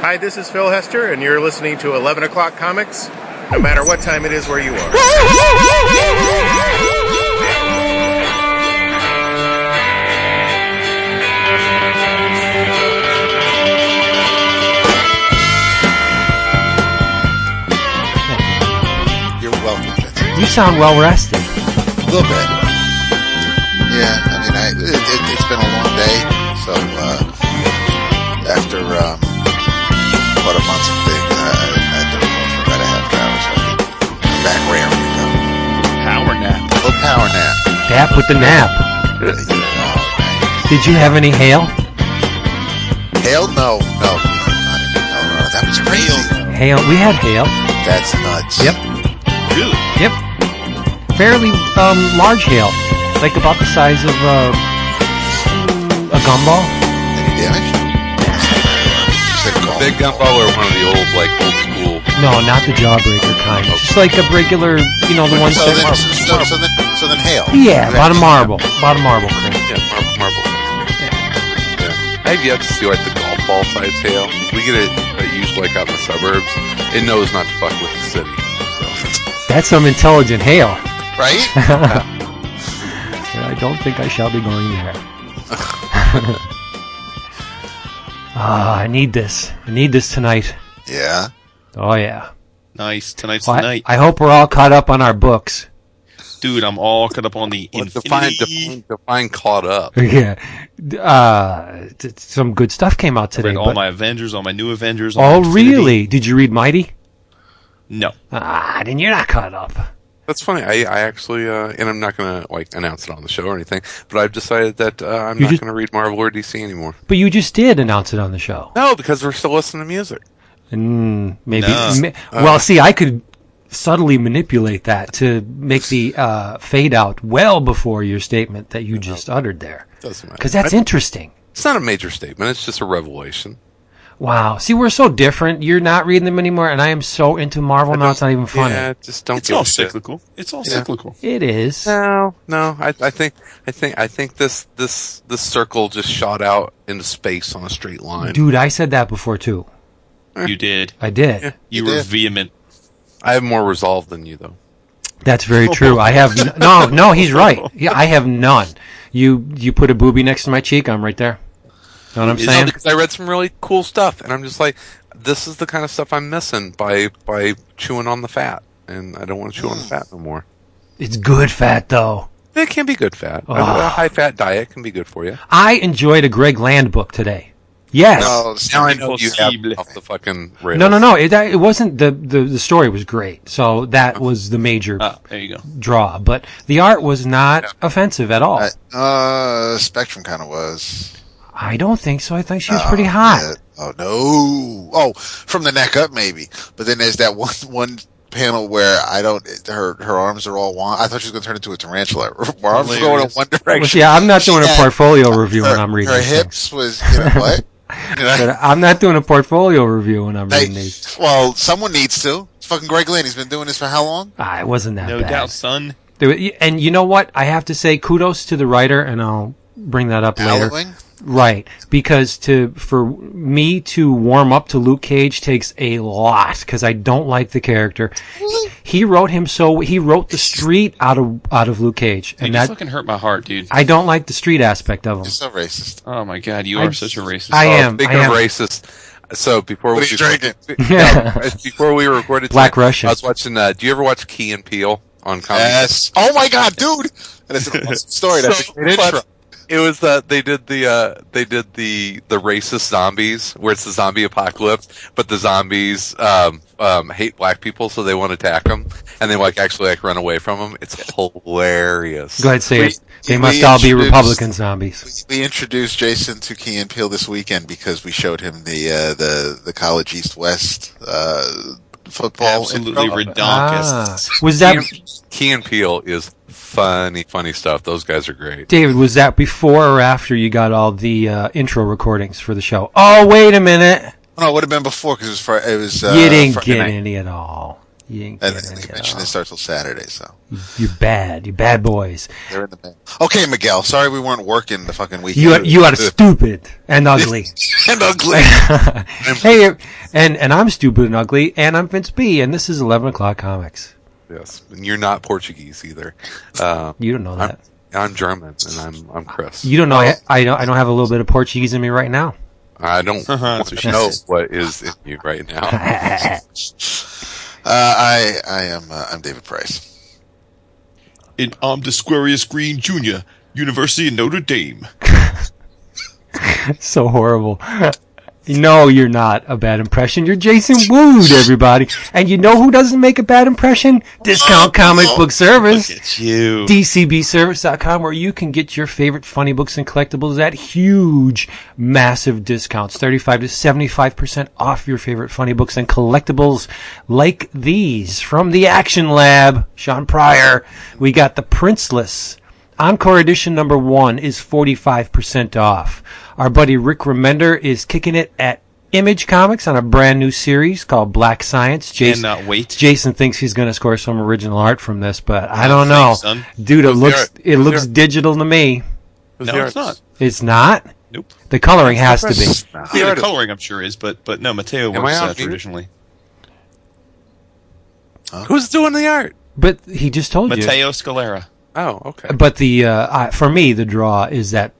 Hi, this is Phil Hester, and you're listening to 11 O'Clock Comics, no matter what time it is where you are. You're welcome, Vincent. You sound well rested. A little bit. Yeah, I mean, I, it, it, it's been a long day, so uh, nap. A little power nap. Dap with the nap. Did you have any hail? Hail? No, no. Not any. No, that was crazy. Hail. We had hail. That's nuts. Yep. Really? Yep. Fairly um, large hail, like about the size of uh, a gumball. Any damage? You said golf Big gumball or one of the old, like, old school. No, not the jawbreaker kind. Just like a regular, you know, the ones So that. then, so, so then, so then hail. Yeah, about a marble. About a marble, Chris. Yeah, marble. marble. Yeah. I have yet to see, like, the golf ball size hail. We get it, uh, usually, like, out in the suburbs. It knows not to fuck with the city. So, That's some intelligent hail. Right? I don't think I shall be going there. Ah, I need this. I need this tonight. Yeah. Oh yeah. Nice. Tonight's Well, the I, night. I hope we're all caught up on our books. Dude, I'm all caught up on the what define, infinity. define, define caught up. Yeah. Uh, t- some good stuff came out today. Read all but- my Avengers, all my new Avengers. all oh really? Did you read Mighty? No. Ah, then you're not caught up. That's funny. I, I actually, uh, and I'm not going to, like, announce it on the show or anything, but I've decided that uh, I'm You not going to read Marvel or DC anymore. But you just did announce it on the show. No, because we're still listening to music. Mm, maybe. No. ma- well, see, I could subtly manipulate that to make the uh, fade out well before your statement that you just uttered there. Doesn't matter. Because that's I- interesting. It's not a major statement. It's just a revelation. Wow. See, we're so different. You're not reading them anymore, and I am so into Marvel now. It's not even funny. Yeah, just don't It's all a shit. cyclical. It's all Yeah. cyclical. It is. No, no. I, I think, I think, I think this, this, this circle just shot out into space on a straight line. Dude, I said that before too. You did. I did. Yeah. You You were vehement. I have more resolve than you, though. That's very true. I have n- no, no. He's right. Yeah, I have none. You you put a booby next to my cheek, I'm right there. Know what I'm saying? because I read some really cool stuff, and I'm just like, this is the kind of stuff I'm missing by by chewing on the fat, and I don't want to chew on the fat no more. It's good fat though. It can be good fat. Oh. A high fat diet can be good for you. I enjoyed a Greg Land book today. Yes. No, Now I know you have off the fucking rails. No, no, no. It, it wasn't the, the the story was great, so that was the major Ah, there you go. draw. But the art was not offensive at all. Uh, uh, Spectrum kind of was. I don't think so. I think she was Oh, pretty hot. yeah. Oh no! Oh, from the neck up, maybe. But then there's that one one panel where I don't. Her her arms are all one. I thought she was going to turn into a tarantula. Her arms are going in Hilarious. one Well, direction. see, I'm not doing a Yeah. portfolio review her, when I'm reading her these things. hips was you know what? You know, But I'm not doing a portfolio review when I'm Hey, reading these. well, someone needs to. It's fucking Greg Land. He's been doing this for how long? Ah, it wasn't that No bad. doubt, son. There And you know what? I have to say kudos to the writer, and I'll bring that up later. Allowing? Right, because to for me to warm up to Luke Cage takes a lot because I don't like the character. He wrote him so he wrote the street out of out of Luke Cage, and you that fucking hurt my heart, dude. I don't like the street aspect of him. You're so racist. Oh my god, you I- are such a racist. I Oh, am. Speaking I of am. racist, so before What we are you drinking? No, before we recorded, Black tonight, Russian. I was watching. Uh, do you ever watch Key and Peele on comedy? Yes. Oh my god, dude! That is an awesome story. That's So a great intro. It was that they did the uh, they did the the racist zombies where it's the zombie apocalypse, but the zombies um, um, hate black people, so they want to attack them, and they like actually like run away from them. It's hilarious. Go ahead, say it. They must all be Republican zombies. We introduced Jason to Key and Peele this weekend because we showed him the uh, the the college East West uh, football. Absolutely intro. redonkulous. Ah, was that Key and, Key and Peele is funny, funny stuff. Those guys are great. David? Was that before or after you got all the uh, intro recordings for the show? Oh, wait a minute. No, it would have been before because it was for it was. Uh, you didn't Friday get night. any at all. You ain't And getting the any convention at didn't start till Saturday, so You're bad. You bad boys. they're in the mail. Okay, Miguel. Sorry we weren't working the fucking weekend. You are, you are stupid and ugly. and ugly. hey, and and I'm stupid and ugly, and I'm Vince B, and this is Eleven O'clock Comics. yes, and you're not Portuguese either. Uh, You don't know I'm, that. I'm German, and I'm I'm Chris. You don't know. I, I don't. I don't have a little bit of Portuguese in me right now. I don't Uh-huh, want to know what is in you right now. Uh, I I am uh, I'm David Price. And I'm D'Squarius Green Jr., University of Notre Dame. so horrible. No, you're not a bad impression. You're Jason Wood, everybody. And you know who doesn't make a bad impression? Discount oh, Comic oh. Book Service. It's you. DCBService.com where you can get your favorite funny books and collectibles at huge, massive discounts. 35 to 75% off your favorite funny books and collectibles like these from the Action Lab. Shawn Pryor. We got the Princeless. Encore edition number one is 45% off. Our buddy Rick Remender is kicking it at Image Comics on a brand new series called Black Science. Jason, Cannot wait. Jason thinks he's going to score some original art from this, but I don't know. Thanks, son. Dude, it Who's the looks art? it Who's looks the digital to me. Who's No, the it's artist? not. It's not. Nope. The coloring has to be. Who's Yeah, the the artist? coloring, I'm sure, is, but but no, Mateo Am I works on uh, mute? traditionally. Who's doing the art? But he just told you. Matteo Scalera. Oh, okay. But the uh, uh, for me, the draw is that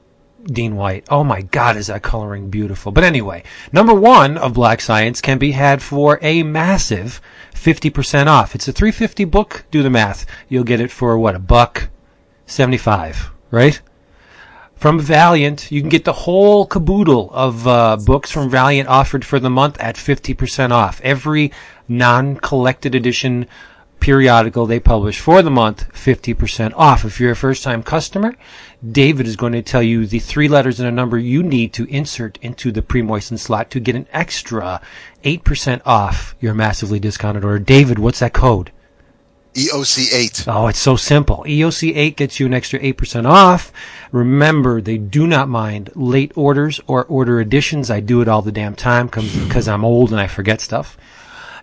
Dean White. Oh my God, is that coloring beautiful? But anyway, number one of Black Science can be had for a massive fifty percent off. It's a three fifty book. Do the math. You'll get it for what a buck seventy five, right? From Valiant, you can get the whole caboodle of uh, books from Valiant offered for the month at 50% off. Every non-collected edition periodical they publish for the month, 50% off. If you're a first-time customer, David is going to tell you the three letters and a number you need to insert into the pre-moistened slot to get an extra 8% off your massively discounted order. David, what's that code? EOC eight. Oh, it's so simple. EOC 8 gets you an extra 8% off. Remember, they do not mind late orders or order additions. I do it all the damn time because I'm old and I forget stuff.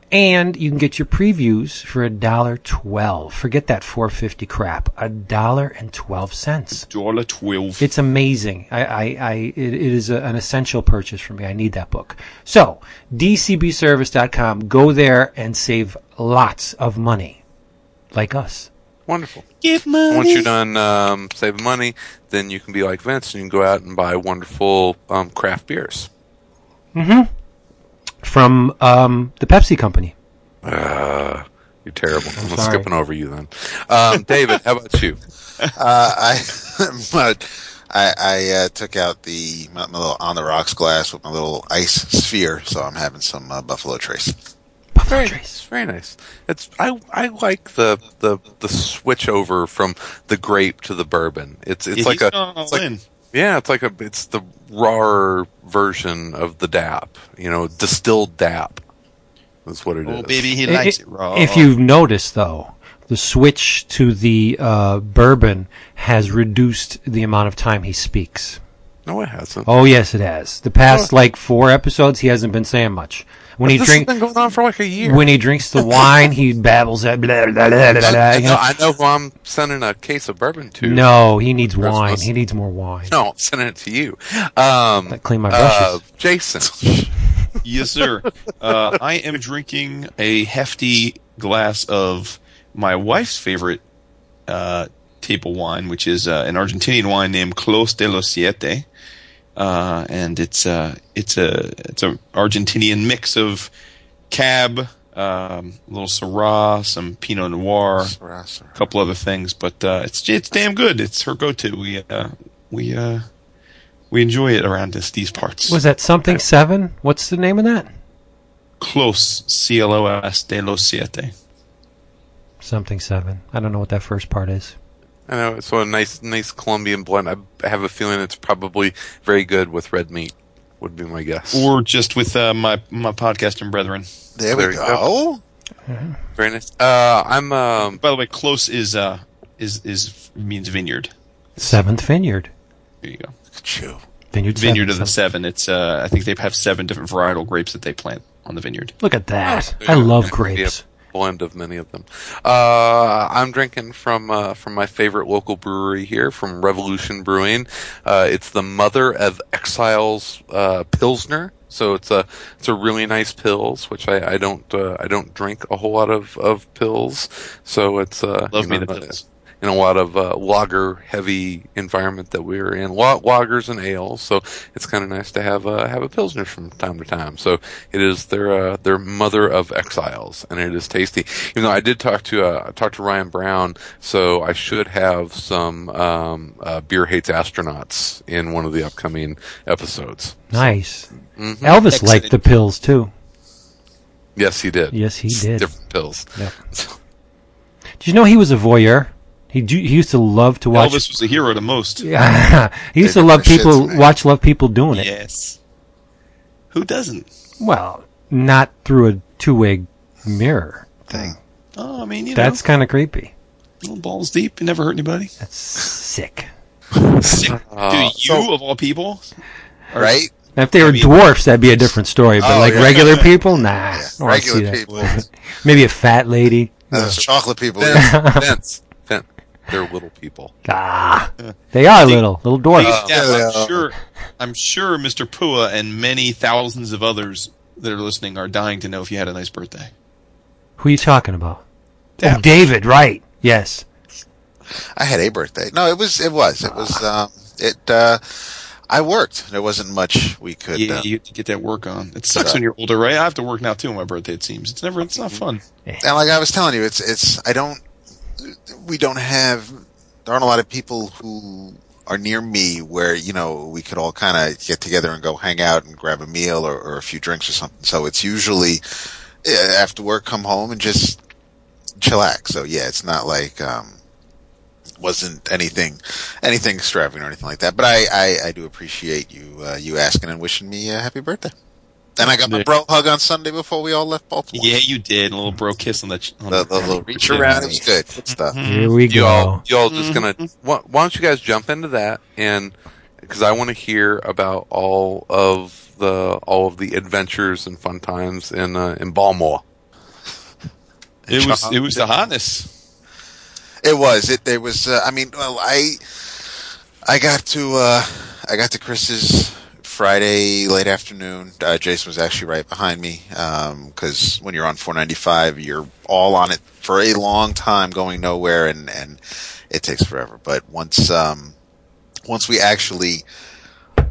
And you can get your previews for a dollar twelve. Forget that 450 crap. A dollar and twelve cents. Dollar twelve. It's amazing. I, I, I it, it is a, an essential purchase for me. I need that book. So, DCBService.com. Go there and save lots of money. Like us. Wonderful. Give money. Once you're done um, saving money, then you can be like Vince and you can go out and buy wonderful um, craft beers. From um, the Pepsi Company. Uh, you're terrible. I'm, sorry. skipping over you then. Um, David, how about you? Uh, I but I, I uh, took out the my, my little on the rocks glass with my little ice sphere, so I'm having some uh, Buffalo Trace. Buffalo Very Trace. nice. Very nice. It's I I like the the the switch over from the grape to the bourbon. It's it's Yeah, like a it's like, in. Yeah, it's like a it's the raw version of the DAP. You know, distilled DAP. That's what it is. Oh, baby, he likes i- it raw. If you've noticed, though, the switch to the uh, bourbon has reduced the amount of time he speaks. No, it hasn't. Oh, yes, it has. The past like four episodes, he hasn't been saying much. When he this drink, been going on for like a year. when he drinks the wine, he babbles at blah, blah, blah, blah, blah, I, you know, know. I know who I'm sending a case of bourbon to. No, he needs Christmas. wine. He needs more wine. no, I'm sending it to you. Um, I clean my uh, brushes. Jason. Yes, sir. Uh, I am drinking a hefty glass of my wife's favorite uh, table wine, which is uh, an Argentinian wine named Clos de los Siete, uh, and it's uh, it's a it's a Argentinian mix of cab, um, a little Syrah, some Pinot Noir, a couple other things, but uh, it's it's damn good. It's her go-to. We uh, we uh, we enjoy it around this, these parts. Was that something seven? What's the name of that? Close, C L O S de los siete. Something seven. I don't know what that first part is. I know it's a nice, nice Colombian blend. I have a feeling it's probably very good with red meat. Would be my guess. Or just with uh, my my podcasting brethren. There, There we you go. very nice. Uh, I'm um, By the way, close is uh is is means vineyard. Seventh Vineyard. There you go. Look at you. Vineyard. Vineyard seven, of the seven. seven. It's uh I think they have seven different varietal grapes that they plant on the vineyard. Look at that. Oh, I love yeah. grapes. Blend of many of them. Uh, I'm drinking from uh, from my favorite local brewery here, from Revolution Brewing. Uh, it's the Mother of Exiles uh, Pilsner. So it's a it's a really nice pills, which I, I don't uh, I don't drink a whole lot of, of pills. So it's uh, Love you me the pills. In a lot of uh, lager heavy environment that we're in, La- lagers and ales. So it's kind of nice to have uh, have a pilsner from time to time. So it is their uh, their mother of exiles, and it is tasty. Even though I did talk to uh, talk to Ryan Browne, so I should have some um, uh, beer hates astronauts in one of the upcoming episodes. Nice. Mhm. Elvis liked the pills too. Yes, he did. Yes, he did. Different pills. Yeah. Did you know he was a voyeur? He do, he used to love to watch. Elvis was a hero to most. he used to love people shits, watch love people doing it. Yes. Who doesn't? Well, not through a two way mirror thing. Oh, I mean, you That's kind of creepy. little balls deep. You never hurt anybody. That's sick. Sick. Uh, Dude, you so- of all people. right? Now, if they were mean- dwarfs, that'd be a different story. But Oh, like yeah. regular people, nah. I don't wanna see Regular people. Maybe a fat lady. Those chocolate people. Vince, Vince, Vince, they're little people. Ah, they are little, little dwarfs. Hey, Steph, yeah. I'm sure. I'm sure Mr. Pua and many thousands of others that are listening are dying to know if you had a nice birthday. Who are you talking about? Yeah. Oh, David, right? Yes. I had a birthday. No, it was, it was, it was, um, it, uh, I worked. There wasn't much we could, Yeah, uh, you get that work on. It sucks when you're older, right? I have to work now too on my birthday. It seems it's never. It's not fun. and like I was telling you, it's, it's, I don't, we don't have, there aren't a lot of people who are near me where, you know, we could all kind of get together and go hang out and grab a meal or, or a few drinks or something. So it's usually uh, after work, come home and just chillax. So yeah, it's not like, um, wasn't anything, anything extravagant or anything like that. But I, I, I do appreciate you, uh, you asking and wishing me a happy birthday. And I got my bro hug on Sunday before we all left Baltimore. Yeah, you did. A little bro kiss on the. ch- On The, the little reach around, it was good. Good stuff. Here we You go. all, you all just gonna. Why, why don't you guys jump into that and because I want to hear about all of the all of the adventures and fun times in uh, in Baltimore. It was. It was the hotness. It was. It. There was. Uh, I mean, well, I, I got to, uh, I got to Chris's Friday late afternoon. Uh, Jason was actually right behind me because when you're on 495, you're all on it for a long time, going nowhere, and and it takes forever. But once, um, once we actually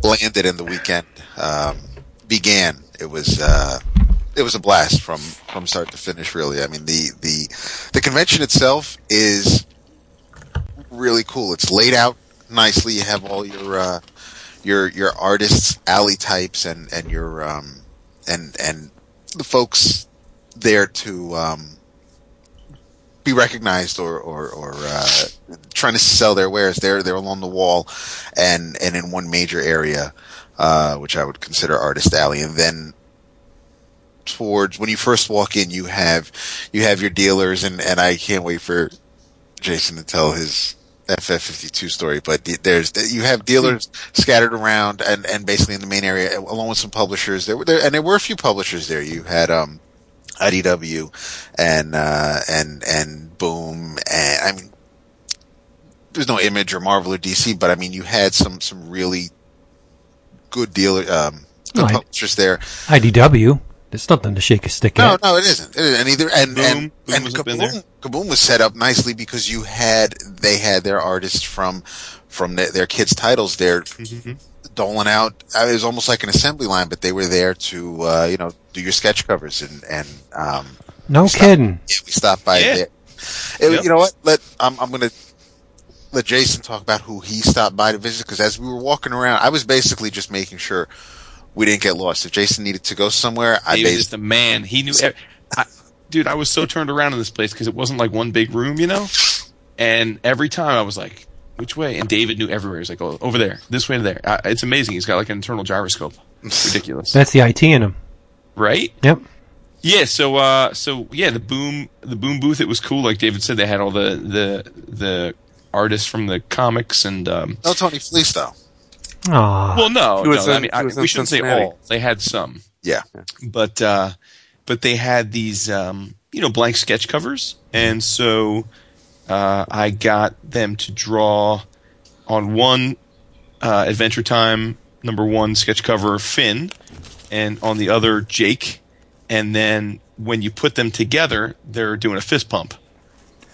landed and the weekend um, began, it was. Uh, it was a blast from from start to finish. Really, I mean the the the convention itself is really cool. It's laid out nicely. You have all your uh, your your artists, alley types, and and your um, and and the folks there to um, be recognized or or, or uh, trying to sell their wares. They're they're along the wall, and and in one major area, uh, which I would consider Artist Alley, and then towards when you first walk in, you have you have your dealers, and and I can't wait for Jason to tell his FF52 story. But there's you have dealers scattered around, and and basically in the main area, along with some publishers. There were there, and there were a few publishers there. You had um. IDW and uh, and and Boom and I mean there's no Image or Marvel or DC, but I mean you had some some really good dealer um, good No, publishers there. IDW. There's nothing to shake a stick No, at. no, it isn't. It isn't. And either and Boom. and Boom and was up in Kaboom, there. Kaboom was set up nicely because you had they had their artists from from their, their kids' titles there Mm-hmm. doling out. uh, It was almost like an assembly line, but they were there to uh, you know do your sketch covers and and um, No Stop. kidding. yeah, we stopped by Yeah. there. It- Yep. You know what? Let I'm I'm gonna let Jason talk about who he stopped by to visit because as we were walking around, I was basically just making sure we didn't get lost. If Jason needed to go somewhere, I He was basically just a man. He knew. ev- I, dude, I was so turned around in this place because it wasn't like one big room, you know. And every time I was like, "Which way?" And David knew everywhere. He's like, "Oh, over there, this way to there." I, it's amazing. He's got like an internal gyroscope. It's ridiculous, That's the IT in him. right? Yep. Yeah. So, uh, so yeah, the boom, the boom booth. It was cool. Like David said, they had all the the the artists from the comics and. um no Tony Fleecs though. Aw. Well, no, He was no. I mean, I, we shouldn't say all. They had some. Yeah. but uh, but they had these um, you know, blank sketch covers, and so uh, I got them to draw on one uh, Adventure Time number one sketch cover Finn, and on the other Jake, and then when you put them together, they're doing a fist pump,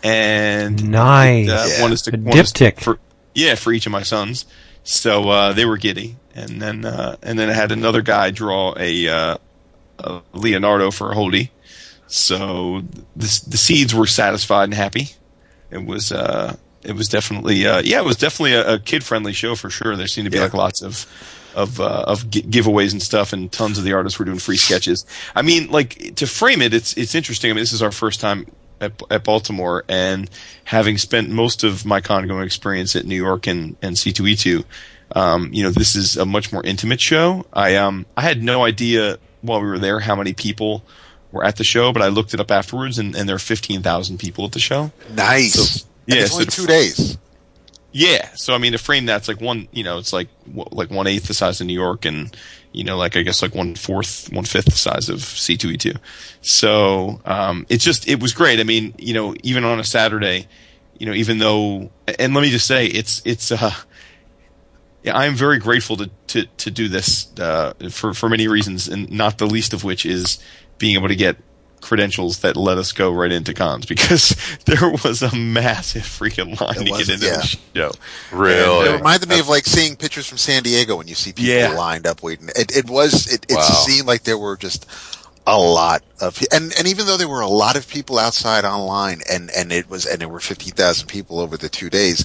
and Nice. uh, Yeah. one is to A one is diptych. for yeah for each of my sons. So uh, they were giddy, and then uh, and then I had another guy draw a, uh, a Leonardo for a Holdy. So the the seeds were satisfied and happy. It was uh, it was definitely uh, yeah it was definitely a, a kid friendly show for sure. There seemed to be Yeah. like lots of of uh, of gi- giveaways and stuff, and tons of the artists were doing free sketches. I mean, like to frame it, it's it's interesting. I mean, this is our first time at, at Baltimore, and having spent most of my con going experience at New York and and C2E2, um, you know, this is a much more intimate show. I um I had no idea while we were there how many people were at the show, but I looked it up afterwards, and, and there are fifteen thousand people at the show. Nice. So- And it's only the- two days. Yeah, so I mean, to frame that's like one, you know, it's like like one eighth the size of New York, and you know, like I guess like one fourth, one fifth the size of C two E two. So um, it's just it was great. I mean, you know, even on a Saturday, you know, even though, and let me just say, it's it's uh, yeah, I'm very grateful to to to do this uh, for for many reasons, and not the least of which is being able to get credentials that let us go right into cons because there was a massive freaking line It to was, get into yeah. the show. Really? It reminded me of like seeing pictures from San Diego when you see people Yeah. lined up waiting. It, it was it, it Wow. seemed like there were just a lot of and and even though there were a lot of people outside online and and it was and there were fifty thousand people over the two days,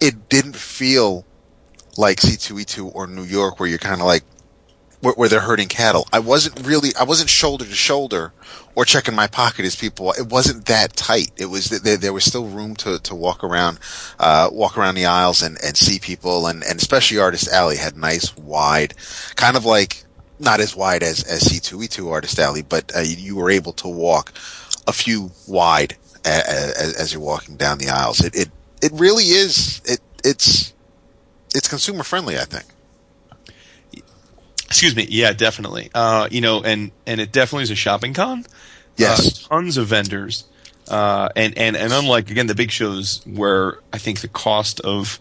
it didn't feel like C two E two or New York where you're kind of like where, where they're herding cattle. I wasn't really I wasn't shoulder to shoulder or checking my pocket as people. It wasn't that tight. It was there, there was still room to, to walk around, uh, walk around the aisles and, and see people and, and especially Artist Alley had nice wide, kind of like not as wide as, as C2E2 Artist Alley, but uh, you, were able to walk a few wide as, as you're walking down the aisles. It, it, it really is, it, it's, it's consumer friendly, I think. Excuse me. Yeah, definitely. Uh, you know, and and it definitely is a shopping con. Yes. Uh, tons of vendors. Uh, and, and, and unlike again the big shows where I think the cost of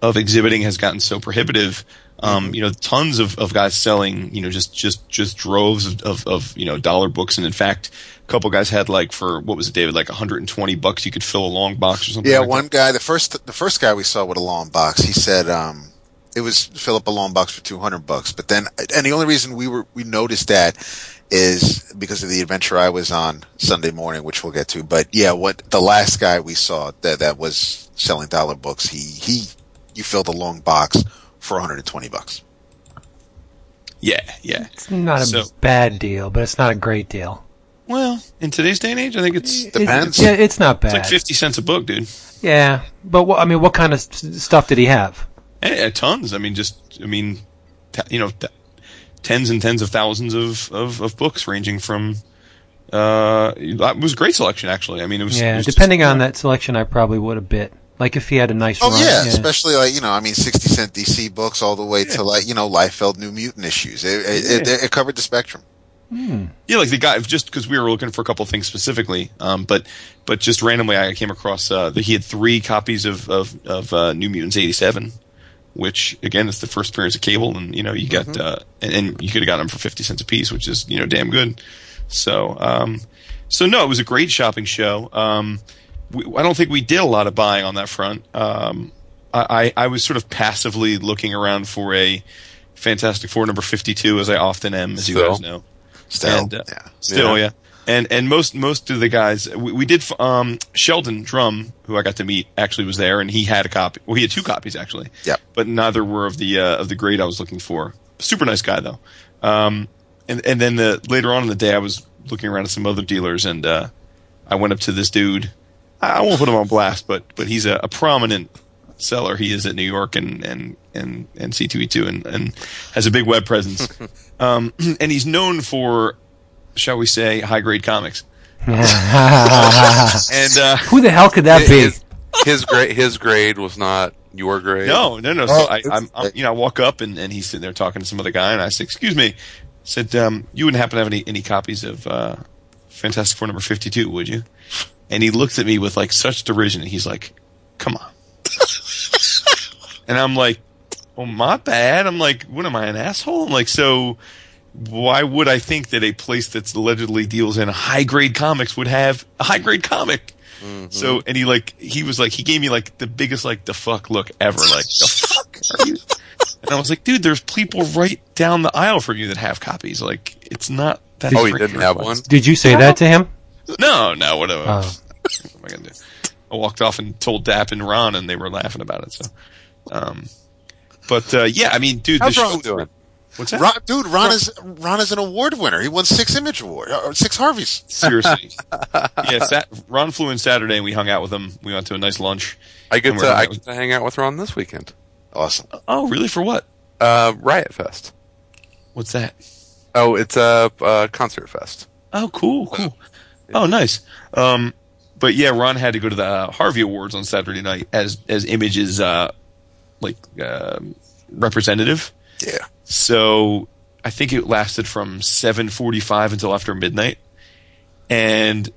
of exhibiting has gotten so prohibitive, um, you know, tons of, of guys selling, you know, just just just droves of, of, of you know dollar books, and in fact, a couple guys had like for what was it, David, like 120 bucks, you could fill a long box or something. Yeah, like one that. guy, the first, the first guy we saw with a long box, he said, um, it was fill up a long box for 200 bucks. But then, and the only reason we were, we noticed that is because of the adventure I was on Sunday morning, which we'll get to. But yeah, what the last guy we saw that, that was selling dollar books, he, he, you filled a long box for 120 bucks. Yeah, yeah. It's not a So- bad deal, but it's not a great deal. Well, in today's day and age, I think it's It- Depends. yeah, it's not bad. it's like 50 cents a book, dude. Yeah, but what, I mean, what kind of stuff did he have? Yeah, tons. I mean, just I mean, t- you know, t- tens and tens of thousands of, of, of books, ranging from. Uh, it was a great selection, actually. I mean, it was. it Yeah, was just- depending on that selection, I probably would have bit. Like if he had a nice Oh run. yeah, especially like, you know, I mean, 60 cent DC books all the way to like, you know, Liefeld New Mutant issues. It, it, it, it covered the spectrum. Yeah, like the guy, just because we were looking for a couple of things specifically, um, but but just randomly, I came across uh, that he had three copies of of, of uh, New Mutants '87, which again is the first appearance of Cable, and you know you got uh, and, and you could have gotten them for fifty cents a piece, which is you know damn good. So um, so no, it was a great shopping show. Um, we, I don't think we did a lot of buying on that front. Um, I, I was sort of passively looking around for a Fantastic Four number fifty two, as I often am, as you guys know. Still, And, uh, yeah. Still, Yeah. yeah. And and most most of the guys we, we did um Sheldon Drum who I got to meet actually was there and he had a copy well he had two copies actually. Yep. but neither were of the uh, of the grade I was looking for. Super nice guy though. Um and and then the later on in the day I was looking around at some other dealers and uh I went up to this dude. I I won't put him on blast but but he's a, a prominent seller. He is at New York and and and and C2E2 and and has a big web presence. Um and he's known for shall we say, high grade comics. And uh, Who the hell could that be? His, his grade, his grade was not your grade. no, no, no. So Well, I, I'm, I'm, you know, I walk up and, and he's sitting there talking to some other guy, and I said, "Excuse me," I said, um, "You wouldn't happen to have any any copies of uh, Fantastic Four number 52, would you? And he looked at me with like such derision and he's like, come on. and I'm like, oh, my bad. I'm like, what am I, an asshole? I'm like, so why would I think that a place that's allegedly deals in high grade comics would have a high grade comic? So, and he like, he was like, he gave me like the biggest like the fuck look ever. Like, the fuck are you? And I was like, dude, there's people right down the aisle from you that have copies. Like, it's not that. Oh, he didn't have one. Did you say that to him? No, no, whatever. Oh. What am I gonna do? I walked off and told Dap and Ron, and they were laughing about it. So, um, but uh, yeah, I mean, dude, How's this Ron doing? What's that? Ron, dude, Ron is Ron is an award winner. He won six Image Award or six Harveys. Seriously, yeah. Sat- Ron flew in Saturday, and we hung out with him. We went to a nice lunch. I get to I get to hang out with Ron this weekend. Awesome. Oh, really? For what? Uh, Riot Fest. What's that? Oh, it's a uh, concert fest. Oh, cool, cool. Oh, nice. Um, but yeah, Ron had to go to the uh, Harvey Awards on Saturday night as as Image's uh, like um representative. Yeah. So I think it lasted from 7:45 until after midnight. And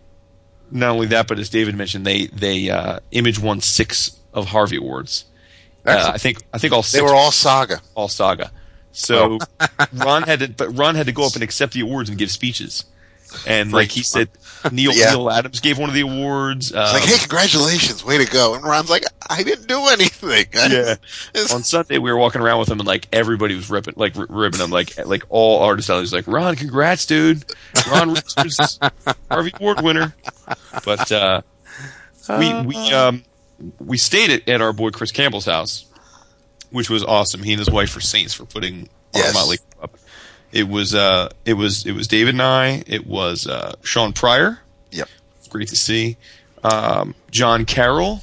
not only that, but as David mentioned, they they uh, Image won six of Harvey Awards. Uh, I think I think all They six were all Saga. all saga. So Ron had to, but Ron had to go up and accept the awards and give speeches. And like he said, Neil Yeah. Neal Adams gave one of the awards. It's like, um, hey, congratulations, way to go. And Ron's like, I didn't do anything. Yeah. It's- on Sunday we were walking around with him and like everybody was ripping like r- ripping him like like all artists out. He was like Ron, congrats, dude. Ron Richards, Harvey Award winner. But uh, we we um we stayed at, at our boy Chris Campbell's house, which was awesome. He and his wife were saints for putting Yes. Motley. It was uh it was it was David and I. It was uh, Shawn Pryor. Yep. Great to see. Um, John Carroll,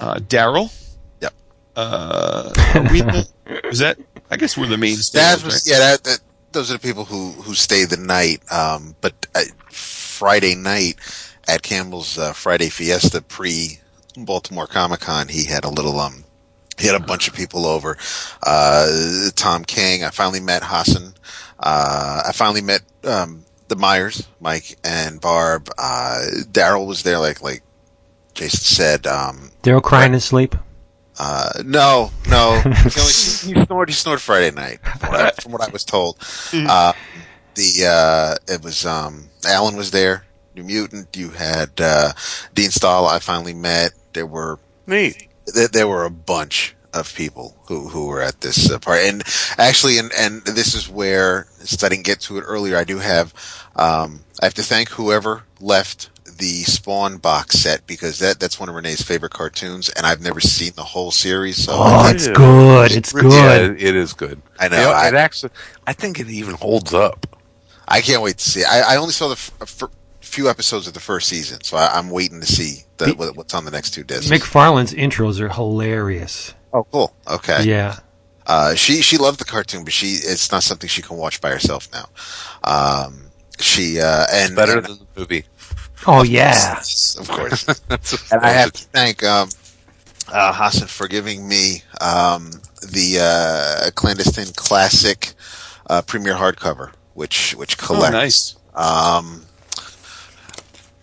uh, Daryl. Yep. Uh, the- was that? I guess we're the main. That was, right? yeah, that, that, those are the people who, who stayed the night. Um, but uh, Friday night at Campbell's uh, Friday Fiesta pre Baltimore Comic Con, he had a little, um, he had a bunch of people over. Uh, Tom King, I finally met Hassan. Uh, I finally met, um, the Myers, Mike and Barb. Uh, Daryl was there, like, like Jason said. Um, Daryl crying in his sleep. uh, no, no. he, only, he snored. He snored Friday night, from what I, from what I was told. Uh, the uh, it was um, Alan was there. New Mutant. You had uh, Dean Stahl. I finally met. There were Neat. There, there were a bunch of people who, who were at this uh, party. And actually, and, and this is where, since I didn't get to it earlier, I do have, um, I have to thank whoever left the Spawn box set because that, that's one of Renee's favorite cartoons and I've never seen the whole series. So Oh, I, it's good. It's Yeah, good. it is good. I know, You I- it actually, I think it even holds up. I can't wait to see. I, I only saw the f- f- few episodes of the first season, so I, I'm waiting to see the, The- what's on the next two discs. McFarlane's intros are hilarious. oh, cool. Okay. Yeah. Uh, she she loved the cartoon, but she it's not something she can watch by herself now. Um, she uh, and Better and- than the movie. Oh yeah. of course. And I have to thank um, uh, Hassan for giving me um, the uh, clandestine classic uh, premiere hardcover, which which collects. Oh, nice. Um,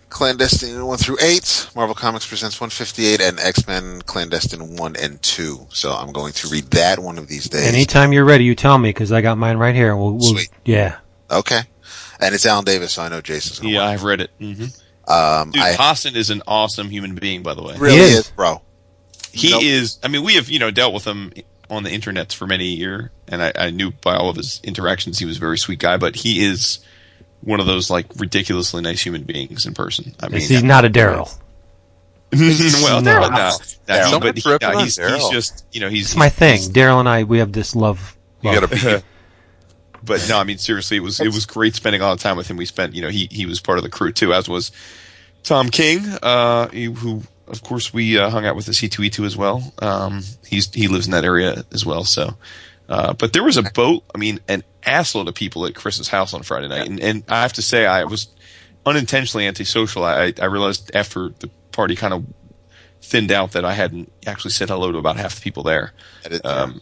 Clandestine 1 through 8, Marvel Comics presents 158, and X-Men Clandestine 1 and 2. So I'm going to read that one of these days. Anytime you're ready, you tell me because I got mine right here. We'll, we'll Sweet. yeah. Okay. And it's Alan Davis, so I know Jason's going to Yeah, I've read it. hmm Um, Dude, I Hassan is an awesome human being, by the way. really He is. is. bro. He Nope. is. I mean, we have you know dealt with him on the internet for many a year, and I, I knew by all of his interactions he was a very sweet guy. But he is one of those like ridiculously nice human beings in person. I mean, He's not a Daryl. well, No. Daryl, no, no, Daryl. but he, no, he's, he's just you know he's It's my thing. Daryl and I, we have this love. You gotta be. But no, I mean seriously, it was it was great spending a lot of time with him. We spent, you know, he he was part of the crew too, as was Tom King, uh, who of course we uh, hung out with the C two E two as well. Um, he's he lives in that area as well. So, uh, but there was a boat. I mean, an assload of people at Chris's house on Friday night, and, and I have to say, I was unintentionally antisocial. I I realized after the party kind of thinned out that I hadn't actually said hello to about half the people there. Um,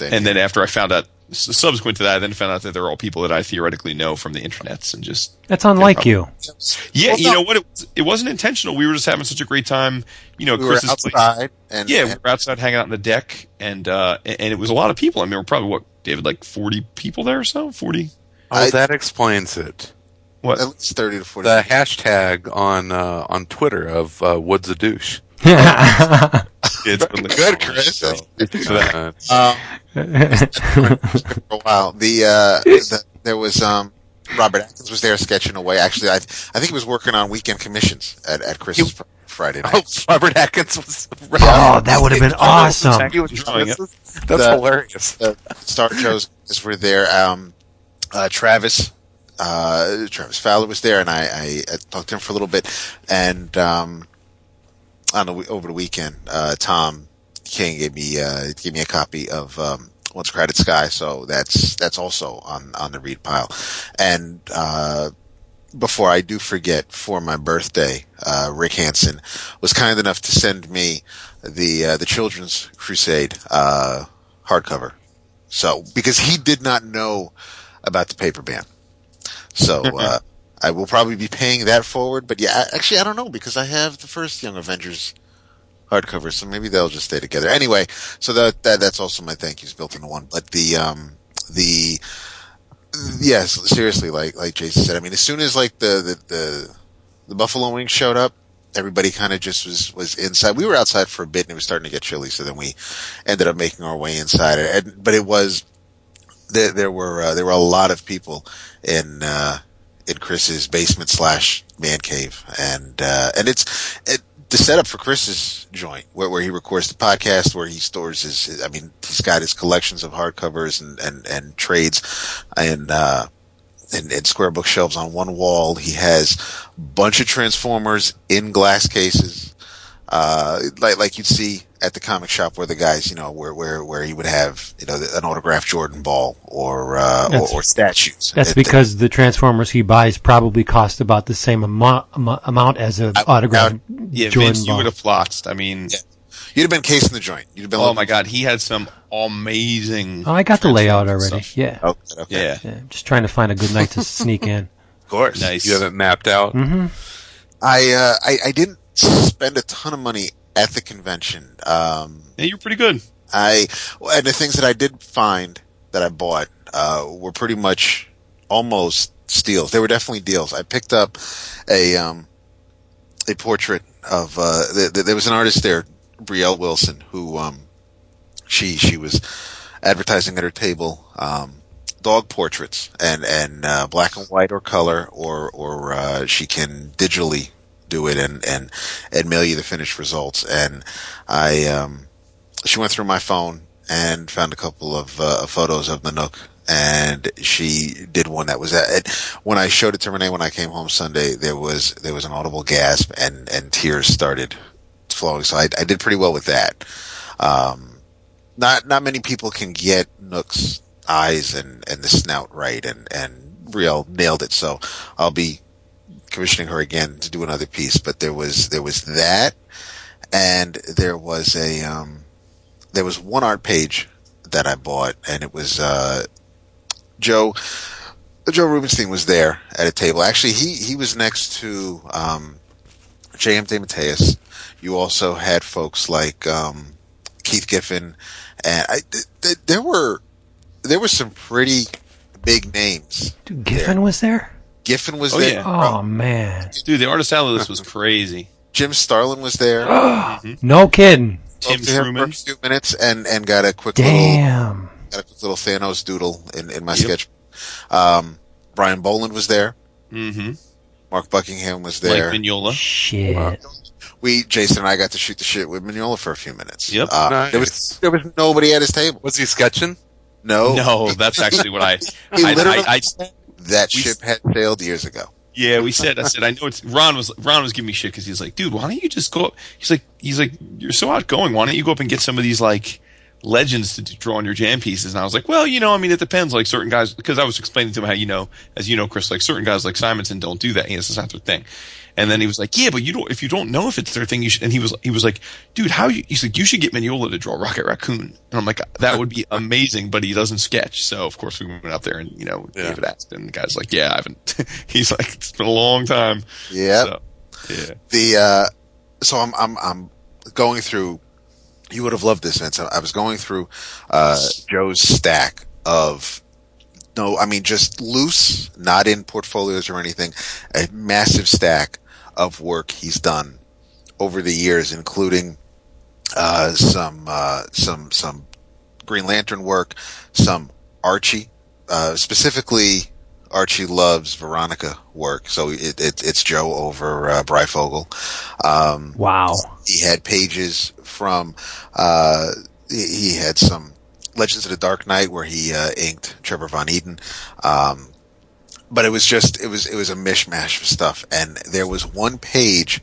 and here. then after I found out subsequent to that, I then found out that they're all people that I theoretically know from the internets and just That's unlike you. yeah, Well, you no. know what? It, was- it wasn't intentional. We were just having such a great time. You know, We were Chris's place- outside, and Yeah, we were outside hanging out on the deck, and uh, and and it was a lot of people. I mean, we're probably what David, like forty people there or so. Forty. Oh, I- that explains it. What? at least thirty to forty. The hashtag on uh, on Twitter of uh, Woods a douche. It's been like- Good, Chris. So, Uh, Um, for a while. The, uh, the there was um, Robert Atkins was there sketching away. Actually, I I think he was working on weekend commissions at at Chris's fr- Friday oh, night. Robert Atkins was. oh, that would have been awesome. He was Drawing it. That's The- hilarious. The Star Joes were there. Um, uh, Travis. Uh, Travis Fowler was there, and I, I, I talked to him for a little bit. And um, on the over the weekend, uh, Tom King gave me uh, gave me a copy of um, Once Crowded Sky, so that's that's also on on the read pile. And uh, before I do forget, for my birthday, uh, Rick Hansen was kind enough to send me the uh, the Children's Crusade uh, hardcover. So because he did not know about the paper ban, so uh, I will probably be paying that forward. But yeah, actually, I don't know because I have the first Young Avengers hardcover, so maybe they'll just stay together. Anyway, so that, that that's also my thank yous built into one. But the um the yes, seriously, like like Jason said, I mean, as soon as like the the the, the Buffalo Wings showed up. Everybody kind of just was was inside. We were outside for a bit, and it was starting to get chilly. So then we ended up making our way inside. And, but it was there. There were uh, there were a lot of people in uh, in Chris's basement slash man cave, and uh, and it's it, the setup for Chris's joint where, where he records the podcast, where he stores his, his- I mean, he's got his collections of hardcovers and and and trades, and uh, and, and square bookshelves on one wall. He has a bunch of Transformers in glass cases, uh, like like you'd see at the comic shop where the guys, you know, where where where he would have you know an autographed Jordan ball or uh, or, or statues. That's It- because the Transformers he buys probably cost about the same amount, am- amount as an I- autographed Yeah, Jordan Vince, you would have flotsed. I mean, you'd have been casing the joint. You'd have been. oh looking- my god, he had some amazing. Oh, I got the layout already. stuff. Yeah. Okay, okay. Yeah, yeah. Just trying to find a good night to sneak in. of course. nice. You have it mapped out. hmm I uh, I I didn't spend a ton of money at the convention. Um, Yeah, you're pretty good. I and the things that I did find that I bought uh, were pretty much almost steals. They were definitely deals. I picked up a um, a portrait of uh, th- th- there was an artist there, Brielle Wilson, who um, she she was advertising at her table um, dog portraits and and uh, black and white or color or or uh, she can digitally do it and and and mail you the finished results. And I um she went through my phone and found a couple of uh, photos of the Nook and she did one that was at, when I showed it to Renee when I came home Sunday there was there was an audible gasp and and tears started flowing. So I, I did pretty well with that. Um not not many people can get Nook's eyes and and the snout right and and Brielle nailed it. So I'll be commissioning her again to do another piece but there was there was that and there was a um there was one art page that I bought and it was uh Joe Joe Rubinstein was there at a table. Actually, he he was next to um, J.M. DeMatteis. You also had folks like um, Keith Giffen, and I, th- th- there were there were some pretty big names. Dude, Giffen was there? Giffen was Oh, there. yeah. Oh, man. Dude, the artist out of this was crazy. Jim Starlin was there. No kidding. Spoke Tim to him for a Truman. few minutes and and got a quick little Damn. got a quick little Thanos doodle in in my Yep. sketch. Um, Brian Bolland was there. Mm-hmm. Mark Buckingham was Like there. Mignola. Shit. we Jason and I got to shoot the shit with Mignola for a few minutes. Yep. Uh, Nice. There was there was nobody at his table. Was he sketching? No, No, that's actually what I. He I, literally- I, I that we- ship had sailed years ago. Yeah, we said. I said. I know it's Ron was Ron was giving me shit because he's like, dude, why don't you just go up? He's like, he's like, you're so outgoing. Why don't you go up and get some of these like legends to draw on your jam pieces. And I was like, well, you know, I mean, it depends. Like certain guys, because I was explaining to him how, you know, as you know, Chris, like certain guys like Simonson don't do that. Yes, it's not their thing. And then he was like, yeah, but you don't, if you don't know if it's their thing, you should, and he was, he was like, dude, how you, he's like, you should get Mignola to draw Rocket Raccoon. And I'm like, that would be amazing, but he doesn't sketch. So of course we went out there and, you know, Yeah. David asked and the guy's like, yeah, I haven't, he's like, it's been a long time. Yep. So, yeah. the uh so I'm I'm I'm going through you would have loved this Vince. I I was going through uh Joe's stack of no, I mean just loose, not in portfolios or anything, a massive stack of work he's done over the years, including uh some uh some some Green Lantern work, some Archie, uh specifically Archie loves Veronica work, so it, it, it's Joe over uh. Um, Wow. he had pages from uh, he he had some Legends of the Dark Knight where he uh, inked Trevor Von Eeden. Um, but it was just it was it was a mishmash of stuff, and there was one page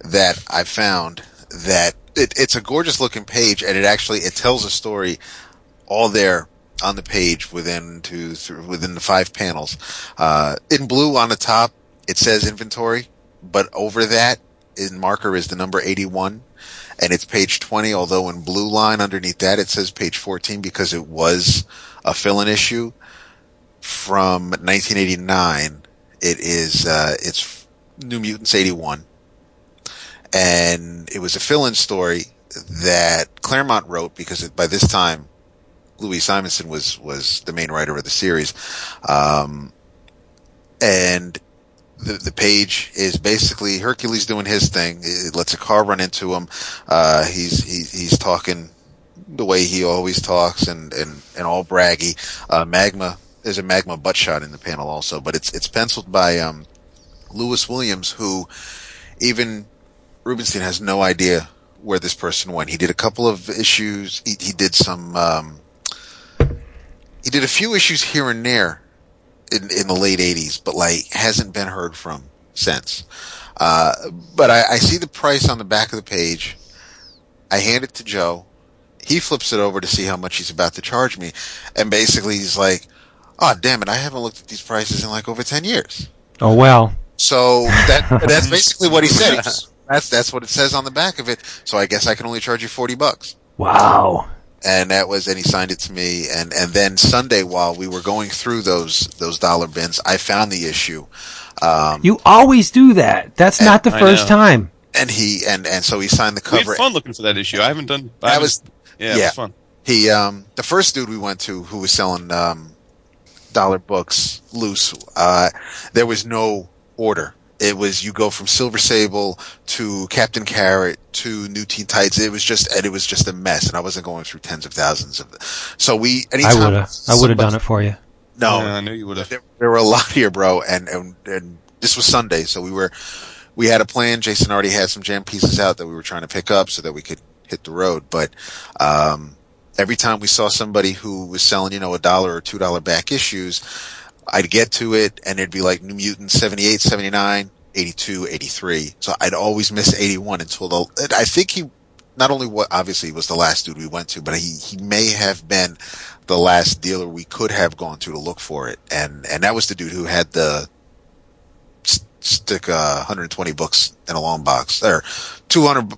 that I found that it, it's a gorgeous looking page, and it actually it tells a story all there on the page within two within the five panels. Uh, in blue on the top it says inventory, but over that in marker is the number 81 and it's page 20 although in blue line underneath that it says page 14 because it was a fill-in issue from 1989 it is uh, it's new mutants 81 and it was a fill-in story that claremont wrote because by this time louise simonson was was the main writer of the series um, and the, the page is basically Hercules doing his thing. It lets a car run into him. Uh, he's, he, he's talking the way he always talks and, and, and all braggy. Uh, magma, there's a magma butt shot in the panel also, but it's, it's penciled by, um, Louis Williams, who even Rubinstein has no idea where this person went. He did a couple of issues. He, he did some, um, he did a few issues here and there in, in the late 80s, but like hasn't been heard from since. Uh, but I, I see the price on the back of the page. I hand it to Joe. He flips it over to see how much he's about to charge me. And basically he's like, oh, damn it. I haven't looked at these prices in like over 10 years. Oh well. So that, that's basically what he said. That's, that's what it says on the back of it. So I guess I can only charge you 40 bucks Wow. and that was and he signed it to me and and then Sunday while we were going through those those dollar bins I found the issue um You always do that. That's not the first time. and he and and so he signed the We cover had fun looking for that issue. I haven't done. I That haven't- was- yeah, it yeah. was fun. he um the first dude we went to who was selling um dollar books loose uh there was no order it was you go from Silver Sable to Captain Carrot to New Teen Titans. It was just and it was just a mess, and I wasn't going through tens of thousands of. So we I would have. I would have done it for you. No, Yeah, I knew you would have. there, there were a lot here, bro, and, and and this was Sunday, so we were we had a plan. Jason already had some jam pieces out that we were trying to pick up so that we could hit the road. But um, every time we saw somebody who was selling, you know, a dollar or two dollar back issues, I'd get to it and it'd be like New Mutants 78, 79, 82, 83. So I'd always miss 81 until the. I think he not only what obviously was the last dude we went to, but he he may have been the last dealer we could have gone to to look for it, and and that was the dude who had the stick uh, 120 books in a long box or 200 bu-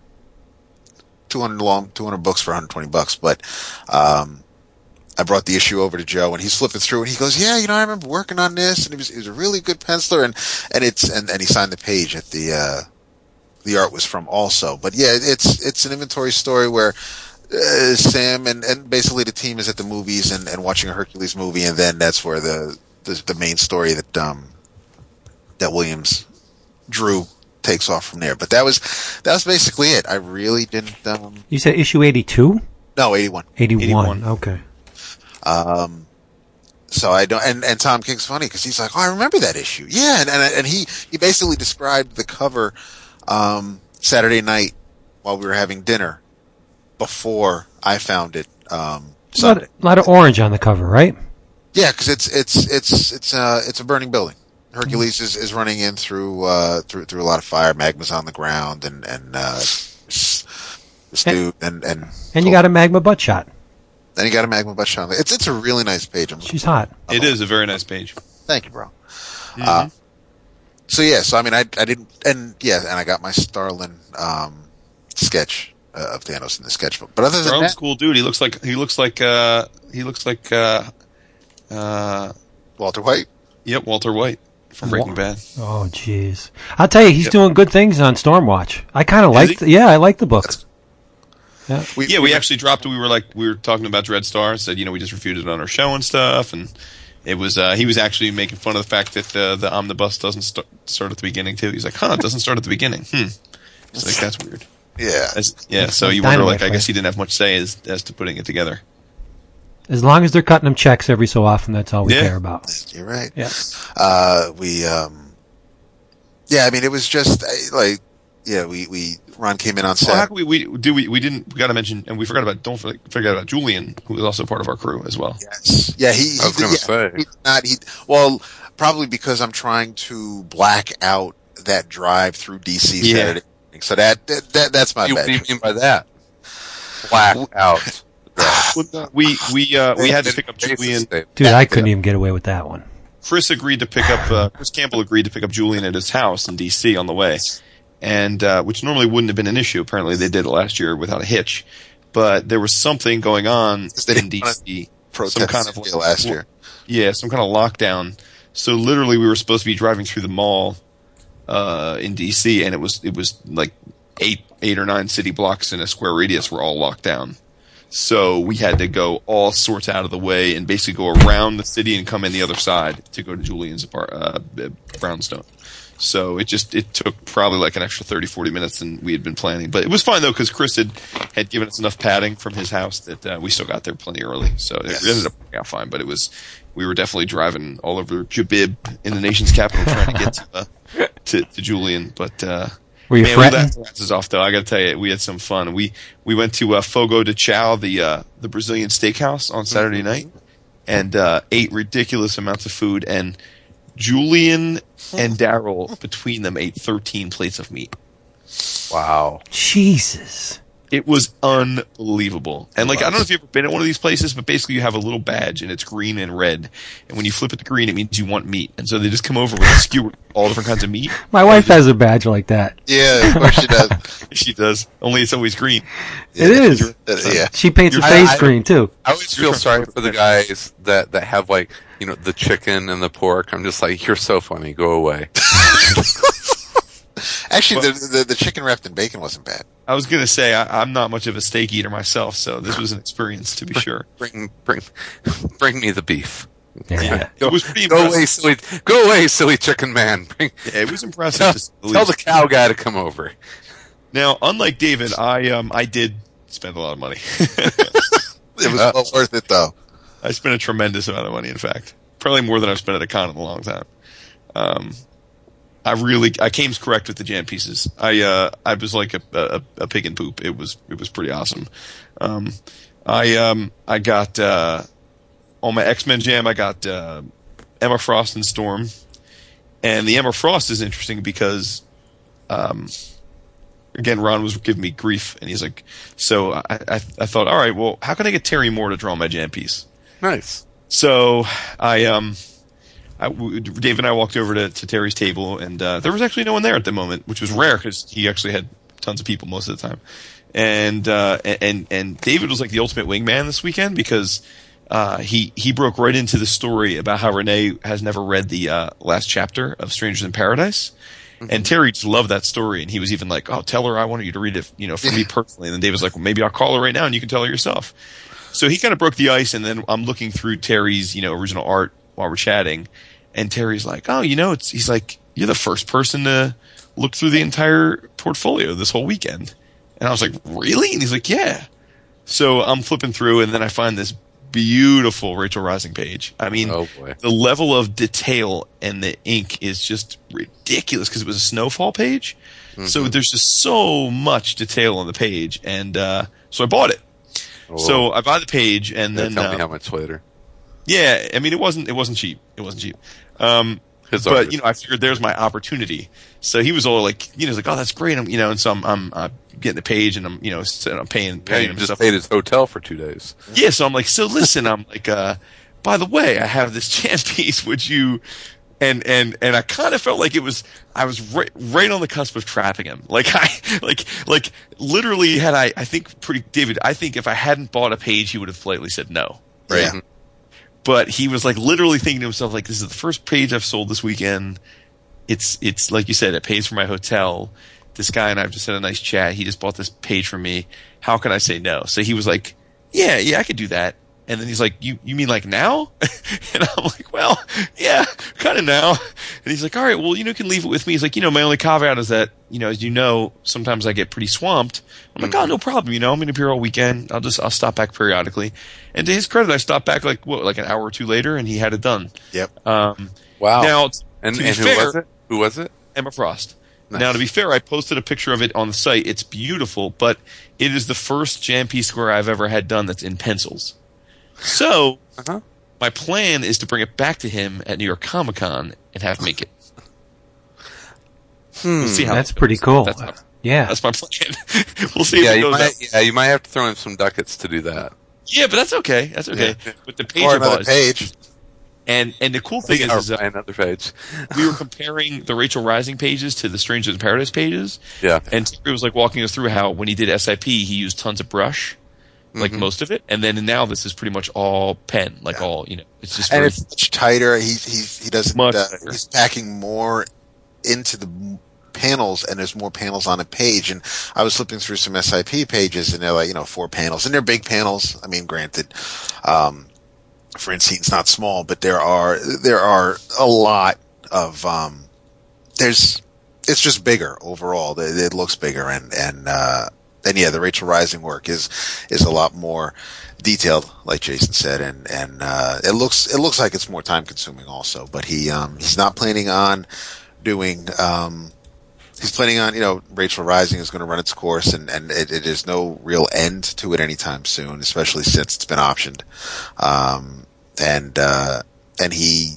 200 long 200 books for 120 bucks, but um. I brought the issue over to Joe and he's flipping through and he goes, yeah, you know, I remember working on this and he was, he was a really good penciler and, and it's, and, and he signed the page at the, uh, the art was from also. But yeah, it's, it's an inventory story where, uh, Sam and, and basically the team is at the movies and, and watching a Hercules movie, and then that's where the, the the main story that um that Williams drew takes off from there. But that was that was basically it. I really didn't um You said issue 82? no eighty one. 81. 81. Okay. Um, so I don't, and, and Tom King's funny because he's like, oh, I remember that issue. Yeah. And, and, and he, he basically described the cover, um, Saturday night while we were having dinner before I found it, um, A lot, Sunday. lot of orange on the cover, right? Yeah. Cause it's, it's, it's, it's, uh, it's a burning building. Hercules is, is running in through, uh, through, through a lot of fire. Magma's on the ground and, and, uh, this, this dude and, and, And you got a magma butt shot. Then you got a magma butt shot. It's it's a really nice page. I'm, She's hot. It is a very nice page. Thank you, bro. Uh, so yeah, so I mean, I I didn't, and yeah, and I got my Starlin um, sketch uh, of Thanos in the sketchbook. But other than Starlin's that, cool dude. He looks like he looks like uh he looks like uh uh Walter White. yep Walter White from Breaking Bad. Oh, jeez. I'll tell you, he's doing good things on Stormwatch. I kind of like. Yeah, I like the book. We, Yeah, we actually dropped. We were like we were talking about Dreadstar. Said you know we just reviewed it on our show and stuff, and it was uh he was actually making fun of the fact that uh, the omnibus doesn't st- start at the beginning too. He's like, huh, it doesn't start at the beginning. Hmm. It's like that's weird. yeah. As, yeah, so you wonder, like, I guess he didn't have much say as as to putting it together. As long as they're cutting him checks every so often, that's all we Yeah. care about. You're right. Yeah. Uh, we, um, yeah, I mean, it was just uh, like, yeah, we, we, Ron came in on Well, how set. can we, we do we we didn't we got to mention and we forgot about don't forget forget about Julian who was also part of our crew as well. Yes. Yeah, he, I was gonna yeah, say. he not, he, well, probably because I'm trying to black out that drive through DC Yeah. Saturday. evening. So that, that, that that's my You, what bad. do you mean by that? Black out. We we uh, we had to pick up Julian. Dude, I couldn't even get away with that one. Chris agreed to pick up uh, Chris Campbell agreed to pick up Julian at his house in D.C. on the way, and uh, which normally wouldn't have been an issue. Apparently, they did it last year without a hitch, but there was something going on in D.C. Some kind of deal last year. Yeah, some kind of lockdown. So literally, we were supposed to be driving through the mall uh, in DC, and it was it was like eight eight or nine city blocks in a square radius were all locked down. So we had to go all sorts out of the way and basically go around the city and come in the other side to go to Julian's apart, uh, brownstone. So it just it took probably like an extra 30, 40 minutes than we had been planning. But it was fine though because Chris had had given us enough padding from his house that uh, we still got there plenty early. So it Yes. ended up working out fine. But it was we were definitely driving all over Jabib in the nation's capital trying to get to, uh, to, to Julian. But uh, Were you man, we fretting? laughed our asses off though. I got to tell you, we had some fun. We we went to uh, Fogo de Chao, the uh, the Brazilian steakhouse on Saturday night, and uh, ate ridiculous amounts of food. And Julian and Daryl between them ate thirteen plates of meat. Wow. Jesus. It was unbelievable. And like, I don't know if you've ever been at one of these places, but basically you have a little badge and it's green and red. And when you flip it to green, it means you want meat. And so they just come over with a skewer, all different kinds of meat. My wife has a badge like that. Yeah, of course she does. She does. Only it's always green. It is. Uh, yeah. She paints her face I- green too. I always feel sorry for the guys that, that have like, you know, the chicken and the pork. I'm just like, you're so funny. Go away. Actually, the, the the chicken wrapped in bacon wasn't bad. I was gonna say I, I'm not much of a steak eater myself, so this was an experience to be sure. Bring, bring, bring me the beef. Yeah. It was pretty Go impressive. away, silly, go away, silly chicken man. Bring, Yeah, it was impressive. tell, to the tell the cow guy to come over. Now, unlike David, I um I did spend a lot of money. It was Uh, well worth it though. I spent a tremendous amount of money. In fact, probably more than I've spent at a con in a long time. Um, I really I came correct with the jam pieces. I uh I was like a, a a pig in poop. It was it was pretty awesome. Um, I um I got uh on my X Men jam. I got uh, Emma Frost and Storm, and the Emma Frost is interesting because um again, Ron was giving me grief, and he's like, so I, I, I thought, all right, well, how can I get Terry Moore to draw my jam piece? Nice. So I, um, I, Dave and I walked over to, to Terry's table, and uh, there was actually no one there at the moment, which was rare because he actually had tons of people most of the time. And uh, and and David was like the ultimate wingman this weekend because uh, he he broke right into the story about how Renee has never read the uh, last chapter of Strangers in Paradise. And Terry just loved that story, and he was even like, "Oh, tell her I wanted you to read it, you know, for me personally." And then Dave was like, well, "Maybe I'll call her right now, and you can tell her yourself." So he kind of broke the ice, and then I'm looking through Terry's, you know, original art while we're chatting, and Terry's like, "Oh, you know, it's," he's like, "You're the first person to look through the entire portfolio this whole weekend," and I was like, "Really?" And he's like, "Yeah." So I'm flipping through, and then I find this beautiful Rachel Rising page. I mean, Oh, the level of detail and the ink is just ridiculous because it was a snowfall page. So there's just so much detail on the page, and uh, so I bought it. So I buy the page, and Yeah, then tell uh, me how much later. Yeah, I mean it wasn't it wasn't cheap. It wasn't cheap. Um, His but artist. you know, I figured there's my opportunity. So he was all like, you know, he's like, oh, that's great. I'm, you know, and so I'm, I'm uh, getting the page and I'm, you know, I'm paying, yeah, paying you him just stuff. paid his hotel for two days. Yeah, so I'm like, so listen, I'm like, uh, by the way, I have this jam piece. Would you? And and and I kind of felt like it was I was right right on the cusp of trapping him. Like I like like literally had I I think pretty David. I think if I hadn't bought a page, he would have politely said no. Right. Yeah. But he was like literally thinking to himself like, this is the first page I've sold this weekend. It's it's like you said, it pays for my hotel. This guy and I've just had a nice chat. He just bought this page for me. How can I say no? So he was like, yeah, yeah, I could do that. And then he's like, you, you mean like now? and I'm like, well, yeah, kind of now. And he's like, all right, well, you know, you can leave it with me. He's like, you know, my only caveat is that, you know, as you know, sometimes I get pretty swamped. I'm like, oh, no problem. You know, I'm going to be here all weekend. I'll just, I'll stop back periodically. And to his credit, I stopped back like, what, like an hour or two later and he had it done. Yep. Um, Wow. now, and to be and who fair, was it? Who was it? Emma Frost. Nice. Now, to be fair, I posted a picture of it on the site. It's beautiful, but it is the first Jam square I've ever had done that's in pencils. So, Uh-huh. my plan is to bring it back to him at New York Comic Con and have him make it. We'll see how That's pretty cool. That's my, Yeah. that's my plan. we'll see Yeah, if it you goes might. Yeah, you might have to throw in some ducats to do that. Yeah, but that's okay. That's okay. With the page Or I another bought page. and and the cool thing is, is uh, another page. we were comparing the Rachel Rising pages to the Strangers in Paradise pages. Yeah. And Terry was like walking us through how when he did SIP, he used tons of brush, like Mm-hmm. most of it, and then now this is pretty much all pen, like all you know. It's just and very, it's much tighter. He he he doesn't. Much Uh, he's packing more into the panels, and there's more panels on a page. And I was flipping through some SIP pages, and they're like you know four panels, and they're big panels. I mean, granted, um, Francine's not small, but there are there are a lot of um, there's it's just bigger overall. It, it looks bigger, and and uh, and yeah, the Rachel Rising work is is a lot more detailed, like Jason said, and and uh, it looks it looks like it's more time consuming also. But he um, he's not planning on doing. Um, he's planning on you know Rachel Rising is going to run its course, and and it, it is no real end to it anytime soon, especially since it's been optioned. Um, and uh, and he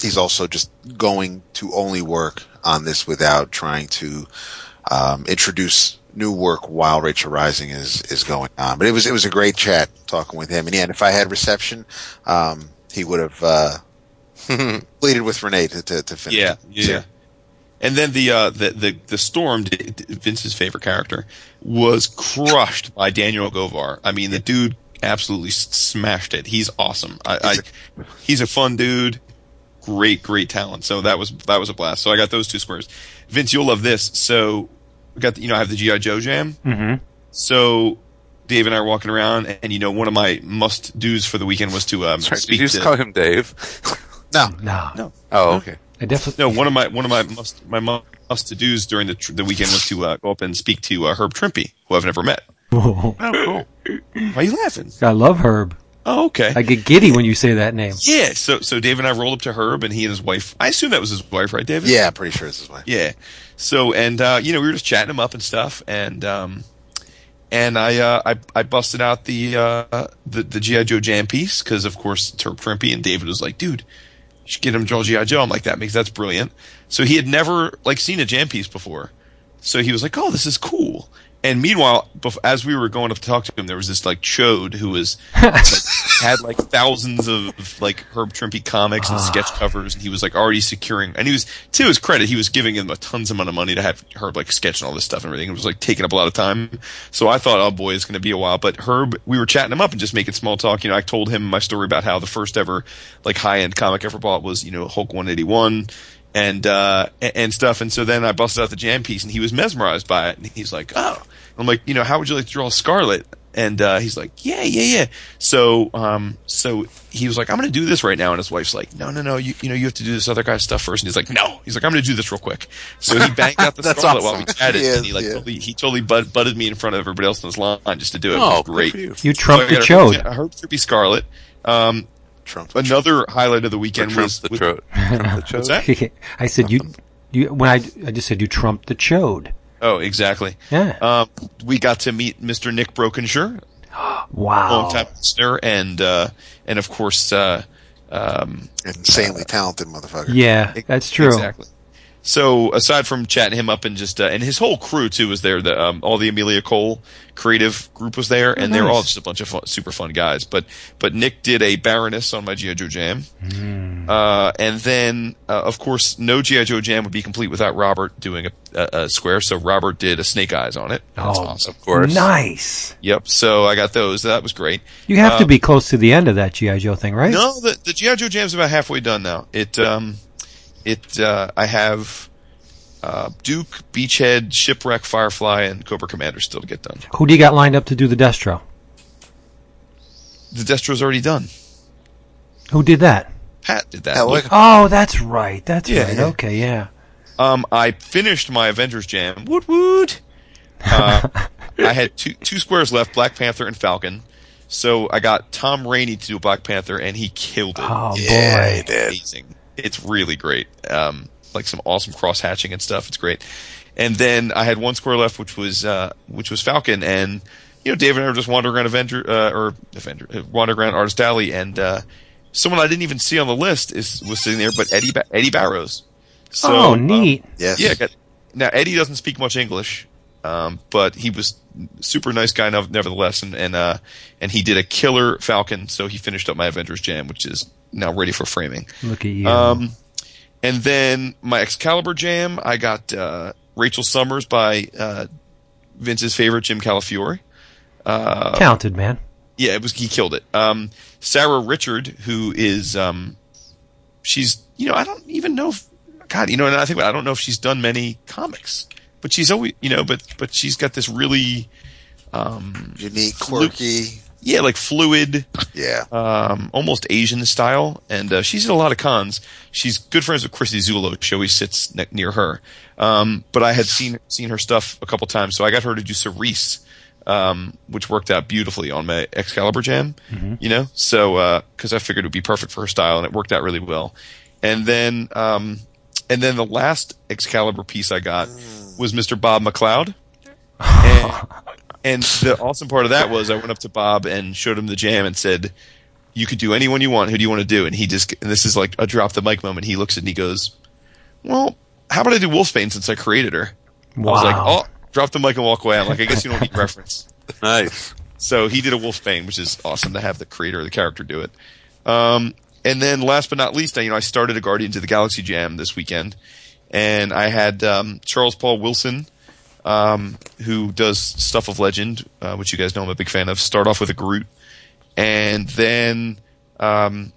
he's also just going to only work on this without trying to um, introduce new work while Rachel Rising is is going on. But it was it was a great chat talking with him. And yeah, and if I had reception, um, he would have uh, pleaded with Renee to to, to finish. yeah, yeah. And then the uh, the the the storm, Vince's favorite character, was crushed by Daniel Govar. I mean, the dude absolutely smashed it. He's awesome. I, I he's a fun dude. Great, great talent. So that was that was a blast. So I got those two squares. Vince, you'll love this. So we got the, you know I have the GI Joe Jam. Mm-hmm. So Dave and I are walking around, and you know one of my must dos for the weekend was to um, Sorry, did speak you just to call him Dave? No, No. no Oh, okay. I definitely. no, one of my one of my must my must to dos during the tr- the weekend was to uh, go up and speak to uh, Herb Trimpe, who I've never met. Oh, cool. Why are you laughing? I love Herb. Oh, okay. I get giddy when you say that name. yeah. So so Dave and I rolled up to Herb, and he and his wife. I assume that was his wife, right, David? yeah, pretty sure this is why. Yeah. So and uh, you know we were just chatting him up and stuff, and um, and I uh, I I busted out the uh, the the GI Joe jam piece because of course it's Herb Trimpe, and David was like, dude. You should get him to draw GI Joe. I'm like that makes that's brilliant. So he had never like seen a jam piece before, so he was like, "Oh, this is cool." And meanwhile, as we were going to talk to him, there was this like chode who was like, had like thousands of like Herb Trimpe comics and sketch ah. covers, and he was like already securing. And he was to his credit, he was giving him a tons amount of money to have Herb like sketch and all this stuff and everything. It was like taking up a lot of time. So I thought, oh boy, it's going to be a while. But Herb, we were chatting him up and just making small talk. You know, I told him my story about how the first ever like high end comic I ever bought was you know Hulk 181 and uh and stuff. And so then I busted out the jam piece and he was mesmerized by it. And he's like oh. I'm like you know how would you like to draw Scarlett? And uh he's like yeah yeah yeah. So um so he was like I'm gonna do this right now. And his wife's like no no no. You you know you have to do this other guy's stuff first. And he's like no. He's like I'm gonna do this real quick. So he banged out the That's Scarlett while we chatted He and he like yeah. totally, he totally butt, butted me in front of everybody else in his line just to do it, it Oh, was great. you. You So trumped I the got a chode. Herb- a Trippy Scarlett. Um Trump. another highlight of the Or weekend Trump's was the was- throat. Trump the What's chode. that? I said you. You when I I just said you trumped the chode. Oh, exactly. Yeah. Um, we got to meet Mr. Nick Brokenshire, Wow. longtime listener, and uh, and of course, uh, Um, Insanely talented motherfucker. Yeah, that's true. Exactly. So aside from chatting him up and just uh, and his whole crew too was there. The um, all the Amelia Cole creative group was there, and they were all just a bunch of fun, super fun guys. But but Nick did a Baroness on my GI Joe Jam, uh, and then uh, of course no GI Joe Jam would be complete without Robert doing a, a, a square. So Robert did a Snake Eyes on it. That's Oh, awesome. Of course. Nice. Yep. So I got those. That was great. You have to be close to the end of that GI Joe thing, right? No, the the GI Joe Jam's about halfway done now. It um, it uh, I have uh, Duke, Beachhead, Shipwreck, Firefly, and Cobra Commander still to get done. Who do you got lined up to do the Destro? The Destro's already done. Who did that? Pat did that. Look, look- Oh, that's right. That's Yeah, right. yeah. Okay, yeah. um, I finished my Avengers Jam. Woot woot. Uh, I had two two squares left: Black Panther and Falcon. So I got Tom Raney to do Black Panther, and he killed it. Oh Yeah, boy. amazing. It's really great. Um, like some awesome cross hatching and stuff. It's great. And then I had one square left, which was uh, which was Falcon, and you know David and I were just wandering around Avenger uh, or Avenger, uh, wandering around Artist Alley, and uh, someone I didn't even see on the list is was sitting there, but Eddie ba- Eddie Barrows. So, oh, um, neat. Yes. yeah. Got, now Eddie doesn't speak much English, um, but he was super nice guy nevertheless, and and uh, and he did a killer Falcon. So he finished up my Avengers Jam, which is now ready for framing. Look at you. Um, and then my Excalibur Jam, I got uh, Rachel Summers by uh, Vince's favorite Jim Calafiore. uh, Talented man. Yeah, it was he killed it. Um, Sara Richard, who is um, she's you know I don't even know if God you know and I think I don't know if she's done many comics, but she's always you know but but she's got this really Unique, quirky. Yeah like fluid Yeah. um, almost Asian style, and uh, she's at a lot of cons. She's good friends with Chrissie Zullo. She always sits ne- near her. Um, but I had seen seen her stuff a couple times, so I got her to do Cerise, um, which worked out beautifully on my Excalibur Jam. You know, so because I figured it would be perfect for her style, and it worked out really well. And then um, and then the last Excalibur piece I got was Mr. Bob McLeod. And, and the awesome part of that was I went up to Bob and showed him the jam and said, "You could do anyone you want. Who do you want to do?" And he just and this is like a drop the mic moment. He looks at it and he goes, "Well, how about I do Wolfsbane since I created her?" I was like, "Oh, drop the mic and walk away." I'm like, "I guess you don't need reference." Nice. So he did a Wolfsbane, which is awesome to have the creator of the character do it. Um, and then last but not least, I, you know, I started a Guardians of the Galaxy Jam this weekend, and I had um, Charles Paul Wilson, um, who does stuff of Legend, uh, which you guys know I'm a big fan of. Start off with a Groot, and then um,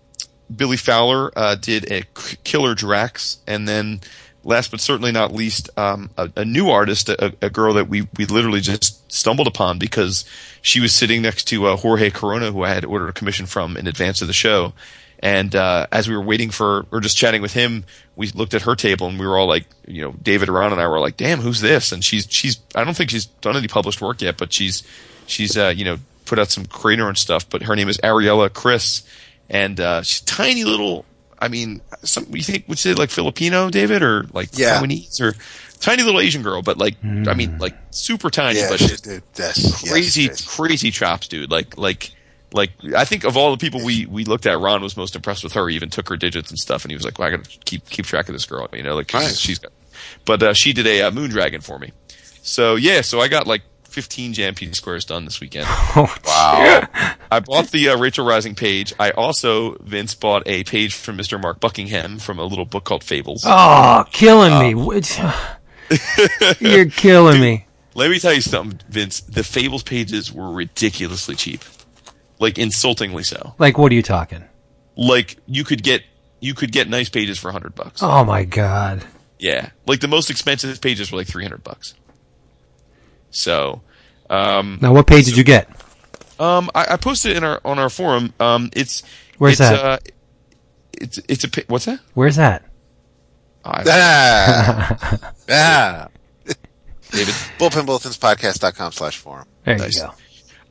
Billy Fowler uh, did a Killer Drax, and then last but certainly not least, um, a, a new artist, a, a girl that we we literally just stumbled upon because she was sitting next to uh, Jorge Corona, who I had ordered a commission from in advance of the show. And uh, as we were waiting for, or just chatting with him, we looked at her table and we were all like, you know, David Aron and I were like, "Damn, who's this?" And she's she's I don't think she's done any published work yet, but she's she's uh, you know put out some creator and stuff. But her name is Ariella Chris, and uh, she's tiny little. I mean, some you think would you say like Filipino, David, or like Yeah. Taiwanese, or tiny little Asian girl, but like I mean, like super tiny, Yeah, but yes, crazy, yes, yes. crazy chops, dude. Like, like, like. I think of all the people we we looked at, Ron was most impressed with her. He even took her digits and stuff, and he was like, well, "I got to keep keep track of this girl." You know, like Nice. she's got. But uh, she did a uh, moon dragon for me. So yeah, so I got like 15 Jam squares done this weekend. Oh, Wow. I bought the uh, Rachel Rising page. I also Vince bought a page from Mr. Mark Buckingham from a little book called Fables. Oh, killing me. You're killing me. Let me tell you something, Vince. The Fables pages were ridiculously cheap, like insultingly so. Like, what are you talking? like you could get you could get nice pages for 100 bucks. Oh my god. Yeah. Like the most expensive pages were like 300 bucks. So, um Now, what page did you get? um I, I posted in our on our forum. Um it's Where's it's, that? Uh, it's it's a pi- what's that? Where's that? I, Ah, ah. David. Bullpenbulletinspodcast.com slash forum. There Nice. you go.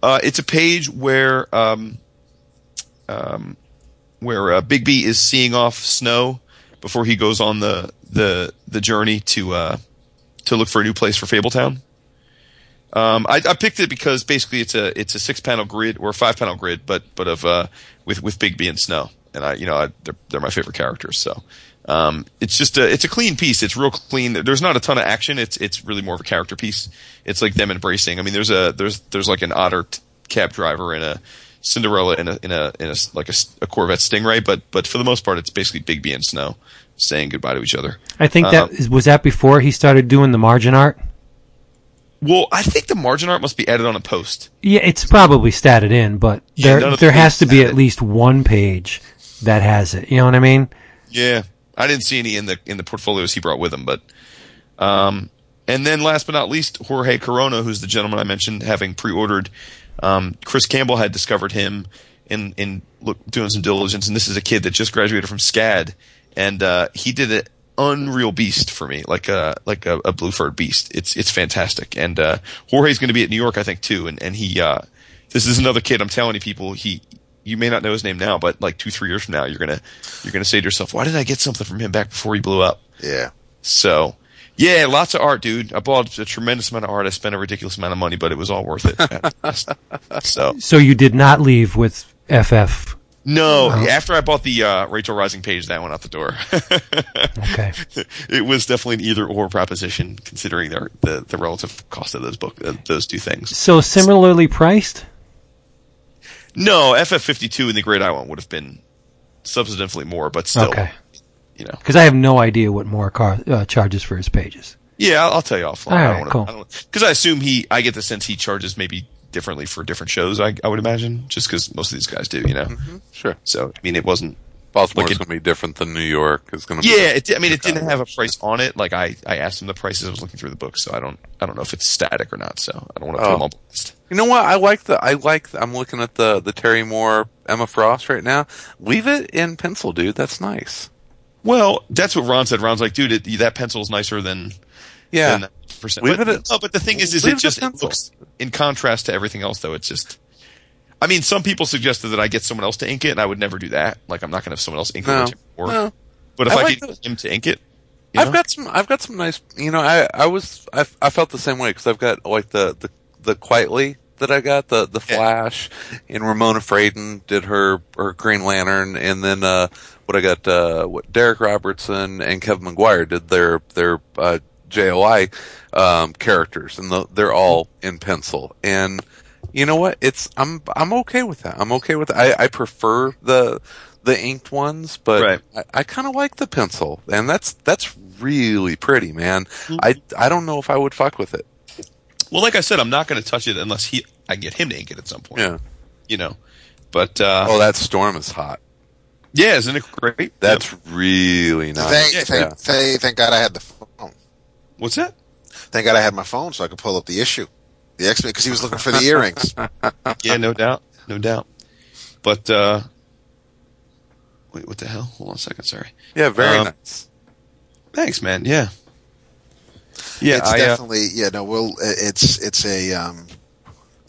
Uh, it's a page where um, um, where uh, Bigby is seeing off Snow before he goes on the the the journey to uh, to look for a new place for Fabletown. Um, I, I picked it because basically it's a it's a six panel grid or five panel grid, but but of uh, with with Bigby and Snow. and I, you know, I, they're they're my favorite characters. So um, it's just a it's a clean piece. It's real clean. There's not a ton of action. It's it's really more of a character piece. It's like them embracing. I mean, there's a there's there's like an otter t- cab driver and a Cinderella in a in a in a like a, a Corvette Stingray, but but for the most part, it's basically Bigby and Snow saying goodbye to each other. I think that Um, was that before he started doing the margin art. Well, I think the margin art must be added on a post. Yeah, it's probably statted in, but there of there the has to be at least one page that has it. You know what I mean? Yeah, I didn't see any in the in the portfolios he brought with him, but um, and then last but not least, Jorge Corona, who's the gentleman I mentioned having pre-ordered. Um, Chris Campbell had discovered him in in look, doing some diligence, and this is a kid that just graduated from SCAD, and uh, he did an unreal beast for me, like a like a, a blue furred beast. It's it's fantastic, and uh, Jorge's going to be at New York, I think, too, and and he uh, this is another kid. I'm telling you, people, he you may not know his name now, but like two three years from now, you're gonna you're gonna say to yourself, why did I get something from him back before he blew up? Yeah. So, yeah, lots of art, dude. I bought a tremendous amount of art. I spent a ridiculous amount of money, but it was all worth it. so, So you did not leave with FF. no, after I bought the uh, Rachel Rising page, that went out the door. Okay. it was definitely an either or proposition, considering their, the the relative cost of those book uh, those two things. So similarly priced. No, FF52 in the Great Eye one would have been substantively more, but still, Okay. you know. Because I have no idea what more car, uh, charges for his pages. Yeah, I'll, I'll tell you offline. All I right, don't cool. wanna, Because I assume he, I get the sense he charges maybe differently for different shows. I, I would imagine, just because most of these guys do, you know. Sure. So I mean, it wasn't. Baltimore's Like going to be different than New York. Is going to be. Yeah, it, I mean, it didn't have a price on it. Like I, I asked him the prices. I was looking through the book, so I don't, I don't know if it's static or not. So I don't want to put Oh. him on blast. You know what? I like the I like. The, I'm looking at the the Terry Moore Emma Frost right now. Leave it in pencil, dude. That's nice. Well, that's what Ron said. Ron's like, dude, it, that pencil's nicer than Yeah. than that percent. Leave But, it at- no, but the thing is, is it it just it looks in contrast to everything else, though. It's just. I mean, some people suggested that I get someone else to ink it, and I would never do that. Like, I'm not going to have someone else ink No. it. Or, No. But if I I, like get him to ink it, I've know? got some. I've got some nice. You know, I I was I, I felt the same way because I've got like the the the quietly that I got the the Yeah. Flash and Ramona Fradon did her her Green Lantern and then uh what I got uh what Darick Robertson and Kevin Maguire did their their uh JLI um characters and the, they're all in pencil and you know what it's I'm I'm okay with that I'm okay with I I prefer the the inked ones but Right. I, I kind of like the pencil and that's that's really pretty man Mm-hmm. I I don't know if I would fuck with it well, like I said, I'm not going to touch it unless he I get him to ink it at some point. yeah You know, but uh, oh that storm is hot yeah, isn't it great? That's Yep. really nice. Thank, yeah. thank, thank, thank God I had the phone. what's that? Thank God I had my phone so I could pull up the issue. The X Men, because he was looking for the earrings. Yeah, no doubt, no doubt. But uh, wait, what the hell? Hold on a second. Sorry. Yeah, very Um, nice. Thanks, man. Yeah. Yeah, it's I, uh, definitely yeah. No, we'll. It's it's a um,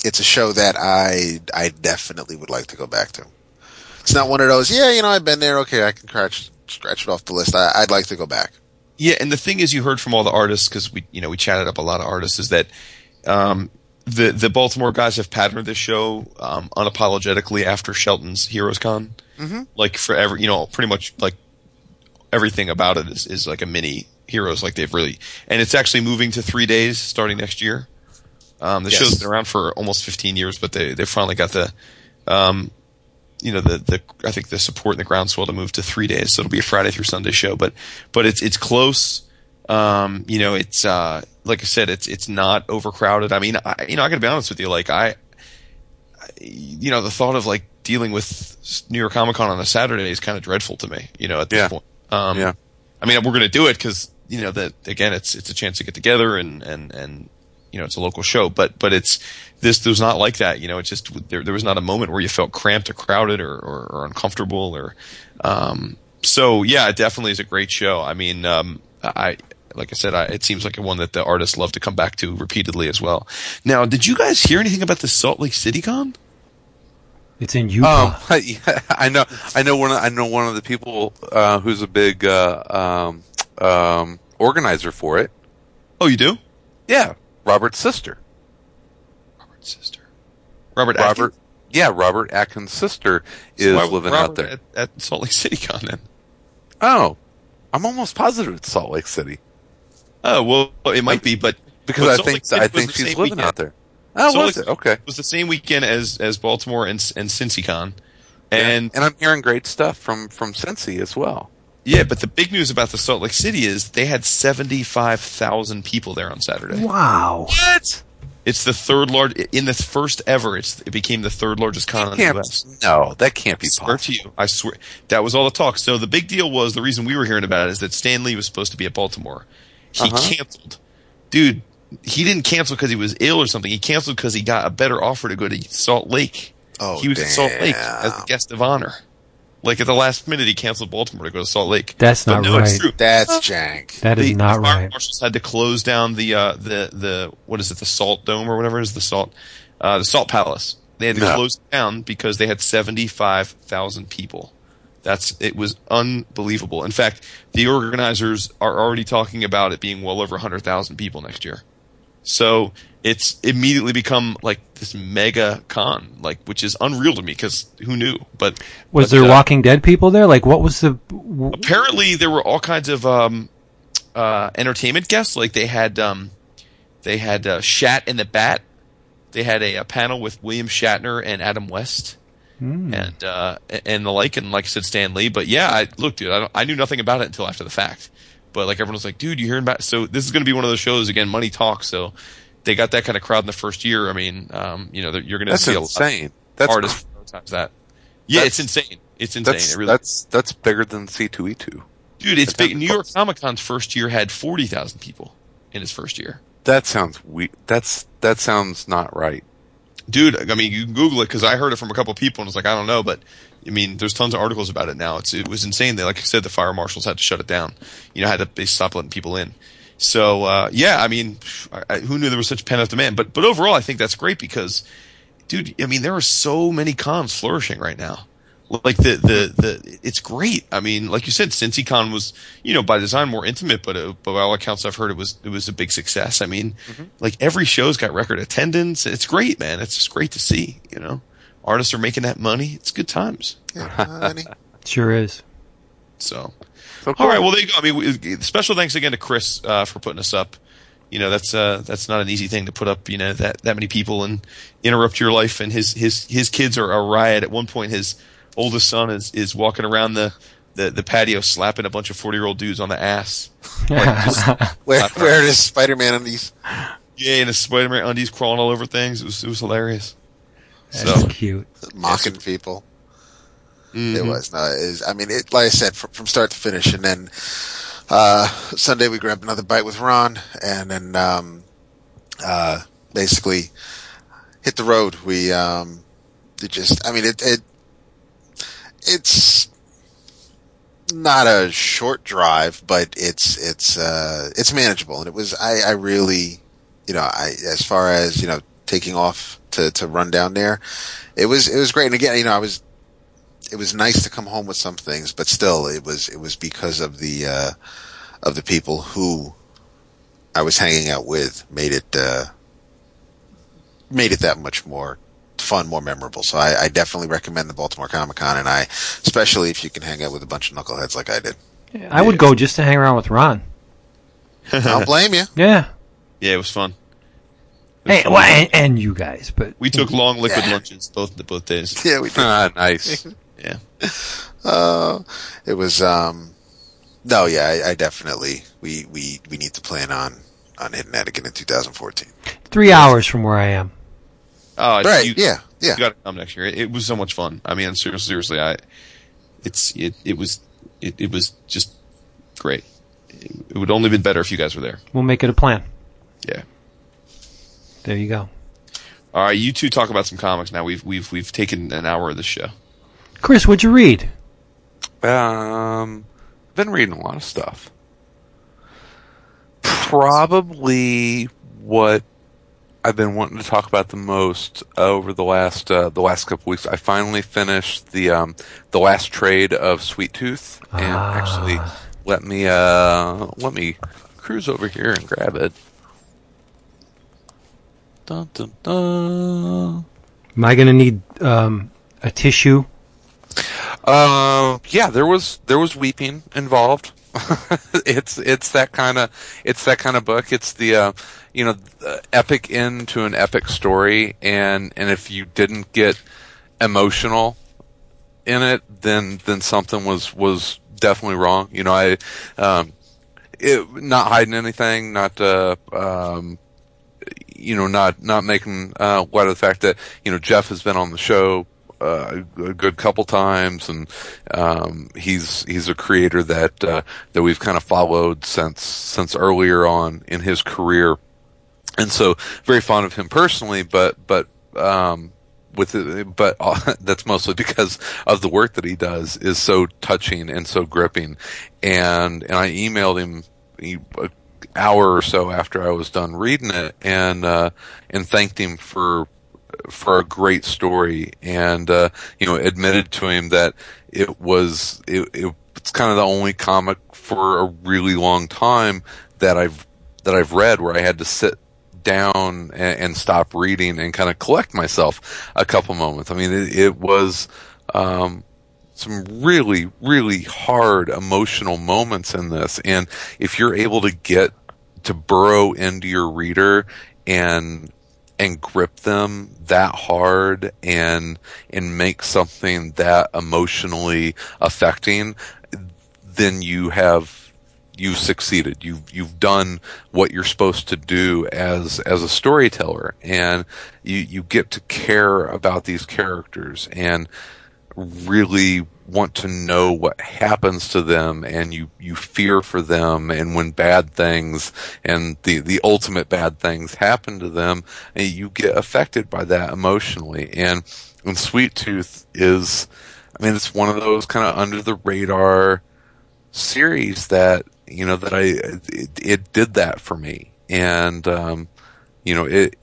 it's a show that I I definitely would like to go back to. It's not one of those. Yeah, you know, I've been there. Okay, I can scratch scratch it off the list. I, I'd like to go back. Yeah, and the thing is, you heard from all the artists because we, you know, we chatted up a lot of artists. Is that um, the the Baltimore guys have patterned this show um, unapologetically after Shelton's Heroes Con. Mm-hmm. Like for every, you know, pretty much like everything about it is, is like a mini Heroes. Like they've really, and it's actually moving to three days starting next year. Um, the Yes. show's been around for almost 15 years, but they they finally got the, um, you know, the the I think the support and the groundswell to move to three days, so it'll be a Friday through Sunday show. But but it's it's close. Um, you know, it's uh, like I said, it's it's not overcrowded. I mean, I, you know, I got to be honest with you. Like I, I- you know, the thought of like dealing with New York Comic Con on a Saturday is kind of dreadful to me. You know, at this Yeah. point. Um, Yeah. I mean, we're going to do it because you know that again, it's it's a chance to get together and and and you know it's a local show. But but it's this was not like that. You know, it just there there was not a moment where you felt cramped or crowded or or, or uncomfortable or. Um, so yeah, it definitely is a great show. I mean, um, I like I said, I, it seems like one that the artists love to come back to repeatedly as well. Now, did you guys hear anything about the Salt Lake City Con? It's in Utah. Um, yeah, I know, I know one. Of, I know one of the people uh, who's a big uh, um, um, organizer for it. Oh, you do? Yeah, Robert's sister. Robert's sister. Robert. Robert. Atkins? yeah, Robert Atkins' sister is Why was living Robert out there. at, at Salt Lake City Con then. Oh, I'm almost positive it's Salt Lake City Oh well, it might be, but because but I think I think she's same living weekend. out there. Oh, Salt was it? Okay. It was the same weekend as as Baltimore and and CincyCon, and and I'm hearing great stuff from from Cincy as well. yeah, but the big news about the Salt Lake City is they had seventy five thousand people there on Saturday. Wow. What? It's the third large in the first ever. It's it became the third largest con in the U.S. no, that can't be I swear possible. to you, I swear that was all the talk. So the big deal was the reason we were hearing about it is that Stan Lee was supposed to be at Baltimore. He Uh-huh. canceled, dude. He didn't cancel because he was ill or something. He canceled because he got a better offer to go to Salt Lake. Oh, he was at Salt Lake as the guest of honor. Like at the last minute, he canceled Baltimore to go to Salt Lake. That's But not no, it's right. true. That's jank. That is The- not the fire right. marshals had to close down the uh, the the what is it the Salt Dome or whatever it is the Salt uh, the Salt Palace. They had to No. close it down because they had seventy five thousand people. That's it was unbelievable. In fact, the organizers are already talking about it being well over hundred thousand people next year. So it's immediately become like this mega con, like which is unreal to me because who knew? But Was but, there uh, Walking Dead people there? Like, what was the? w- apparently there were all kinds of um, uh, entertainment guests. Like they had um, they had uh, Shat and the Bat. They had a, a panel with William Shatner and Adam West. And uh, and the like, and like I said, Stan Lee. But yeah, I look, dude, I, don't, I knew nothing about it until after the fact. But like everyone was like, dude, you hearing about? So this is going to be one of those shows again. Money talks. So they got that kind of crowd in the first year. I mean, um, you know, you're going to see a lot insane. of That's artists that. Yeah, That's- it's insane. It's insane. That's it really that's that's bigger than C2E2. Dude, it's big. New York. Comic Con's first year had forty thousand people in its first year. That sounds we. That's that sounds not right. Dude, I mean, you can Google it because I heard it from a couple people and was like, I don't know, but I mean, there's tons of articles about it now. It's it was insane. They, like I said, the fire marshals had to shut it down. You know, had to they stop letting people in. So uh, yeah, I mean, I, who knew there was such pent up demand? But but overall, I think that's great because, dude, I mean, there are so many cons flourishing right now. Like the the the, it's great. I mean, like you said, CincyCon was you know by design more intimate, but uh, by all accounts I've heard it was it was a big success. I mean, like every show's got record attendance. It's great, man. It's just great to see. You know, artists are making that money. It's good times. Yeah, Sure is. So, So all right. Well, there you go. I mean, we, special thanks again to Chris uh, for putting us up. You know, that's uh, that's not an easy thing to put up. You know, that that many people and interrupt your life. And his his his kids are a riot. At one point, his oldest son is is walking around the. The, the patio slapping a bunch of 40 year old dudes on the ass. Like, just, where where is Spider Man on these? yeah, and his Spider Man undies crawling all over things. It was, it was hilarious. That's So, cute. mocking people. mhm. It was no. It is, I mean, it, like I said, from, from start to finish, and then uh, Sunday we grabbed another bite with Ron, and then um, uh, basically hit the road. We um, it just, I mean, it, it it's not a short drive, but it's it's uh, it's manageable, and it was. I, I really, you know, I as far as you know, taking off to to run down there, it was it was great. And again, you know, I was it was nice to come home with some things, but still, it was it was because of the uh, of the people who I was hanging out with made it uh, made it that much more fun, more memorable. So I, I definitely recommend the Baltimore Comic Con, and I especially if you can hang out with a bunch of knuckleheads like I did. I would go just to hang around with Ron. I don't blame you. Yeah. yeah, it was fun. It was Hey, fun. well, and, and you guys, but we took long liquid Yeah. lunches both both days. Yeah, we did. Ah, nice. Yeah. Uh, it was um, no, yeah, I, I definitely we we we need to plan on on hitting that again in 2014. three hours from where I am. Oh, it's- Right? you- yeah, yeah. You got to come next year. It, it was so much fun. I mean, seriously, seriously, I, it's it it was it, it was just great. It, it would only have been better if you guys were there. We'll make it a plan. Yeah. There you go. All right, you two talk about some comics now. We've we've we've taken an hour of the show. Chris, what'd you read? Um, been reading a lot of stuff. Probably what I've been wanting to talk about the most over the last uh, the last couple weeks. I finally finished the um, the last trade of Sweet Tooth, and Ah. actually let me uh, let me cruise over here and grab it. Dun, dun, dun. Am I going to need um, a tissue? Uh, yeah, there was there was weeping involved. it's it's that kind of it's that kind of book. It's the uh, you know epic end to an epic story, and and if you didn't get emotional in it, then then something was was definitely wrong. You know, I um, it, not hiding anything, not uh, um, you know, not not making uh, light of the fact that you know Jeff has been on the show uh, a good couple times, and um, he's he's a creator that uh, that we've kind of followed since since earlier on in his career, and so very fond of him personally. But but um, with it, but uh, that's mostly because of the work that he does is so touching and so gripping, and and I emailed him. He, hour or so after I was done reading it, and uh, and thanked him for for a great story, and uh, you know admitted to him that it was it, it, it's kind of the only comic for a really long time that I've that I've read where I had to sit down and, and stop reading and kind of collect myself a couple moments. I mean, it, it was. Um, some really, really hard emotional moments in this. And if you're able to get to burrow into your reader and and grip them that hard and and make something that emotionally affecting, then you have you've succeeded. You've you've done what you're supposed to do as as a storyteller, and you you get to care about these characters and really want to know what happens to them. And you, you fear for them. And when bad things and the, the ultimate bad things happen to them and you get affected by that emotionally. And, and Sweet Tooth is, I mean, it's one of those kind of under the radar series that, you know, that I, it, it did that for me. And, um, you know, it,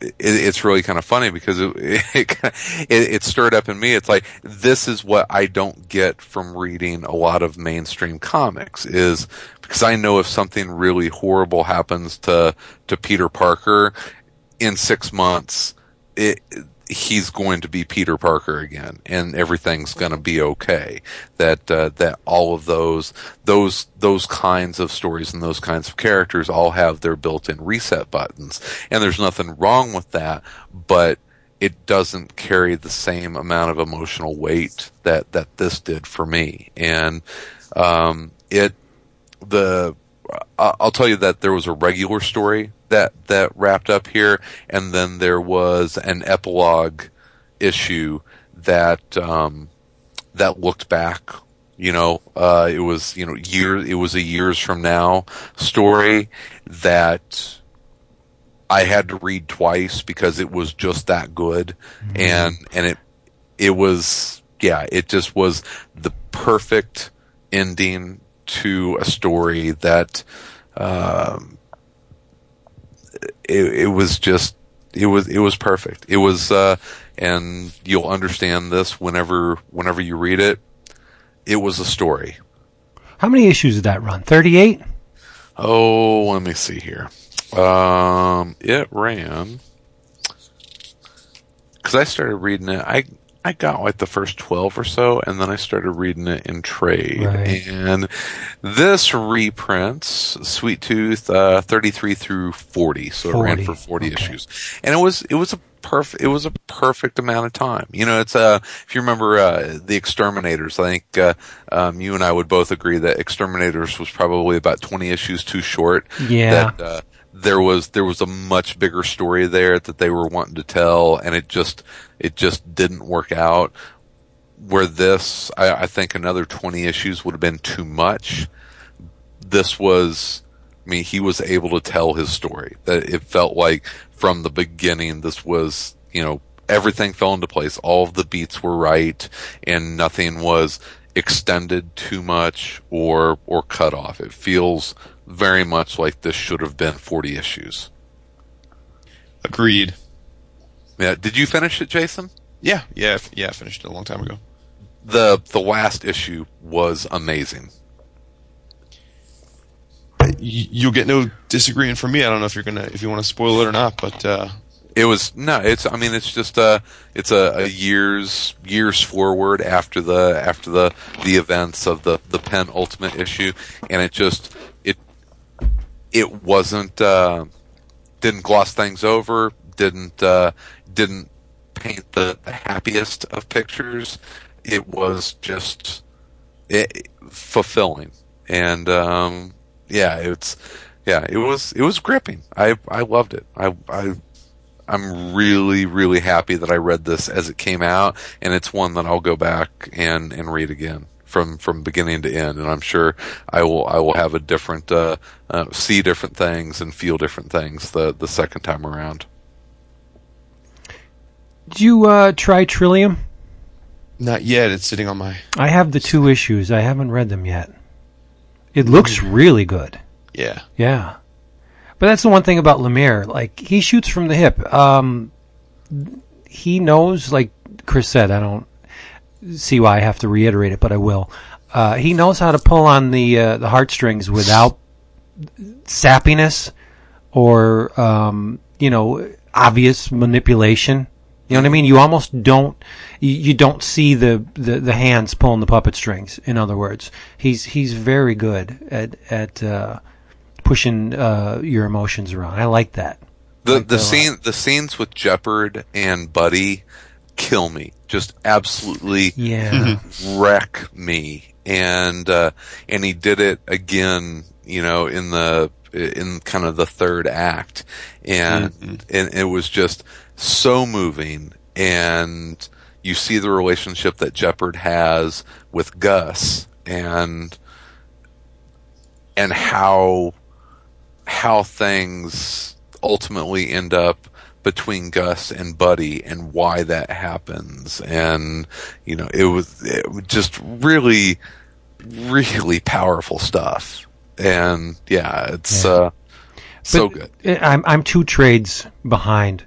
it, it's really kind of funny because it, it, it, stirred up in me. It's like, this is what I don't get from reading a lot of mainstream comics is because I know if something really horrible happens to, to Peter Parker in six months, it, he's going to be Peter Parker again, and everything's going to be okay. That uh, that all of those those those kinds of stories and those kinds of characters all have their built-in reset buttons, and there's nothing wrong with that, but it doesn't carry the same amount of emotional weight that that this did for me, and um, it the I'll tell you that there was a regular story that that wrapped up here, and then there was an epilogue issue that um, that looked back. You know, uh, it was you know year it was a years from now story that I had to read twice because it was just that good, mm-hmm. and and it it was yeah it just was the perfect ending to a story that um, it, it was just it was it was perfect. It was uh, and you'll understand this whenever whenever you read it. It was a story. How many issues did that run? Thirty eight. Oh, let me see here. Um, it ran because I started reading it. I I got like the first 12 or so, and then I started reading it in trade. Right. And this reprints Sweet Tooth, uh, 33 through 40. So 40. it ran for 40 okay. issues. And it was, it was a perfect, it was a perfect amount of time. You know, it's, uh, if you remember, uh, The Exterminators, I think, uh, um, you and I would both agree that Exterminators was probably about 20 issues too short. Yeah. That, uh, there was there was a much bigger story there that they were wanting to tell, and it just it just didn't work out. Where this, I, I think another twenty issues would have been too much. This was, I mean, he was able to tell his story. That it felt like from the beginning, this was you know everything fell into place. All of the beats were right, and nothing was extended too much or or cut off. It feels very much like this should have been 40 issues. Agreed. Yeah. Did you finish it, Jason? Yeah, yeah, yeah. I finished it a long time ago. The the last issue was amazing. You'll get no disagreeing from me. I don't know if you're gonna if you want to spoil it or not, but uh, It was no. It's. I mean, it's just a. It's a, a years years forward after the after the the events of the the penultimate issue, and it just it wasn't uh, didn't gloss things over. Didn't uh, didn't paint the, the happiest of pictures. It was just it, fulfilling, and um, yeah, it's yeah, it was it was gripping. I I loved it. I I I'm really, really happy that I read this as it came out, and it's one that I'll go back and and read again from from beginning to end. And I'm sure I will I will have a different uh, uh, see different things and feel different things the the second time around. Did you uh, try Trillium? Not yet. It's sitting on my. I have the two issues. I haven't read them yet. It looks really good. Yeah. Yeah. But that's the one thing about Lemire. Like he shoots from the hip. Um, he knows, like Chris said. I don't see why I have to reiterate it, but I will. Uh, he knows how to pull on the uh, the heartstrings without sappiness or um, you know obvious manipulation. You know what I mean? You almost don't you, don't see the, the, the hands pulling the puppet strings. In other words, he's he's very good at at uh, pushing uh, your emotions around. I like that. The Like the that a lot. scene the scenes with Jepperd and Buddy kill me. Just absolutely Yeah. wreck me. And uh, and he did it again, you know, in the in kind of the third act, and and it was just so moving. And you see the relationship that Jepperd has with Gus, and and how how things ultimately end up between Gus and Buddy and why that happens. And, you know, it was, it was just really, really powerful stuff. And yeah, it's, Yeah. uh, so But good. I'm I'm two trades behind.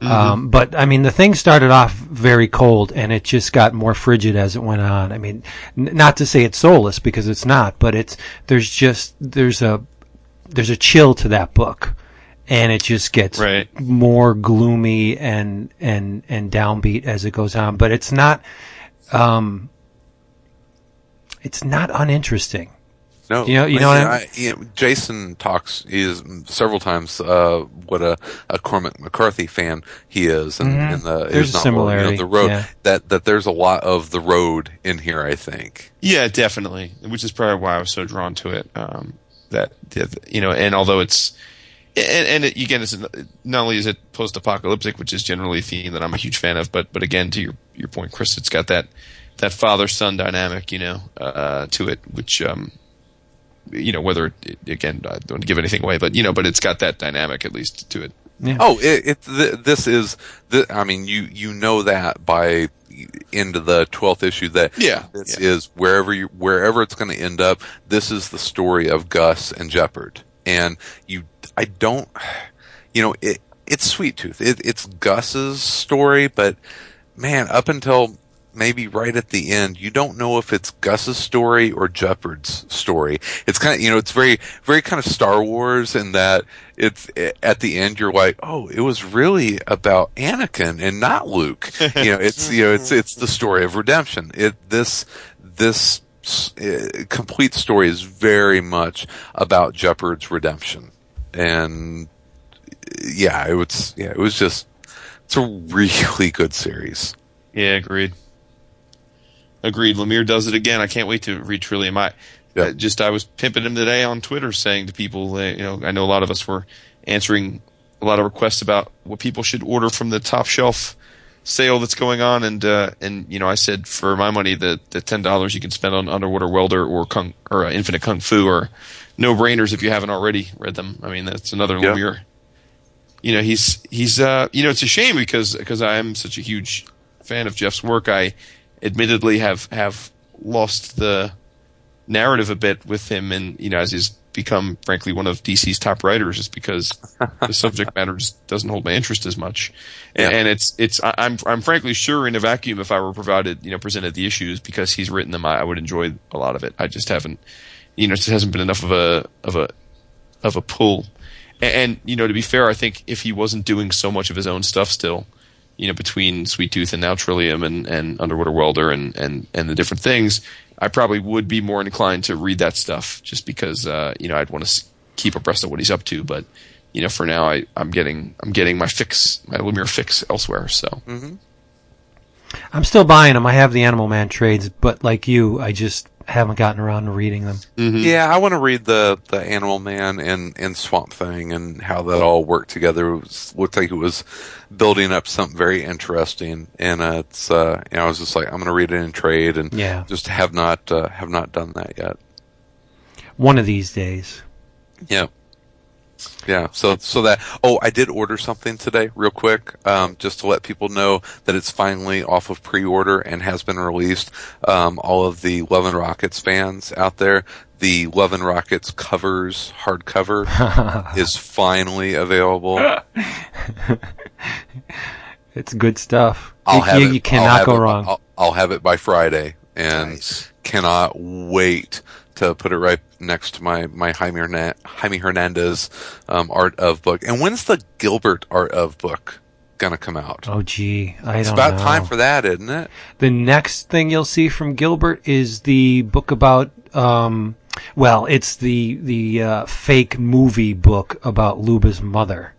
Um, but I mean, the thing started off very cold, and it just got more frigid as it went on. I mean, n- not to say it's soulless because it's not, but it's there's just there's a there's a chill to that book, and it just gets Right. more gloomy and and and downbeat as it goes on. But it's not, um, it's not uninteresting. No, You know- you know what I- I, you know, Jason talks is several times uh, what a, a Cormac McCarthy fan he is, and in the Mm-hmm. There's his a novel, similarity, You know, the road yeah. that that there's a lot of the road in here. I think. Yeah, definitely. Which is probably why I was so drawn to it. Um, that you know, and although it's and, and it, again, it's not only is it post-apocalyptic, which is generally a theme that I'm a huge fan of, but but again, to your your point, Chris, it's got that that father-son dynamic, you know, uh, to it, which um, you know, whether it, again, I don't want to give anything away, but you know, but it's got that dynamic at least to it. Oh, it, it th- this is the. I mean, you you know that by into the twelfth issue that Yeah, this yeah. is wherever you wherever it's going to end up. This is the story of Gus and Jepperd, and you. I don't. You know, it it's Sweet Tooth. It, it's Gus's story, but man, up until maybe right at the end, you don't know if it's Gus's story or Jepperd's story. It's kind of, you know, it's very, very kind of Star Wars in that it's at the end you're like, oh, it was really about Anakin and not Luke. you know, it's you know, it's it's the story of redemption. It this this uh, complete story is very much about Jepperd's redemption, and yeah, it was yeah, it was just it's a really good series. Yeah, agreed. Agreed. Lemire does it again. I can't wait to read Trillium. I Yeah. uh, just I was pimping him today on Twitter, saying to people, uh, you know, I know a lot of us were answering a lot of requests about what people should order from the top shelf sale that's going on, and uh, and you know, I said for my money, the the ten dollars you can spend on Underwater Welder or Kung or uh, Infinite Kung Fu are no brainers if you haven't already read them. I mean, that's another Yeah. Lemire. You know, he's he's uh, you know, it's a shame because because I am such a huge fan of Jeff's work. I admittedly have have lost the narrative a bit with him, and you know, as he's become frankly one of DC's top writers, is because the subject matter just doesn't hold my interest as much. And, Yeah. and it's it's I'm I'm frankly sure in a vacuum, if I were provided you know presented the issues because he's written them, I, I would enjoy a lot of it. I just haven't, you know, it just hasn't been enough of a of a of a pull. And, and you know, to be fair, I think if he wasn't doing so much of his own stuff still, you know, between Sweet Tooth and now Trillium and, and Underwater Welder and, and, and the different things, I probably would be more inclined to read that stuff just because, uh, you know, I'd want to keep abreast of what he's up to. But, you know, for now, I, I'm getting, I'm getting my fix, my Lemire fix elsewhere. So, Mm-hmm. I'm still buying them. I have the Animal Man trades, but like you, I just haven't gotten around to reading them. Yeah, I want to read the the Animal Man and and Swamp Thing and how that all worked together. It was, looked like it was building up something very interesting, and uh, it's uh, you know, I was just like, I'm going to read it in trade, and Yeah. just have not uh, have not done that yet. One of these days. Yeah. Yeah, so so that oh, I did order something today, real quick, um, just to let people know that it's finally off of pre-order and has been released. Um, all of the Love and Rockets fans out there, the Love and Rockets covers hardcover is finally available. It's good stuff. I'll you, have you, it. you cannot have go it- wrong. I'll, I'll have it by Friday, and Nice. cannot wait to put it right next to my my Jaime, Hernan- Jaime Hernandez um, art of book. And when's the Gilbert art of book gonna come out? oh, gee, I it's don't about know. time for that, isn't it? The next thing you'll see from Gilbert is the book about. Um, well, it's the the uh, fake movie book about Luba's mother.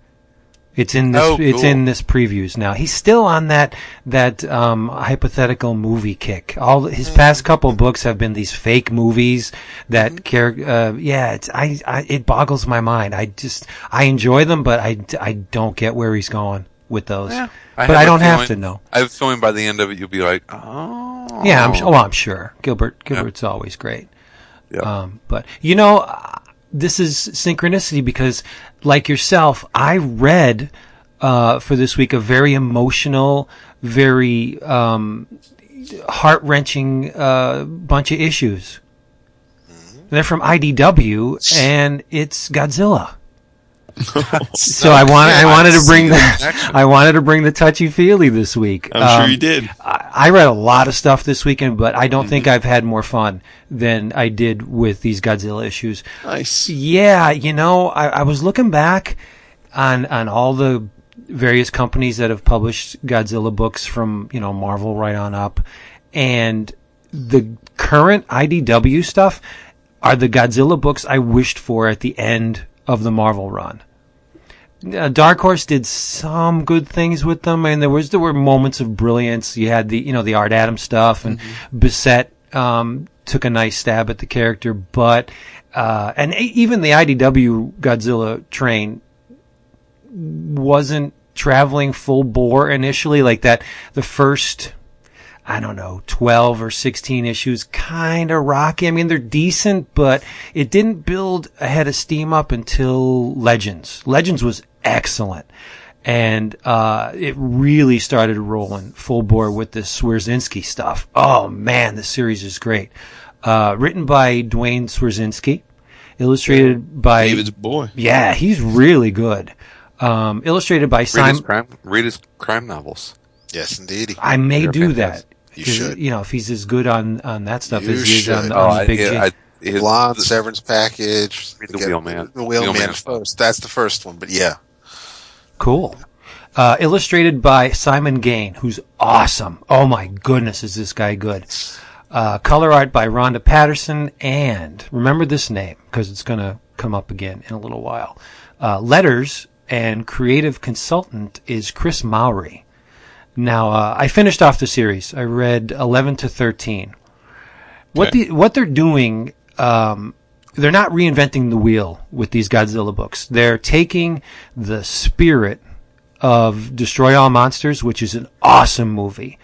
It's in this. Oh, It's in this previews now. He's still on that that um, hypothetical movie kick. All his past couple books have been these fake movies that Mm-hmm. care. Uh, yeah, it's, I, I it boggles my mind. I just I enjoy them, but I, I don't get where he's going with those. Yeah, but I don't have to know. I have a feeling by the end of it, you'll be like, oh, Yeah, I'm, well, I'm sure Gilbert. Gilbert's always great. Yeah. Um, but you know, this is synchronicity because, like yourself, I read uh, for this week a very emotional, very um, heart wrenching uh, bunch of issues. They're from IDW, and it's Godzilla. so I want I wanted to bring the I wanted to bring the touchy feely this week. I'm Um, sure you did. I I read a lot of stuff this weekend, but I don't think I've had more fun than I did with these Godzilla issues. Nice. Yeah, you know, I, I was looking back on on all the various companies that have published Godzilla books from you know Marvel right on up, and the current IDW stuff are the Godzilla books I wished for at the end of the Marvel run. Uh, Dark Horse did some good things with them, and there was there were moments of brilliance. You had the you know the Art Adams stuff, and Bissett um, took a nice stab at the character, but uh, and even the IDW Godzilla train wasn't traveling full bore initially like that. The first. I don't know, 12 or 16 issues, kind of rocky. I mean, they're decent, but it didn't build a head of steam up until Legends. Legends was excellent. And, uh, it really started rolling full bore with this Swierczynski stuff. Oh man, the series is great. Uh, written by Duane Swierczynski, illustrated by, David's boy. yeah, he's really good. Um, illustrated by Read Simon, read his crime novels. Yes, indeed. I may They're do fantastic. That. You 'Cause, should. You know, if he's as good on, on that stuff You as he is on, should. on Oh, the I, Big G. I, his, Blonde, the- Severance Package. Read The Wheelman. The Wheelman Wheelman. first. That's the first one, but yeah. Cool. Uh, illustrated by Simon Gane, who's awesome. Oh my goodness, is this guy good? Uh, color art by Ronda Pattison, and remember this name because it's going to come up again in a little while. Uh, letters and creative consultant is Chris Mowry. Now, uh, I finished off the series. I read 11 to 13. What Okay. the what they're doing, um, they're not reinventing the wheel with these Godzilla books. They're taking the spirit of Destroy All Monsters, which is an awesome movie,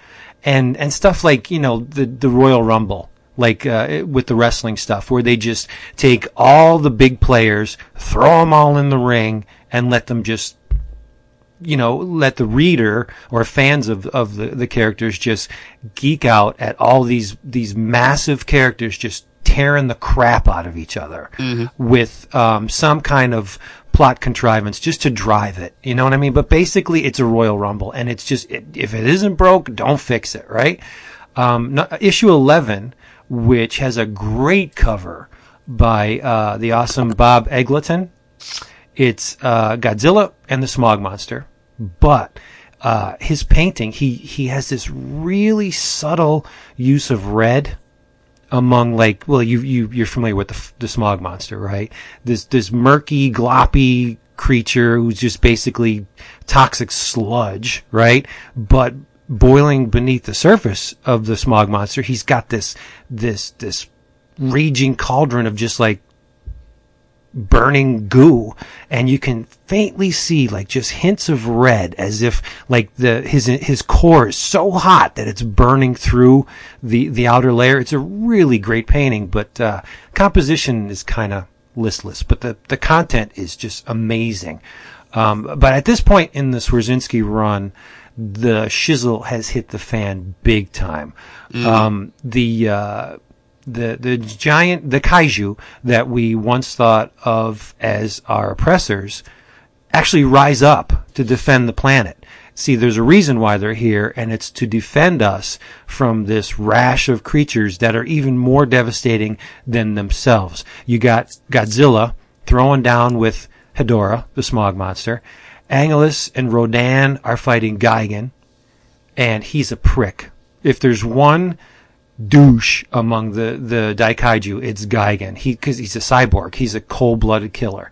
and and stuff like you know the the Royal Rumble, like uh, with the wrestling stuff, where they just take all the big players, throw them all in the ring, and let them just you know, let the reader or fans of, of the, the characters just geek out at all these, these massive characters just tearing the crap out of each other with, um, some kind of plot contrivance just to drive it. You know what I mean? But basically it's a Royal Rumble and it's just, it, if it isn't broke, don't fix it, right? Um, no, issue 11, which has a great cover by, uh, the awesome Bob Eggleton It's uh, Godzilla and the Smog Monster, but uh, his painting he he has this really subtle use of red among like well you you you're familiar with the the smog monster right? This this murky gloppy creature who's just basically toxic sludge right? But boiling beneath the surface of the smog monster he's got this this this raging cauldron of just like burning goo and you can faintly see like just hints of red as if like the his his core is so hot that it's burning through the the outer layer. It's a really great painting but uh composition is kind of listless but the the content is just amazing. Um but at this point in the Swierczynski run the shizzle has hit the fan big time. Um the uh the the giant the kaiju that we once thought of as our oppressors actually rise up to defend the planet. See, there's a reason why they're here, and it's to defend us from this rash of creatures that are even more devastating than themselves. You got Godzilla throwing down with Hedorah, the smog monster. Angelus and Rodan are fighting Gigan, and he's a prick. If there's one douche among the the Daikaiju, it's Gigan. He because he's a cyborg. He's a cold blooded killer.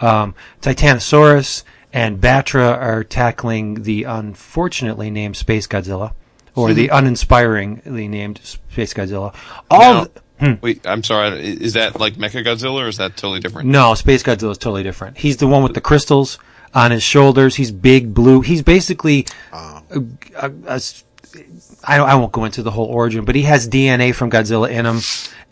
Um, Titanosaurus and Battra are tackling the unfortunately named Space Godzilla, or the uninspiringly named Space Godzilla. All Now- th- Hmm. Wait, I'm sorry. Is that like Mecha Godzilla or is that totally different? no, Space Godzilla is totally different. He's the one with the crystals on his shoulders. He's big blue. He's basically a, a- a s- I, I won't go into the whole origin, but he has DNA from Godzilla in him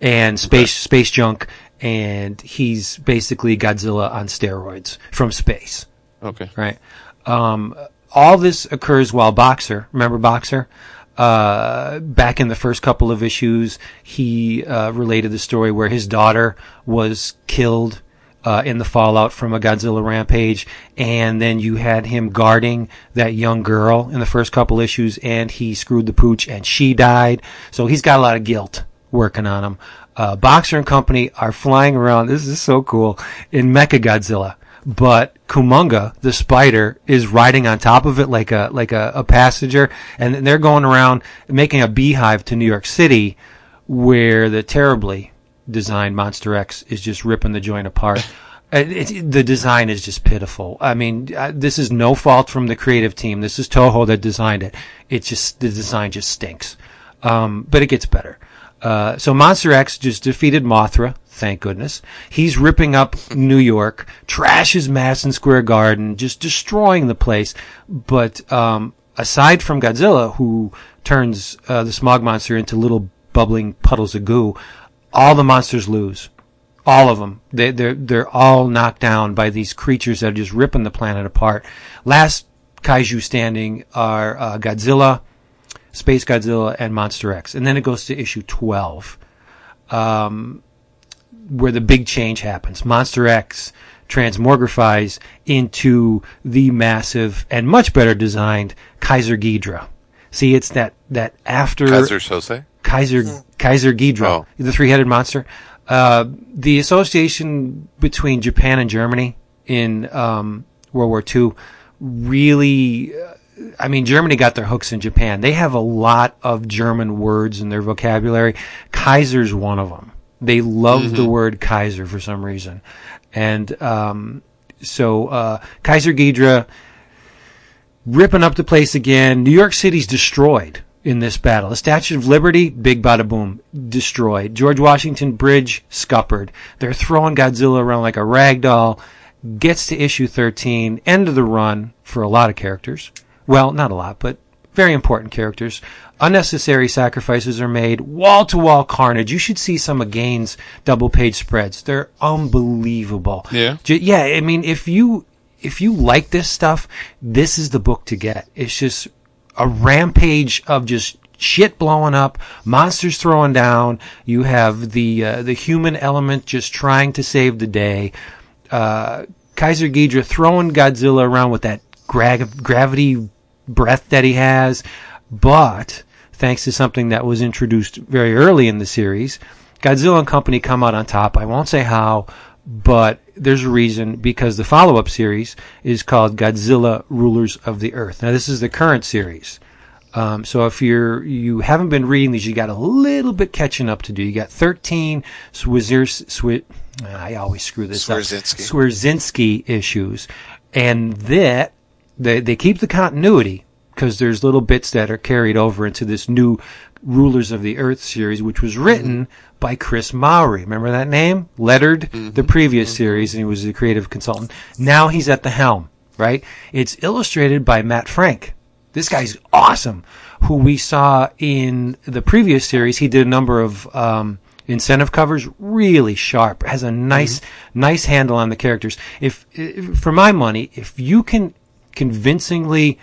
and space space junk, and he's basically Godzilla on steroids from space, Okay. right? Um, all this occurs while Boxer, remember Boxer? Uh, back in the first couple of issues, he uh, related the story where his daughter was killed uh, in the fallout from a Godzilla rampage, and then you had him guarding that young girl in the first couple issues, and he screwed the pooch, and she died. So he's got a lot of guilt working on him. Uh, Boxer and Company are flying around. This is so cool in Mecha Godzilla, but Kumonga, the spider, is riding on top of it like a like a, a passenger, and they're going around making a beehive to New York City, where the terribly designed Monster X is just ripping the joint apart. It, it, the design is just pitiful. I mean, uh, this is no fault from the creative team. This is Toho that designed it. It's just the design just stinks. Um, but it gets better. Uh, so Monster X just defeated Mothra. Thank goodness. He's ripping up New York, trashes Madison Square Garden, just destroying the place. But um, aside from Godzilla, who turns uh, the smog monster into little bubbling puddles of goo, all the monsters lose. All of them. They, they're, they're all knocked down by these creatures that are just ripping the planet apart. Last kaiju standing are uh, Godzilla, Space Godzilla, and Monster X. And then it goes to issue 12, um, where the big change happens. Monster X transmogrifies into the massive and much better designed Kaiser Ghidra. See, it's that, that after. Kaiser Sose? Kaiser Kaiser Ghidra, Oh. the three-headed monster. Uh, the association between Japan and Germany in um, World War II really. uh, I mean, Germany got their hooks in Japan. They have a lot of German words in their vocabulary. Kaiser's one of them. They love the word Kaiser for some reason, and um, so uh, Kaiser Ghidra ripping up the place again. New York City's destroyed in this battle. The Statue of Liberty, big bada boom, destroyed. George Washington Bridge, scuppered. They're throwing Godzilla around like a rag doll. Gets to issue 13, end of the run for a lot of characters. Well, not a lot, but very important characters. Unnecessary sacrifices are made. Wall to wall carnage. You should see some of Gane's double page spreads. They're unbelievable. Yeah? Yeah, I mean, if you if you like this stuff, this is the book to get. It's just a rampage of just shit blowing up, monsters throwing down. You have the uh, the human element just trying to save the day. Uh, Kaiser Ghidra throwing Godzilla around with that gra- gravity breath that he has, but thanks to something that was introduced very early in the series, Godzilla and company come out on top. I won't say how, but there's a reason because the follow-up series is called Godzilla Rulers of the Earth. Now this is the current series. Um, so if you're you haven't been reading these, you got a little bit catching up to do. You got 13 Swizzer, Swi- I always screw this Swierczynski. up. Issues, and that they they keep the continuity because there's little bits that are carried over into this new Rulers of the Earth series, which was written by Chris Mowry. Remember that name? Lettered mm-hmm. the previous mm-hmm. series, and he was the creative consultant. Now he's at the helm, right? It's illustrated by Matt Frank. This guy's awesome. Who we saw in the previous series, he did a number of um, incentive covers, really sharp. Has a nice, mm-hmm. nice handle on the characters. If, if for my money, if you can convincingly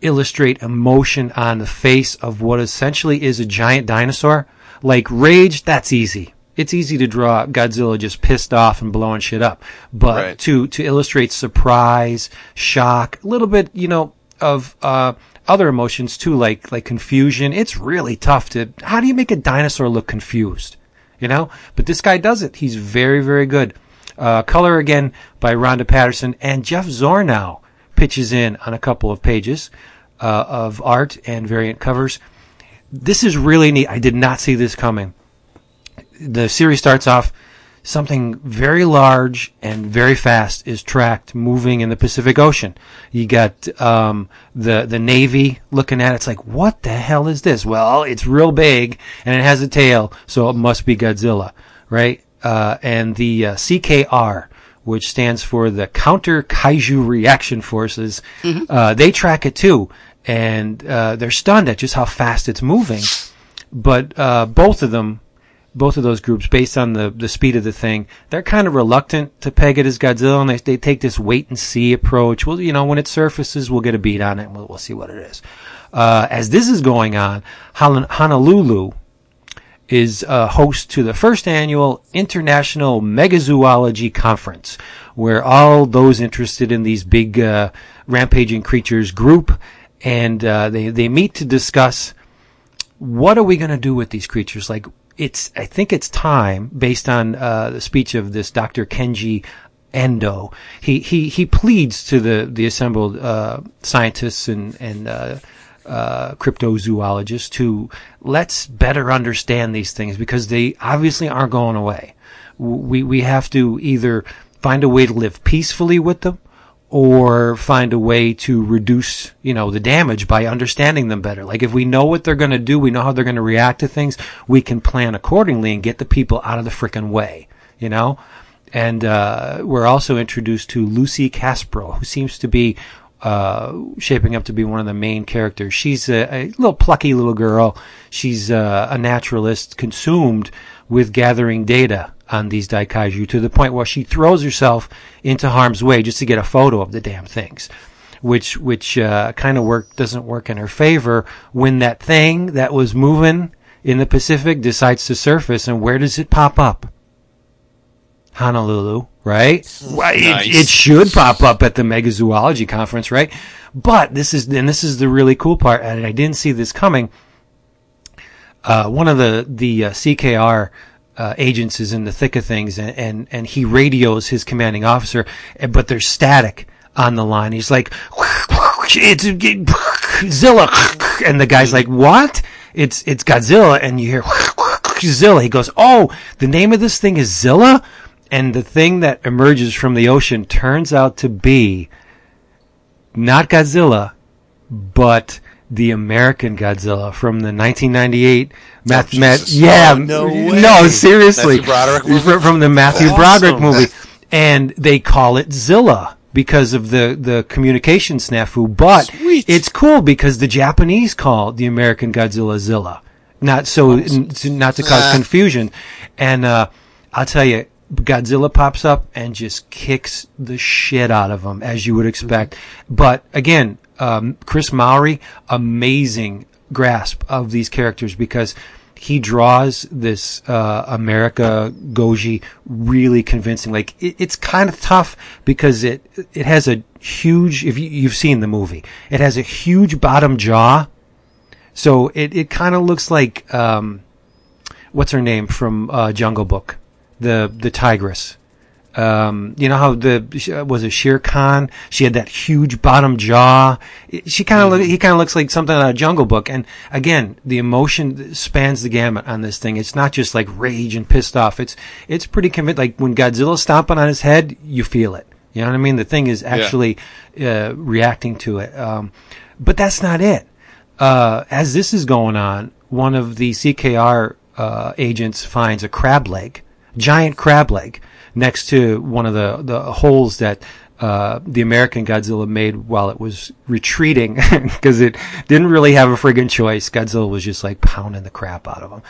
illustrate emotion on the face of what essentially is a giant dinosaur, like rage, that's easy. It's easy to draw Godzilla just pissed off and blowing shit up, but Right. to to illustrate surprise, shock, a little bit, you know, of uh, other emotions too, like like confusion. It's really tough to. How do you make a dinosaur look confused? You know, but this guy does it. He's very very good. Uh, color again by Ronda Pattison and Jeff Zornow pitches in on a couple of pages uh, of art and variant covers. This is really neat. I did not see this coming. The series starts off something very large and very fast is tracked moving in the Pacific Ocean. You got um, the the Navy looking at it. It's like, what the hell is this? Well, it's real big and it has a tail, so it must be Godzilla, right? Uh, and the uh, CKR, which stands for the Counter Kaiju Reaction Forces, uh, they track it too, and uh, they're stunned at just how fast it's moving. But uh, both of them both of those groups, based on the, the speed of the thing, they're kind of reluctant to peg it as Godzilla, and they, they take this wait and see approach. Well, you know, when it surfaces, we'll get a beat on it, and we'll, we'll see what it is. Uh, as this is going on, Honolulu is uh, host to the first annual International Megazoology Conference, where all those interested in these big uh, rampaging creatures group, and uh, they they meet to discuss what are we going to do with these creatures? Like, it's, I think it's time, based on uh, the speech of this Dr. Kenji Endo. He, he, he pleads to the, the assembled uh, scientists and, and uh, uh, cryptozoologists to let's better understand these things because they obviously aren't going away. We, we have to either find a way to live peacefully with them or find a way to reduce, you know, the damage by understanding them better. Like if we know what they're going to do, we know how they're going to react to things, we can plan accordingly and get the people out of the frickin' way, you know? And uh, we're also introduced to Lucy Caspro, who seems to be uh, shaping up to be one of the main characters. She's a, a little plucky little girl. She's uh, a naturalist consumed with gathering data on these daikaiju to the point where she throws herself into harm's way just to get a photo of the damn things. Which, which, uh, kind of work, doesn't work in her favor when that thing that was moving in the Pacific decides to surface and where does it pop up? Honolulu, right? Nice. It, it should pop up at the Megazoology conference, right? But this is, and this is the really cool part, and I didn't see this coming. Uh, one of the, the uh, CKR, uh, agents is in the thick of things and, and, and he radios his commanding officer, eh, but there's static on the line. He's like, it's Zilla. And the guy's like, what? It's, it's Godzilla. And you hear Zilla. He goes, oh, the name of this thing is Zilla? And the thing that emerges from the ocean turns out to be not Godzilla, but the American Godzilla from the 1998 Math, Oh, Math, Jesus. yeah, Oh, no no, seriously, Matthew Broderick movie? From the Matthew Awesome. Broderick movie, and they call it Zilla because of the the communication snafu. But Sweet. it's cool because the Japanese call the American Godzilla Zilla, not so n- not to cause confusion. And uh, I'll tell you, Godzilla pops up and just kicks the shit out of them, as you would expect. But again, um, Chris Mowry, amazing grasp of these characters because he draws this uh, America Goji really convincing. Like it, it's kind of tough because it it has a huge. If you, you've seen the movie, it has a huge bottom jaw. So it, it kind of looks like um, what's her name from uh, Jungle Book, the the tigress. Um, you know how the was it Shere Khan? She had that huge bottom jaw. She kind of look, he kind of looks like something out of Jungle Book. And again, the emotion spans the gamut on this thing. It's not just like rage and pissed off. It's it's pretty convincing. Like when Godzilla's stomping on his head, you feel it. You know what I mean? The thing is actually uh, reacting to it. Um, but that's not it. Uh, as this is going on, one of the CKR uh, agents finds a crab leg, giant crab leg, next to one of the, the holes that uh, the American Godzilla made while it was retreating because it didn't really have a friggin' choice. Godzilla was just like pounding the crap out of him.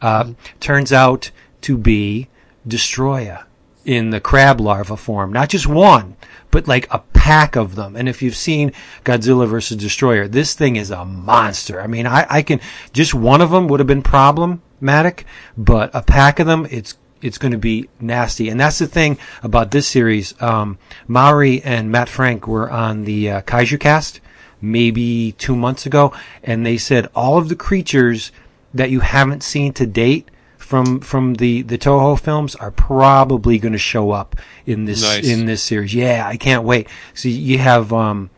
Uh, Turns out to be Destoroyah in the crab larva form. Not just one, but like a pack of them. And if you've seen Godzilla versus Destoroyah, this thing is a monster. I mean, I, I can, just one of them would have been problematic, but a pack of them, it's it's going to be nasty. And that's the thing about this series. Um, Mowry and Matt Frank were on the uh, Kaiju cast maybe two months ago, and they said all of the creatures that you haven't seen to date from from the the Toho films are probably going to show up in this Nice. in this series. Yeah, I can't wait. So you have um,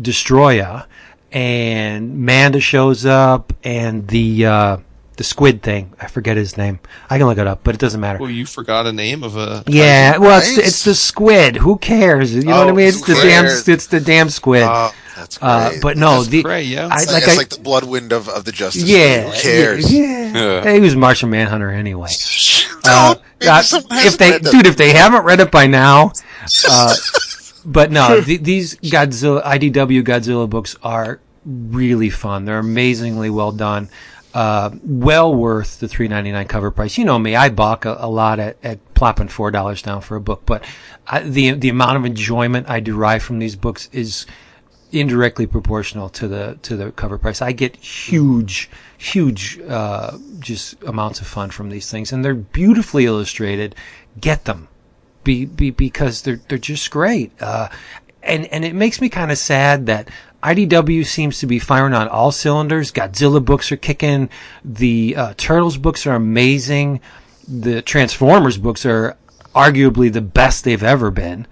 Destoroyah, and Manda shows up, and the uh, the squid thing. I forget his name. I can look it up, but it doesn't matter. Well, you forgot a name of a. Yeah, well, it's, it's the squid. Who cares? You know what I Oh, mean? It's the who damn, it's the damn squid. Oh, that's great. uh, but no, That's the prey, yeah. I, it's like like, it's I, like the Bloodwynd of, of the Justice yeah, League. Who cares? Yeah, Yeah. he was Martian Manhunter anyway. Uh, uh, if they, read them. dude, if they haven't read it by now, uh, but no, th- these Godzilla IDW Godzilla books are really fun. They're amazingly well done. Uh, well worth the three ninety nine cover price. You know me, I balk a, a lot at, at plopping four dollars down for a book, but I, the the amount of enjoyment I derive from these books is indirectly proportional to the to the cover price. I get huge, huge, uh, just amounts of fun from these things, and they're beautifully illustrated. Get them, be, be because they're they're just great. Uh, and and it makes me kind of sad that IDW seems to be firing on all cylinders. Godzilla books are kicking. The uh, Turtles books are amazing. The Transformers books are arguably the best they've ever been.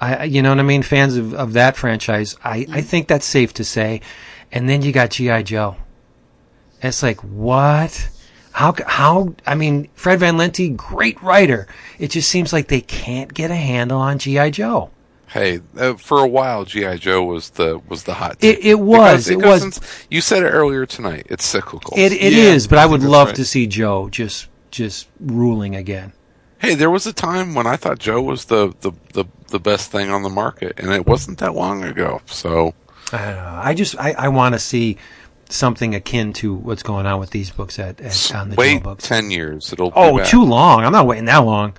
I, you know what I mean? Fans of, of that franchise, I, I think that's safe to say. And then you got G.I. Joe. It's like, what? How, how, I mean, Fred Van Lente, great writer. It just seems like they can't get a handle on G.I. Joe. Hey, uh, for a while, GI Joe was the was the hot. It- it was, Because- it because was. since- You said it earlier tonight. It's cyclical. It, it Yeah, is, but I, I would love right. to see Joe just, just ruling again. hey, there was a time when I thought Joe was the, the, the, the best thing on the market, and it wasn't that long ago. So I don't know. I just, I, I want to see something akin to what's going on with these books at, at on the Joe books. ten years. It'll. be oh, too long. I'm not waiting that long.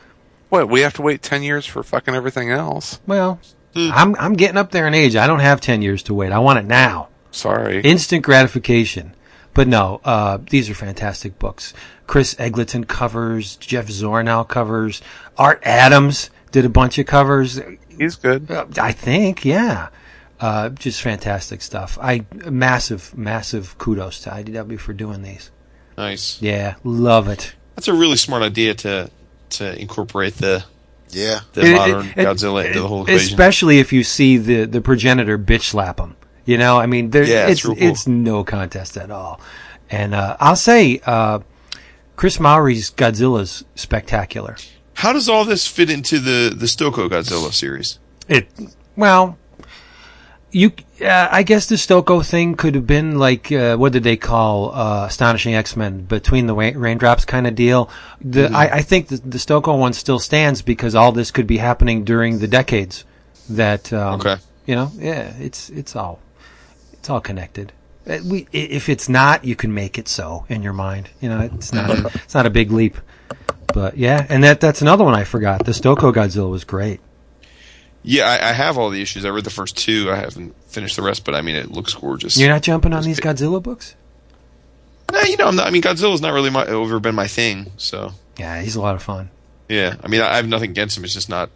What? We have to wait ten years for fucking everything else. Well, I'm I'm getting up there in age. I don't have ten years to wait. I want it now. Sorry. Instant gratification. But no, uh, these are fantastic books. Chris Eggleton covers, Jeff Zornow covers, Art Adams did a bunch of covers. He's good. Uh, I think, yeah. Uh, just fantastic stuff. I massive, massive kudos to IDW for doing these. Nice. Yeah, love it. That's a really smart idea to to incorporate the Yeah. the It- modern it- it- Godzilla into the whole equation. Especially if you see the the progenitor bitch slap him. You know, I mean, there, Yeah, it's it's cool. it's no contest at all. And uh, I'll say, uh, Chris Mowry's Godzilla's spectacular. How does all this fit into the the Stokoe Godzilla series? It well, you uh, I guess the Stokoe thing could have been like uh, what did they call uh, Astonishing X Men between the raindrops kind of deal. The Mm-hmm. I, I think the, the Stokoe one still stands because all this could be happening during the decades that um, Okay. you know yeah it's it's all it's all connected. Uh, We, if it's not, you can make it so in your mind. You know, it's not a, it's not a big leap. But yeah, and that that's another one I forgot. The Stokoe Godzilla was great. Yeah, I, I have all the issues. I read the first two. I haven't finished the rest, but I mean, it looks gorgeous. You're not jumping on these big. Godzilla books? Nah, you know, I'm not. I mean, Godzilla's not really my ever been my thing. So Yeah, he's a lot of fun. yeah, I mean, I, I have nothing against him. It's just not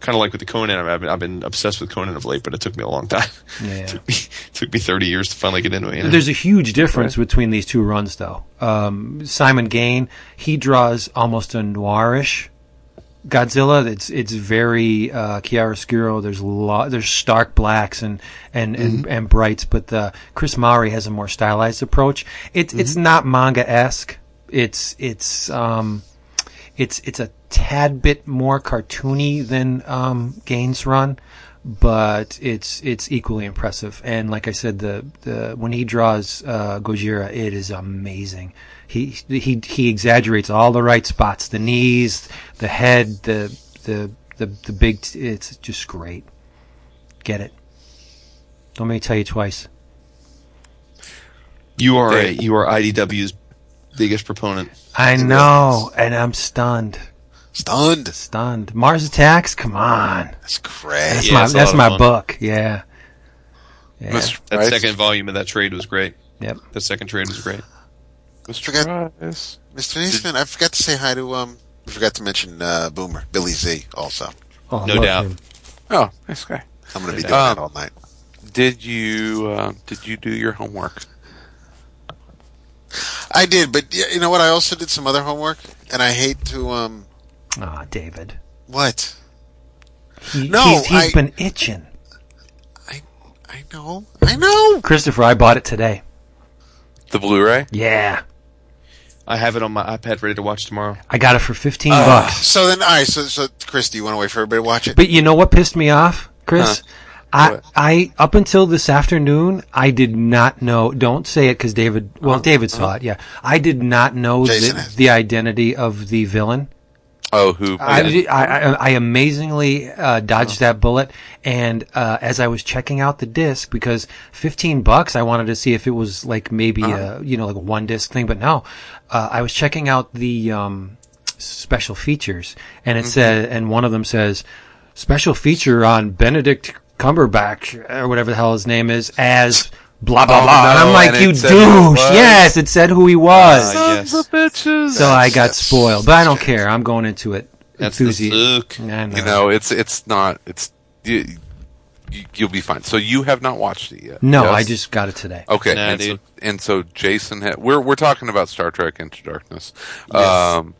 kind of like with the Conan. I mean, I've been, I've been obsessed with Conan of late, but it took me a long time. Yeah. took me took me 30 years to finally get into it. You know? There's a huge difference between these two runs, though. Um, Simon Gane, he draws almost a noirish Godzilla, it's it's very uh, chiaroscuro. There's a lot, there's stark blacks and and and, and brights, but the Chris Mowry has a more stylized approach. It's it's not manga esque. It's it's um, it's it's a tad bit more cartoony than um, Gane's Run, but it's it's equally impressive. And like I said, the the when he draws uh, Gojira, it is amazing. He he he exaggerates all the right spots, the knees, the head, the the the the big. T- it's just great. Get it. Don't make me tell you twice. You are a, you are IDW's biggest proponent. I know, and I'm stunned. Stunned. Stunned. Mars Attacks. Come on. That's great. That's Yeah, my it's that's my fun. book. Yeah. Yeah. Mr. That Price? second volume of that trade was great. Yep. That second trade was great. Mr. Forgot- Price. Mr. Neesman, I forgot to say hi to um. I forgot to mention uh, Boomer Billy Z also. Oh, No doubt. him. Oh, nice guy. I'm going to be Yeah. doing Um, that all night. Did you uh, did you do your homework? I did, but you know what? I also did some other homework, and I hate to um. Ah, David. What? He, No, he's, he's I- been itching. I I know. I know. Christopher, I bought it today. The Blu-ray? Yeah. I have it on my iPad ready to watch tomorrow. I got it for 15 Uh, bucks. So then, all right. So, so Chris, do you want to wait for everybody to watch it? But you know what pissed me off, Chris? I, What? I, up until this afternoon, I did not know, don't say it because David, well, David saw it, yeah. I did not know the, the identity of the villain. Oh, who? I, I, I, I amazingly uh, dodged that bullet, and uh, as I was checking out the disc, because fifteen bucks, I wanted to see if it was like maybe a you know like a one disc thing, but no, uh, I was checking out the um, special features, and it said, and one of them says special feature on Benedict Cumberbatch or whatever the hell his name is as. Blah blah Oh, blah. and I'm like, and you it it douche. Yes, it said who he was. Uh, Sons yes. of bitches. so I got That's- spoiled, but I don't care. I'm going into it. That's the enthusi- know. you know, it's it's not. It's you, you, you'll be fine. So you have not watched it yet? No, Yes? I just got it today. Okay, Nah, and, so, and so Jason, ha- we're we're talking about Star Trek Into Darkness. Yes. Um,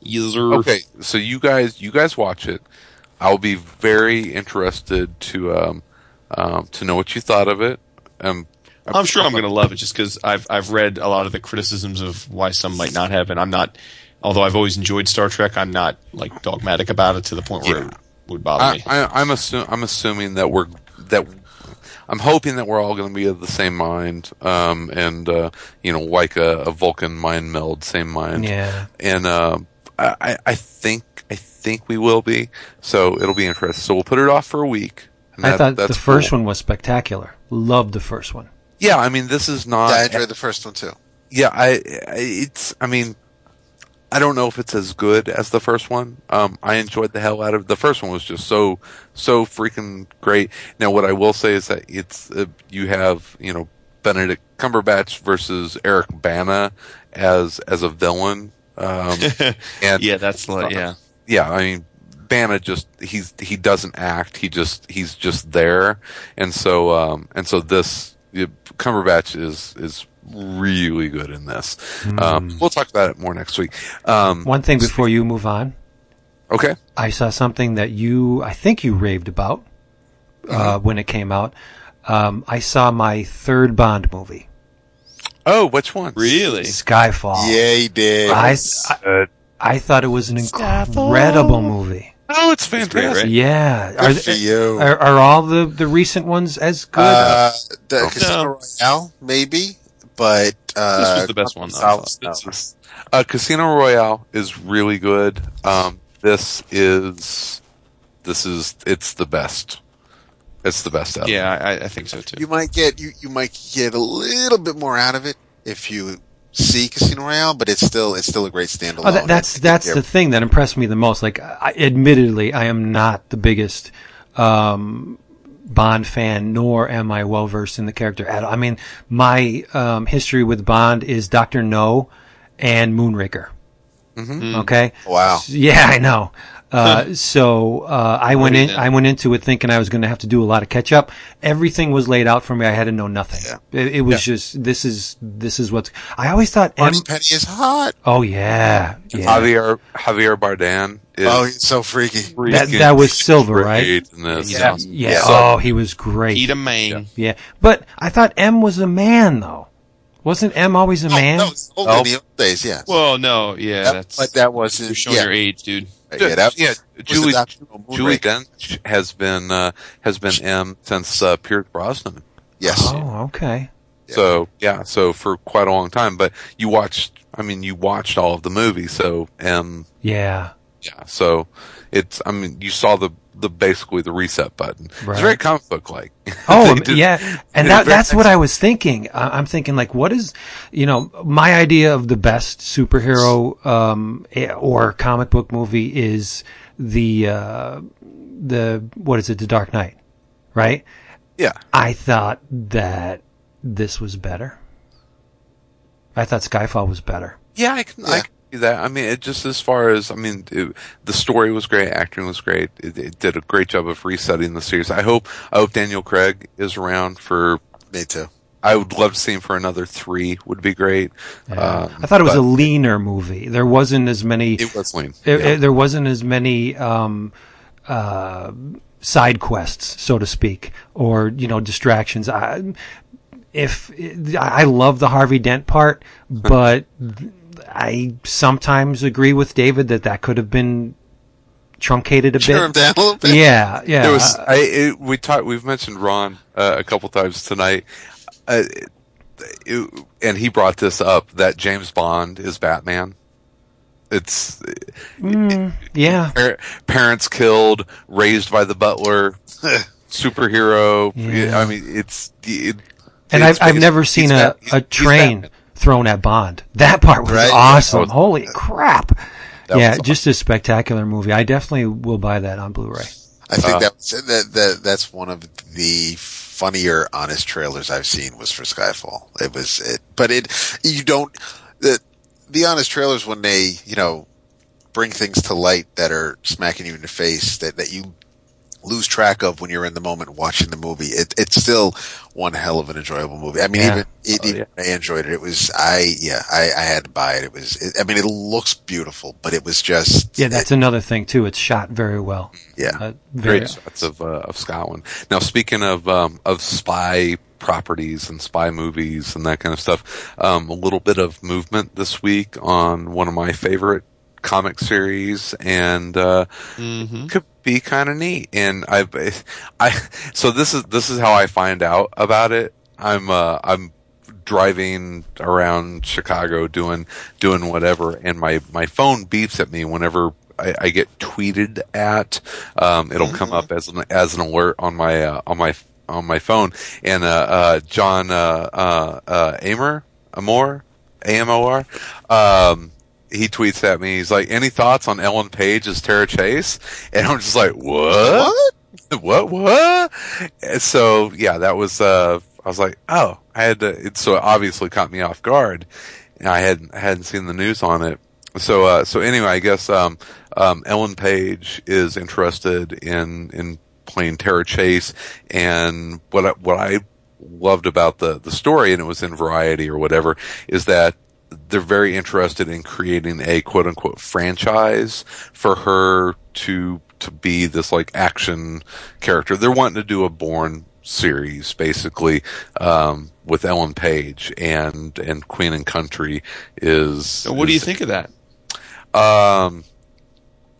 User. okay, so you guys, you guys watch it. I'll be very interested to um, um, to know what you thought of it. Um, I'm sure I'm going to love it just because I've I've read a lot of the criticisms of why some might not have, and I'm not. Although I've always enjoyed Star Trek, I'm not like dogmatic about it to the point where Yeah. it would bother I, me. I, I'm assu- I'm assuming that we're that I'm hoping that we're all going to be of the same mind, um, and uh, you know, like a, a Vulcan mind meld, same mind. Yeah. and uh, I, I- I think I think we will be. So it'll be interesting. So we'll put it off for a week. And I that- thought the first cool. one was spectacular. Loved the first one. Yeah, I mean, this is not. Yeah, I enjoyed the first one too. yeah, I, I it's I mean I don't know if it's as good as the first one. Um I enjoyed the hell out of the first one was just so so freaking great. Now what I will say is that it's uh, you have, you know, Benedict Cumberbatch versus Eric Bana as as a villain. Um and yeah, that's like yeah. yeah, I mean, Bana just he's he doesn't act. He just he's just there, and so um and so this Cumberbatch is is really good in this. Um, we'll talk about it more next week. Um, One thing before you move on, okay, I saw something that you, I think you raved about uh, Mm-hmm. when it came out. Um, I saw my third Bond movie, oh, which one? Really? Skyfall. Yeah, he did. I, I, I thought it was an incredible movie. Oh, it's great, fantastic. right? Yeah. Good for you. Are, are all the, the recent ones as good? Uh, the No. Casino Royale, maybe, but uh, This was the best one, though, I Gonzalez, thought. no. This is- Uh, Casino Royale is really good. Um, this is this is it's the best. It's the best out. Yeah, I, I think so too. You might get you, you might get a little bit more out of it if you see Casino Royale, but it's still it's still a great standalone. Oh, that, that's that's Yeah. the thing that impressed me the most. Like, I, admittedly, I am not the biggest um, Bond fan, nor am I well versed in the character at all. I mean, my um, history with Bond is Doctor No and Moonraker. Okay. Wow. Yeah, I know. Uh, so uh, I went in. then. I went into it thinking I was going to have to do a lot of catch up. Everything was laid out for me. I had to know nothing. Yeah. It, it was just this is this is what's. I always thought. M, Penny is hot. oh yeah, yeah. Javier Javier Bardem is Oh, he's so freaky. That that was Silva, right? great. Yeah. Yeah. Yeah. Oh, he was great. Eat a man. Yeah, but I thought M was a man though. Wasn't M always a man? Oh, no, it's only Oh. in the old days, yeah. Well, no, yeah, That- that's but that was you're showing yeah, your age, dude. Yeah, that, yeah, Judi the Judi Dench has been uh, has been M since uh, Pierce Brosnan. Yes. Oh, okay. So yeah, so for quite a long time. But you watched, I mean, you watched all of the movies. So M, Yeah. yeah. So it's, I mean, you saw the the basically the reset button. Right. It's very comic book like. Oh, They did- yeah. And that, a very that's what I was thinking. I'm thinking like, what is, you know, my idea of the best superhero, um, eh, or comic book movie is the, uh, the, what is it? The Dark Knight, right? Yeah. I thought that this was better. I thought Skyfall was better. Yeah, I can, Yeah. can see that. I mean, it just as far as, I mean, it, the story was great, acting was great. It, it did a great job of resetting the series. I hope, I hope Daniel Craig is around for, Me too. I would love to see him for another three would be great. Um, I thought it was but a leaner movie. There wasn't as many. it was lean. It, Yeah. it- there wasn't as many um, uh, side quests, so to speak, or you know distractions. I, if I love the Harvey Dent part, but I sometimes agree with David that that could have been truncated a Turn him bit. down a little bit. Yeah, yeah. There was I it, we talked we've mentioned Ron uh, a couple times tonight, uh, it- and he brought this up that James Bond is Batman. It's yeah. par- parents killed, raised by the butler, superhero. Yeah. I mean, it's it, And it's I've, I've based- never seen a, a train Batman. Thrown at Bond. That part was Right. awesome. That was- Holy crap. That yeah, was just a spectacular movie. I definitely will buy that on Blu-ray. I think Uh, that, that that that's one of the funnier honest trailers I've seen was for Skyfall. It was it, but it you don't the the honest trailers when they you know bring things to light that are smacking you in the face that that you lose track of when you're in the moment watching the movie. It, it's still one hell of an enjoyable movie. I mean, Yeah. even, it, Oh, even I enjoyed it. It was I yeah I, I had to buy it. It was it, I mean it looks beautiful, but it was just Yeah, that's another thing too. It's shot very well. yeah. Uh, very, great shots of uh, of Scotland. Now, speaking of um, of spy properties and spy movies and that kind of stuff, um, a little bit of movement this week on one of my favorite comic series, and uh, could be kind of neat. And I, I, so this is this is how I find out about it. I'm uh, I'm driving around Chicago doing doing whatever, and my my phone beeps at me whenever I, I get tweeted at. Um, it'll come up as an as an alert on my uh, on my on my phone. And uh, uh, John uh, uh, uh, Amer Amor A M O R. Um, he tweets at me. He's like, "Any thoughts on Ellen Page as Tara Chase?" And I'm just like, "What? What? what? What?" And so yeah, that was. Uh, I was like, "Oh, I had to." It, so it obviously caught me off guard. And I hadn't I hadn't seen the news on it. So uh, so anyway, I guess um, um, Ellen Page is interested in in playing Tara Chase, and what I, what I loved about the the story, and it was in Variety or whatever, is that they're very interested in creating a quote unquote franchise for her to to be this like action character. They're wanting to do a Bourne series basically um, with Ellen Page and and Queen and Country is. So what do you is- think of that? Um,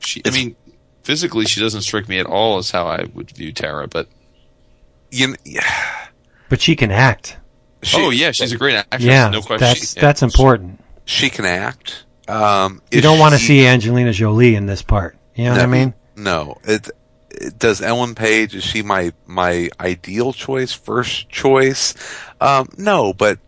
She, I mean, physically, she doesn't strike me at all as how I would view Tara. But you kn- yeah, but she can act. She, oh yeah, she's a great actress. yeah, no question. that's that's important. she can act. Um, You don't want to see Angelina Jolie in this part. You know what I mean? No, it, it- does Ellen Page is she my my ideal choice, first choice? Um, no, but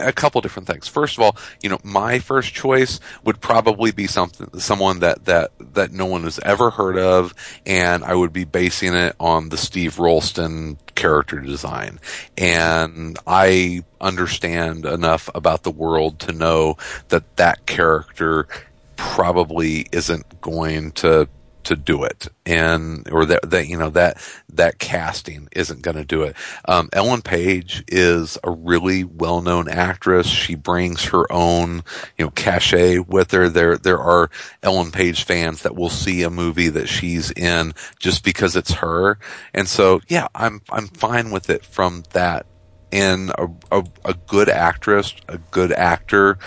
a couple different things. First of all, you know, my first choice would probably be something someone that that that no one has ever heard of, and I would be basing it on the Steve Rolston character design. And I understand enough about the world to know that that character probably isn't going to to do it. And or that that you know that that casting isn't going to do it. Um, ellen page is a really well-known actress. She brings her own you know cachet with her. There there are ellen page fans that will see a movie that she's in just because it's her. And so yeah i'm i'm fine with it from that. And a, a, a good actress a good actor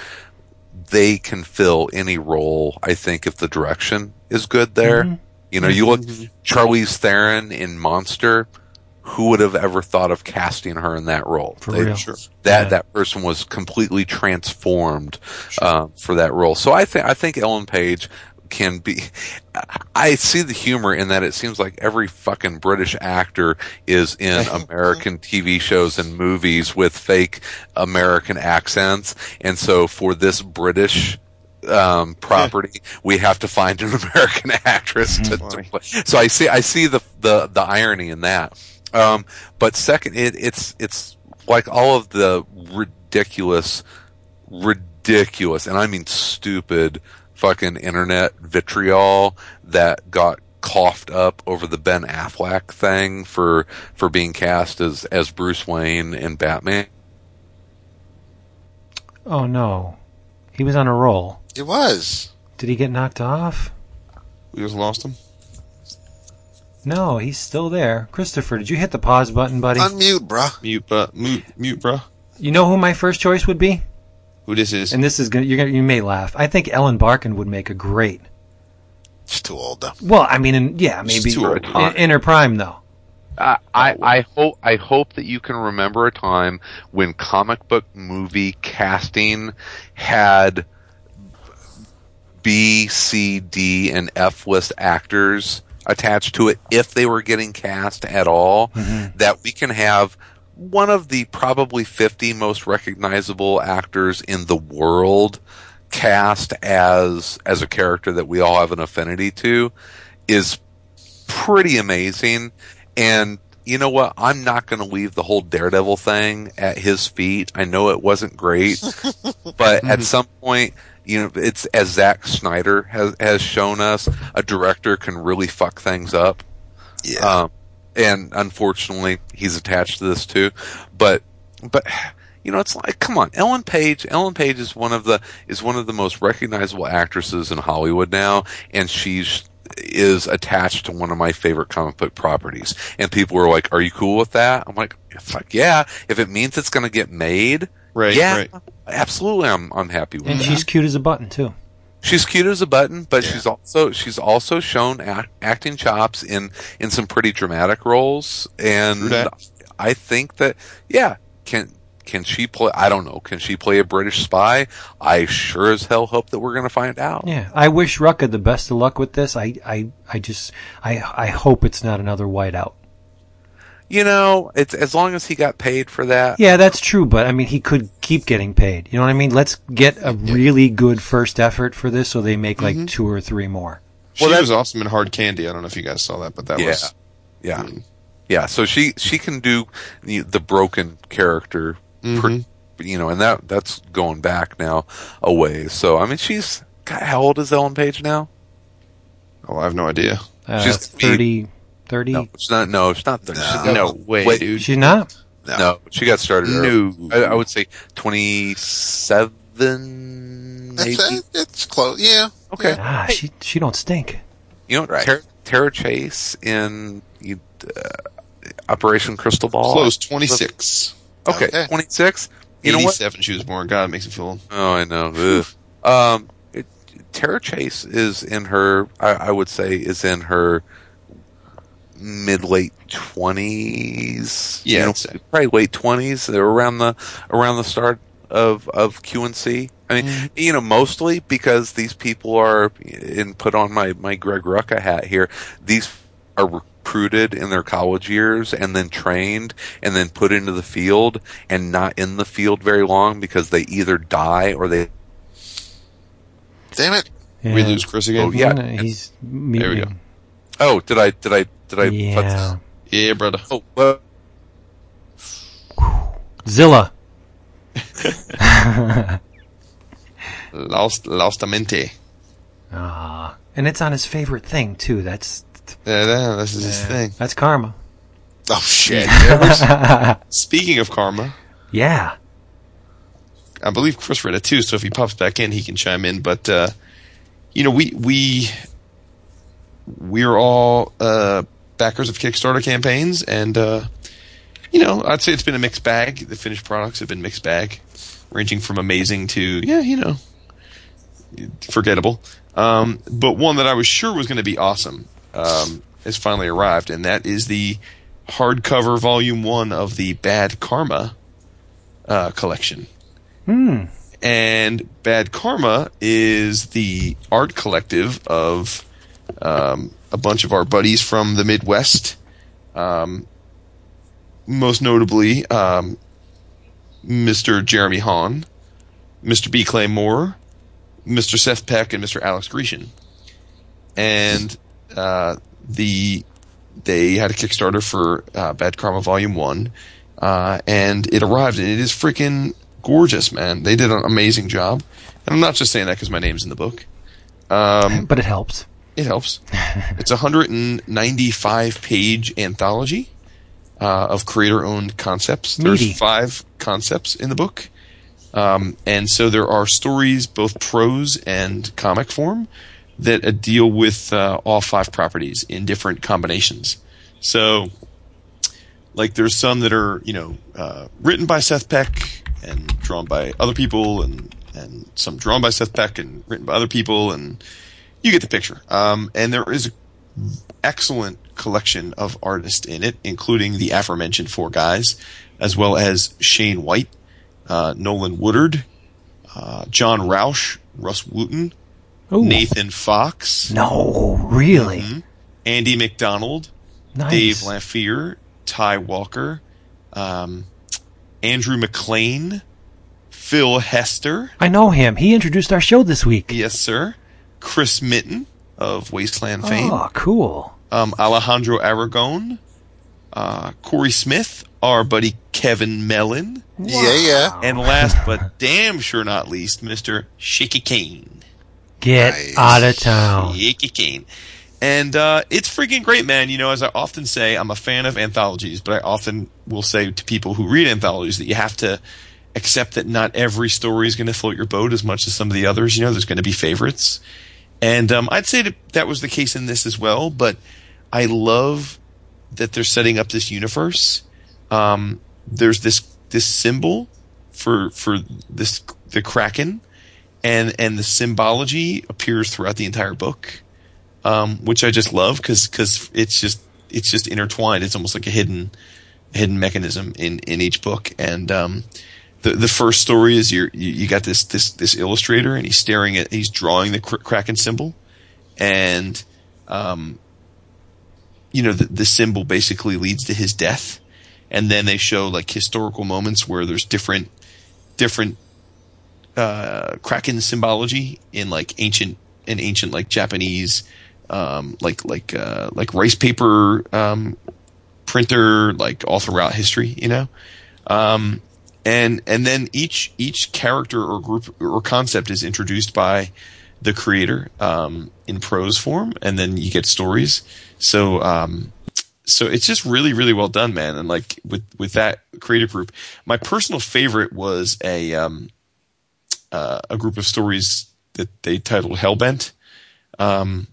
they can fill any role, I think, if the direction is good there. Mm-hmm. You know, you look Charlize Theron in Monster. Who would have ever thought of casting her in that role? For They- real. That Yeah. that person was completely transformed uh, for that role. So I think I think Ellen Page can be. I see the humor in that. It seems like every fucking British actor is in American TV shows and movies with fake American accents, and so for this British um, property, we have to find an American actress to, to play. So I see, I see the the the irony in that. Um, but second, it, it's it's like all of the ridiculous, ridiculous, and I mean stupid, fucking internet vitriol that got coughed up over the Ben Affleck thing for for being cast as as Bruce Wayne in Batman. Oh no, he was on a roll. It was. Did he get knocked off? We just lost him. No, he's still there. Christopher, did you hit the pause button, buddy? Unmute, bruh. Mute, but mute, mute, bruh. you know who my first choice would be? Who this is? And this is gonna, you're gonna, you may laugh. I think Ellen Barkin would make a great. She's too old, though. Well, I mean, in, yeah, maybe too old. in, in her prime though. I, I, I hope I hope that you can remember a time when comic book movie casting had B, C, D, and F list actors attached to it if they were getting cast at all. Mm-hmm. That we can have one of the probably 50 most recognizable actors in the world cast as as a character that we all have an affinity to is pretty amazing. And you know what? I'm not going to leave the whole Daredevil thing at his feet. I know it wasn't great, but at some point, you know, it's as Zack Snyder has has shown us, a director can really fuck things up. Yeah. Um, and unfortunately, he's attached to this too. But, but, you know, it's like, come on, Ellen Page. Ellen Page is one of the is one of the most recognizable actresses in Hollywood now, and she's is attached to one of my favorite comic book properties. And people were like, "Are you cool with that?" I'm like, "Fuck yeah!" If it means it's going to get made, Right, Yeah, right. absolutely. I'm I'm happy with it." And that. she's cute as a button too. She's cute as a button, but Yeah. she's also she's also shown act, acting chops in in some pretty dramatic roles, and I think that yeah, can can she play? I don't know. Can she play a British spy? I sure as hell hope that we're going to find out. Yeah, I wish Rucka the best of luck with this. I, I, I just, I, I hope it's not another whiteout. You know, it's as long as he got paid for that. Yeah, that's true, but I mean, he could keep getting paid. You know what I mean? Let's get a really good first effort for this, so they make like mm-hmm. two or three more. She Well, that- was awesome in Hard Candy. I don't know if you guys saw that, but that Yeah. was Yeah, I mean, yeah. So she she can do the, the broken character, mm-hmm. pre- you know, and that that's going back now a ways. So I mean, she's God, how old is Ellen Page now? oh, I have no idea. Uh, She's 30, 30? No, she's not. No, it's not. 30. She's No way, wait, dude. She's not? No. No, she got started. early. No. I, I would say twenty-seven, maybe. It's, uh, it's close. Yeah. Okay. Ah, she, she don't stink. You know, Right. Tara, Tara Chase in you, uh, Operation Crystal Ball. Close twenty six. Okay, Okay. twenty-six. You know what? 87 she was born. God, it makes me feel old. Oh, I know. Ugh. um, it, Tara Chase is in her. I, I would say is in her mid late twenties. Yeah, you know, I'd probably late twenties. They're around the around the start of of QNC. I mean, mm-hmm. you know, mostly because these people are, and put on my my Greg Rucka hat here. These are recruited in their college years and then trained and then put into the field and not in the field very long because they either die or they Damn it. We lose Chris again. Oh, yeah. Yeah, he's There we go. oh did I did I did I Yeah. Yeah, brother. oh well Zilla. Lost, Lostamente. Ah, and it's on his favorite thing too. That's Yeah, yeah, this is his thing. that's karma. Oh shit! Speaking of karma, Yeah. I believe Chris read it too. So if he pops back in, he can chime in. But uh, you know, we we we're all uh, backers of Kickstarter campaigns, and uh, you know, I'd say it's been a mixed bag. The finished products have been mixed bag, ranging from amazing to yeah, you know, forgettable. Um, but one that I was sure was going to be awesome um, has finally arrived, and that is the hardcover volume one of the Bad Karma uh, collection. And Bad Karma is the art collective of um, a bunch of our buddies from the Midwest. Um, most notably, um, Mr. Jeremy Haun, Mr. B. Clay Moore, Mr. Seth Peck, and Mr. Alex Grecian. And uh, the they had a Kickstarter for uh, Bad Karma Volume One, uh, and it arrived, and it is freaking gorgeous, man. They did an amazing job, and I'm not just saying that because my name's in the book. Um, But it helps. It helps. it's a 195 page anthology uh, of creator owned concepts. Meaty. There's five concepts in the book. Um, and so there are stories, both prose and comic form, that uh, deal with uh, all five properties in different combinations. So, like, there's some that are, you know, uh, written by Seth Peck and drawn by other people, and, and some drawn by Seth Peck and written by other people, and you get the picture. Um, and there is an excellent collection of artists in it, including the aforementioned four guys, as well as Shane White, uh, Nolan Woodard, uh, John Rauch, Russ Wooten, Ooh. Nathan Fox, No, really. Mm-hmm. Andy McDonald, Nice. Dave Lanphear, Ty Walker, um, Andrew MacLean, Phil Hester, I know him. He introduced our show this week. yes sir, Chris Mitten of Wasteland fame, Oh, cool. um, Alejandro Aragon, uh, Corey Smith, our buddy Kevin Mellon, yeah, yeah. and last but damn sure not least, Mr. Shaky Kane. Get Nice. out of town. Shaky Kane. And uh, it's freaking great, man. You know, as I often say, I'm a fan of anthologies, but I often will say to people who read anthologies that you have to accept that not every story is going to float your boat as much as some of the others. You know, there's going to be favorites. And um, I'd say that that was the case in this as well, but I love that they're setting up this universe. Um, there's this this symbol for for this the kraken, and and the symbology appears throughout the entire book, um, which I just love because because it's just it's just intertwined. It's almost like a hidden hidden mechanism in in each book. And um, the the first story is you you got this this this illustrator and he's staring at he's drawing the kraken symbol, and um, you know the the symbol basically leads to his death, and then they show like historical moments where there's different different uh, kraken symbology in like ancient in ancient like Japanese um, like like uh, like rice paper um, printer like all throughout history, you know. Um, and and then each each character or group or concept is introduced by the creator um, in prose form, and then you get stories. So um, so it's just really really well done, man. And like with with that creator group, my personal favorite was a um, uh, a group of stories that they titled Hellbent. Um,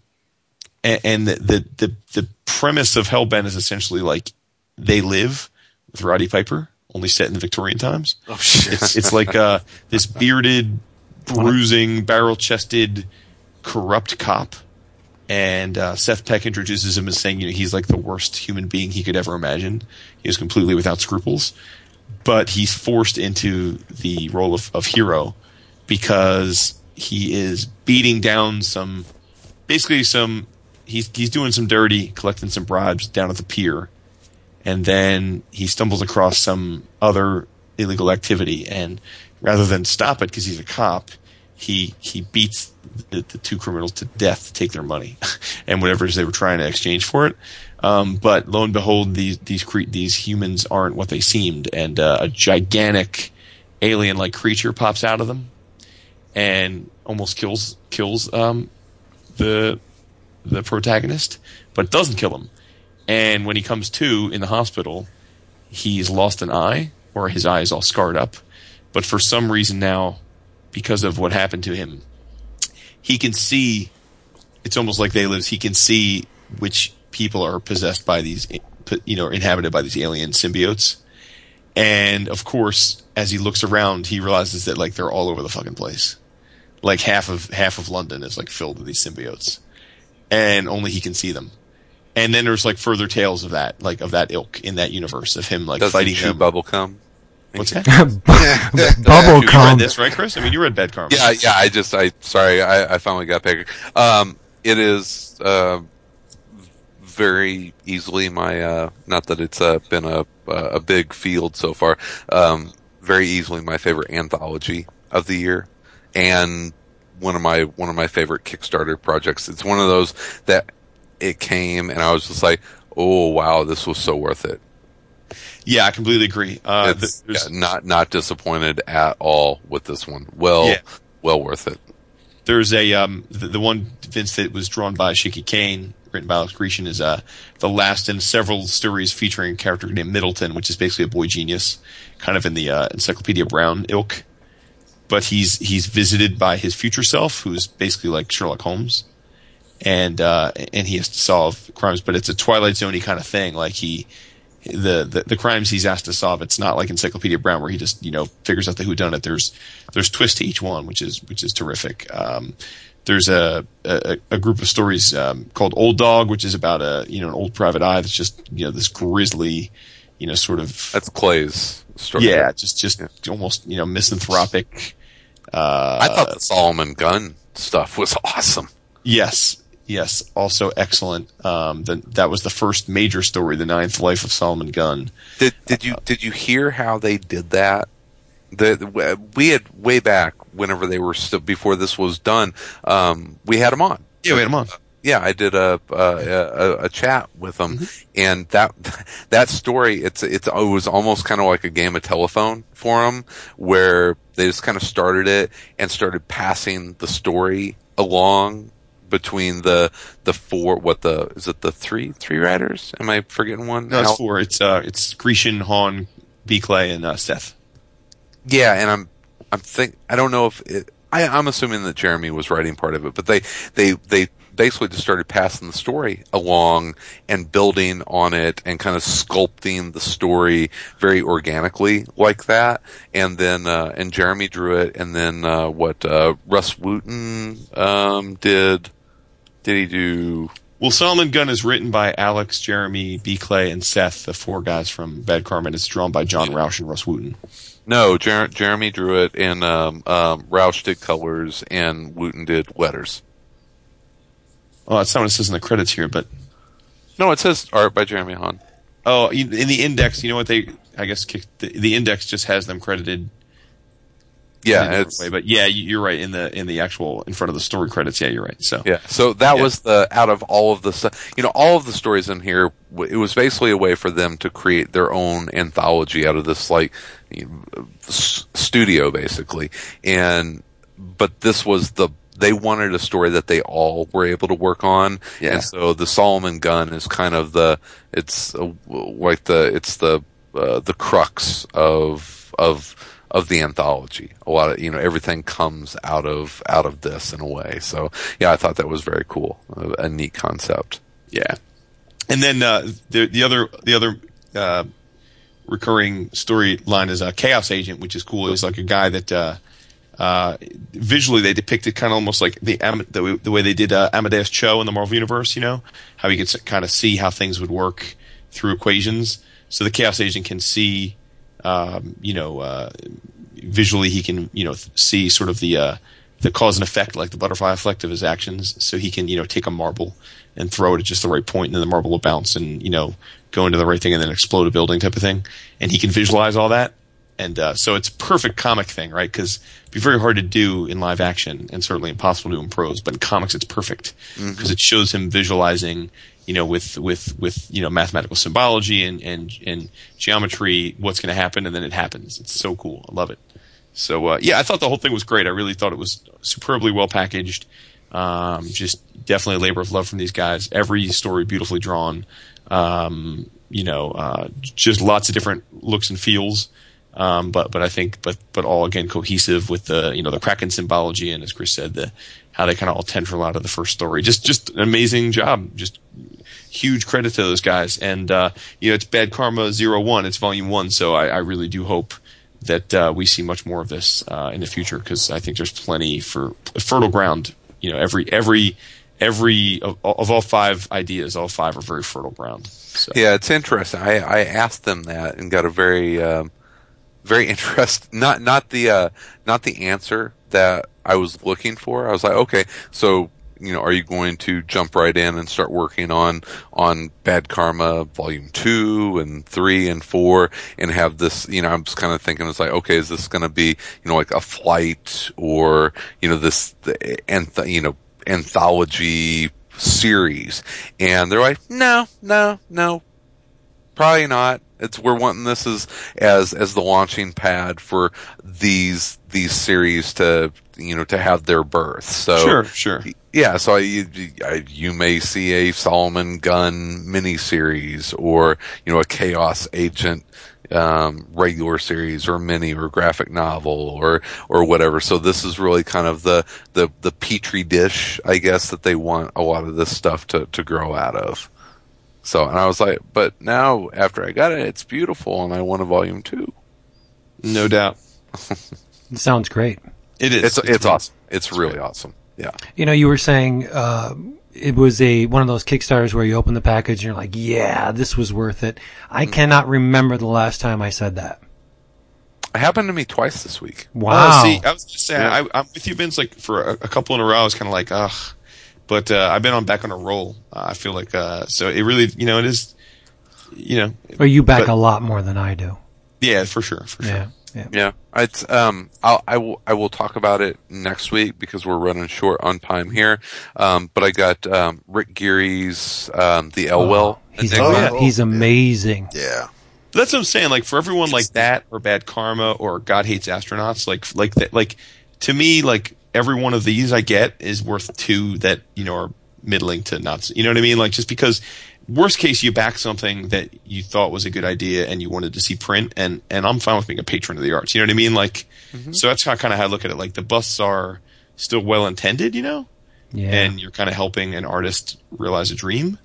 and, and the the the premise of Hellbent is essentially like they live with Roddy Piper, only set in the Victorian times. Oh shit! It's it's like uh, this bearded, bruising, barrel-chested, corrupt cop, and uh, Seth Peck introduces him as saying, you know, he's like the worst human being he could ever imagine. He is completely without scruples, but he's forced into the role of, of hero because he is beating down some, basically some, he's he's doing some dirty, collecting some bribes down at the pier, and then he stumbles across some other illegal activity, and rather than stop it because he's a cop, he he beats the, the two criminals to death to take their money and whatever they were trying to exchange for it. Um, but lo and behold, these these these humans aren't what they seemed, and uh, a gigantic alien-like creature pops out of them and almost kills kills um, the the protagonist, but doesn't kill him. And when he comes to in the hospital, he's lost an eye, or his eye is all scarred up. But for some reason now, because of what happened to him, he can see. It's almost like they live. He can see which people are possessed by these, you know, inhabited by these alien symbiotes. And of course, as he looks around, he realizes that like they're all over the fucking place. Like half of half of London is like filled with these symbiotes, and only he can see them. And then there's like further tales of that, like of that ilk in that universe of him like Does fighting he chew them. bubble come. What's that? Bubble You read this, right, Chris? I mean, you read Bad Karma. Yeah, yeah. I just, I sorry, I, I finally got back. Um, it is uh, very easily my. Uh, not that it's uh, been a a big field so far. Um, very easily my favorite anthology of the year, and one of my one of my favorite Kickstarter projects. It's one of those that it came, and I was just like, oh wow, this was so worth it. Yeah, I completely agree. Uh, th- yeah, not not disappointed at all with this one. Well, Yeah. well worth it. there's a um, the, the one Vince that was drawn by Shaky Kane, written by Alex Grecian, is uh, the last in several stories featuring a character named Middleton, which is basically a boy genius, kind of in the uh, Encyclopedia Brown ilk. But he's he's visited by his future self, who's basically like Sherlock Holmes, and uh, and he has to solve crimes. But it's a Twilight Zoney kind of thing. Like he the, the the crimes he's asked to solve. It's not like Encyclopedia Brown where he just you know figures out the whodunit. There's there's twists to each one, which is which is terrific. Um, there's a, a a group of stories um, called Old Dog, which is about a you know an old private eye that's just you know this grisly, you know sort of That's Clay's story. yeah, just just almost you know misanthropic. Uh, I thought the Solomon Gunn stuff was awesome. Yes, yes, also excellent. Um, the, that was the first major story, the ninth life of Solomon Gunn. Did did you did you hear how they did that? The, the we had way back whenever they were still before this was done. Um, we had them on. Yeah, we had him on. Yeah, I did a a, a, a chat with them, and that that story it's it's it was almost kind of like a game of telephone for them, where they just kind of started it and started passing the story along between the the four what the is it the three three writers? Am I forgetting one? No, it's Al- four. It's uh, it's Grecian, Haun, B. Clay, and uh, Seth. Yeah, and I'm I'm think I don't know if it, I I'm assuming that Jeremy was writing part of it, but they they they basically just started passing the story along and building on it and kind of sculpting the story very organically like that. And then uh, and Jeremy drew it, and then uh, what uh, Russ Wooten um, did did he do? Well, Solomon Gunn is written by Alex, Jeremy, B. Clay, and Seth, the four guys from Bad Karma. and It's drawn by John Rauch and Russ Wooten. No, Jer- Jeremy drew it, and um, um, Rauch did colors, and Wooten did letters. Oh, that's not what it says in the credits here, but No, it says art by Jeremy Haun. oh, in in the index, you know what they? I guess the, the index just has them credited. In a Yeah, it's way, but yeah, you- you're right in the in the actual in front of the story credits. Yeah, you're right. So yeah. So that Yeah. was the out of all of the. You know, all of the stories in here. It was basically a way for them to create their own anthology out of this like studio, basically. And but this was the they wanted a story that they all were able to work on. Yeah. And so the Solomon Gunn is kind of the it's like the it's the uh, the crux of of of the anthology. A lot of you know everything comes out of out of this in a way. So yeah, I thought that was very cool, a, a neat concept. Yeah, and then uh, the the other the other uh, recurring storyline is a Chaos Agent, which is cool. It's like a guy that uh, uh, visually they depicted kind of almost like the the, way- the way they did uh, Amadeus Cho in the Marvel Universe. You know how he could kind of see how things would work through equations. So the Chaos Agent can see, um, you know, uh, visually he can you know see sort of the uh, the cause and effect, like the butterfly effect of his actions. So he can you know take a marble and throw it at just the right point, and then the marble will bounce and you know go into the right thing and then explode a building type of thing. And he can visualize all that. And uh, so it's perfect comic thing, right? Because it'd be very hard to do in live action, and certainly impossible to do in prose. But in comics, it's perfect because it shows him visualizing, you know, with with with you know mathematical symbology and and and geometry, what's going to happen, and then it happens. It's so cool. I love it. So uh, yeah, I thought the whole thing was great. I really thought it was superbly well packaged. Um, just definitely a labor of love from these guys. Every story beautifully drawn. Um, you know, uh, just lots of different looks and feels. Um, but but I think but but all again cohesive with the you know the Kraken symbology and as Chris said the how they kind of all tendril out of the first story. Just just an amazing job. Just huge credit to those guys. And uh, you know it's Bad Karma Zero One. It's Volume One. So I, I really do hope that uh, we see much more of this uh, in the future because I think there's plenty for fertile ground. You know every every every of, of all five ideas, all five are very fertile ground. So. Yeah, it's interesting. I, I asked them that and got a very um, very interest not not the uh, not the answer that I was looking for. I was like, okay, so you know, are you going to jump right in and start working on on Bad Karma Volume Two and Three and Four and have this? You know, I'm just kind of thinking it's like, okay, is this going to be you know like a flight or you know this and you know anthology series? And they're like, no, no, no, probably not. It's we're wanting this as as as the launching pad for these these series to you know to have their birth. So sure, sure. Yeah, so you, you may see a Solomon Gunn miniseries or you know a Chaos Agent um, regular series or mini or graphic novel or or whatever. So this is really kind of the the the petri dish, I guess, that they want a lot of this stuff to to grow out of. So, and I was like, but now after I got it, it's beautiful, and I want a volume two. No doubt. Sounds great. It is. It's it's, it's awesome. It's, it's really great. awesome. Yeah. You know, you were saying uh, it was a one of those Kickstarters where you open the package and you're like, "Yeah, this was worth it." I mm-hmm. cannot remember the last time I said that. It happened to me twice this week. Wow. Oh, see, I was just saying, yeah. I, am with you, Vince. Like for a, a, couple in a row, I was kind of like, ugh. But uh, I've been on back on a roll. Uh, I feel like uh, so it really, you know, it is, you know. Or you back but, a lot more than I do. Yeah, for sure, for sure. Yeah. Yeah. yeah. It's, um, I'll, I will, I will talk about it next week because we're running short on time here. Um, but I got, um, Rick Geary's, um, The Elwell. Oh, he's, oh, he's amazing. Yeah. That's what I'm saying. Like for everyone like that or Bad Karma or God Hates Astronauts, like, like that, like to me, like every one of these I get is worth two that, you know, are middling to nuts. You know what I mean? Like just because worst case you back something that you thought was a good idea and you wanted to see print and and I'm fine with being a patron of the arts. You know what I mean? Like mm-hmm. so that's kind of how I look at it. Like the busts are still well intended, you know? Yeah. And you're kind of helping an artist realize a dream.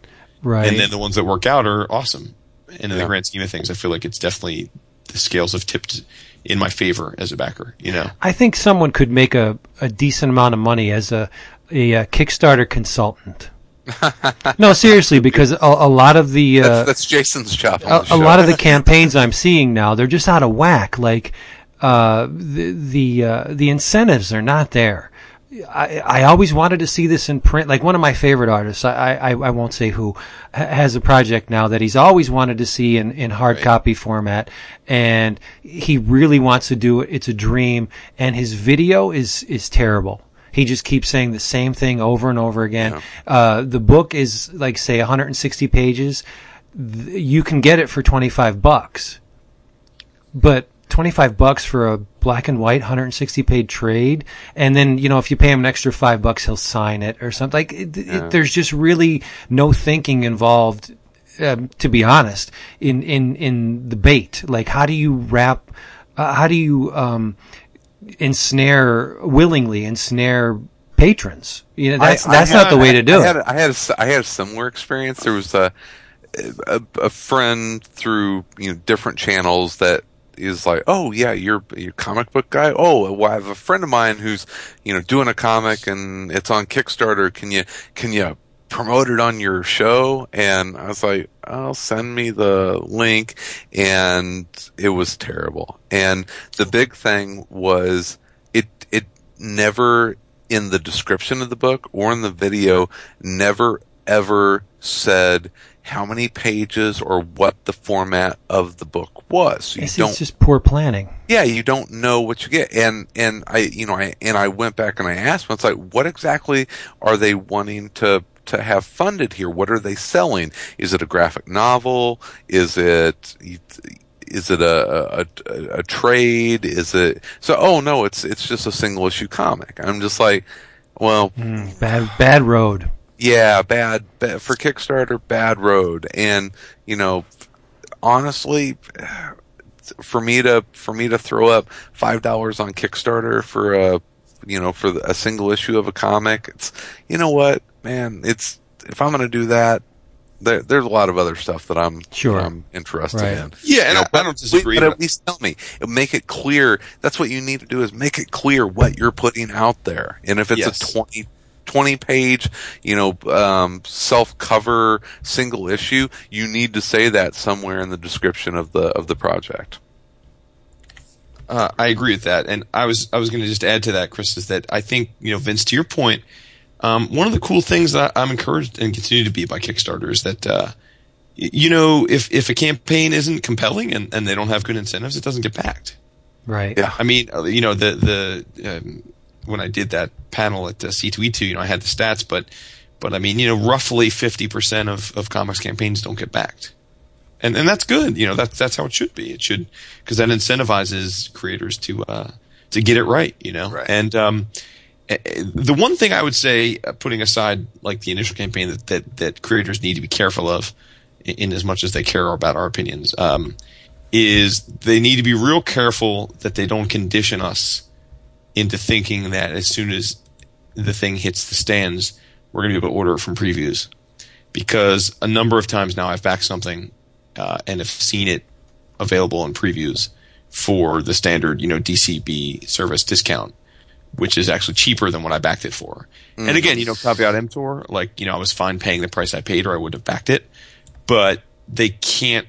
Right. And then the ones that work out are awesome. And in yeah. the grand scheme of things, I feel like it's definitely the scales have tipped in my favor as a backer, you know. I think someone could make a, a decent amount of money as a, a, a Kickstarter consultant no, seriously, because a, a lot of the uh, that's, that's, Jason's job. A, a, lot of the campaigns I'm seeing now, they're just out of whack. Like uh, the the uh, the incentives are not there. I, I always wanted to see this in print. Like one of my favorite artists, I, I, I won't say who, has a project now that he's always wanted to see in, in hard right. copy format. And he really wants to do it. It's a dream. And his video is, is terrible. He just keeps saying the same thing over and over again. Yeah. Uh, the book is like say 160 pages. You can get it for 25 bucks, but 25 bucks for a black and white 160 page trade and then you know if you pay him an extra 5 bucks he'll sign it or something like it, yeah. it, there's just really no thinking involved um, to be honest in in in the bait like how do you wrap uh, how do you um, ensnare willingly ensnare patrons. You know, that's I, that's I had, not the way to do I, it. I had, I had a, I had a similar experience. There was a, a a friend through you know different channels that is like, oh yeah, you're you're comic book guy. Oh, well, I have a friend of mine who's you know doing a comic and it's on Kickstarter. Can you can you promote it on your show? And I was like, oh, send me the link. And it was terrible. And the big thing was it, it never in the description of the book or in the video never ever said how many pages or what the format of the book was. You don't, it's just poor planning. Yeah, you don't know what you get. And, and I, you know, I, and I went back and I asked them, it's like, what exactly are they wanting to, to have funded here? What are they selling? Is it a graphic novel? Is it is it a, a, a trade? Is it so? Oh no, it's it's just a single issue comic. I'm just like, well, Mm, bad bad road. Yeah, bad, bad for Kickstarter, bad road. And you know, honestly, for me to for me to throw up five dollars on Kickstarter for a you know for a single issue of a comic, it's you know what, man, it's if I'm going to do that. There, there's a lot of other stuff that I'm Sure. I'm interested Right. in. Yeah, and You know, I, I but- don't disagree. But but- at least tell me, make it clear. That's what you need to do is make it clear what you're putting out there. And if it's Yes. a 20, 20 page, you know, um, self cover single issue, you need to say that somewhere in the description of the of the project. Uh, I agree with that, and I was I was going to just add to that, Chris, is that I think you know Vince, to your point, um, one of the cool things that I'm encouraged and continue to be by Kickstarter is that uh, you know if if a campaign isn't compelling and, and they don't have good incentives, it doesn't get backed. Right. Yeah. I mean, uh, you know the the um, when I did that panel at uh, C2E2, you know I had the stats, but but I mean you know roughly 50 percent of of comics campaigns don't get backed and and that's good. You know, that's that's how it should be. It should because that incentivizes creators to uh, to get it right. You know, Right. and um, eh, eh, the one thing I would say, uh, putting aside like the initial campaign, that that, that creators need to be careful of, in, in as much as they care about our opinions, um, is they need to be real careful that they don't condition us into thinking that as soon as the thing hits the stands, we're going to be able to order it from previews. Because a number of times now I've backed something uh, and have seen it available in previews for the standard, you know, DCB service discount, which is actually cheaper than what I backed it for. And again, you know, caveat emptor, like, you know, I was fine paying the price I paid or I would have backed it, but they can't,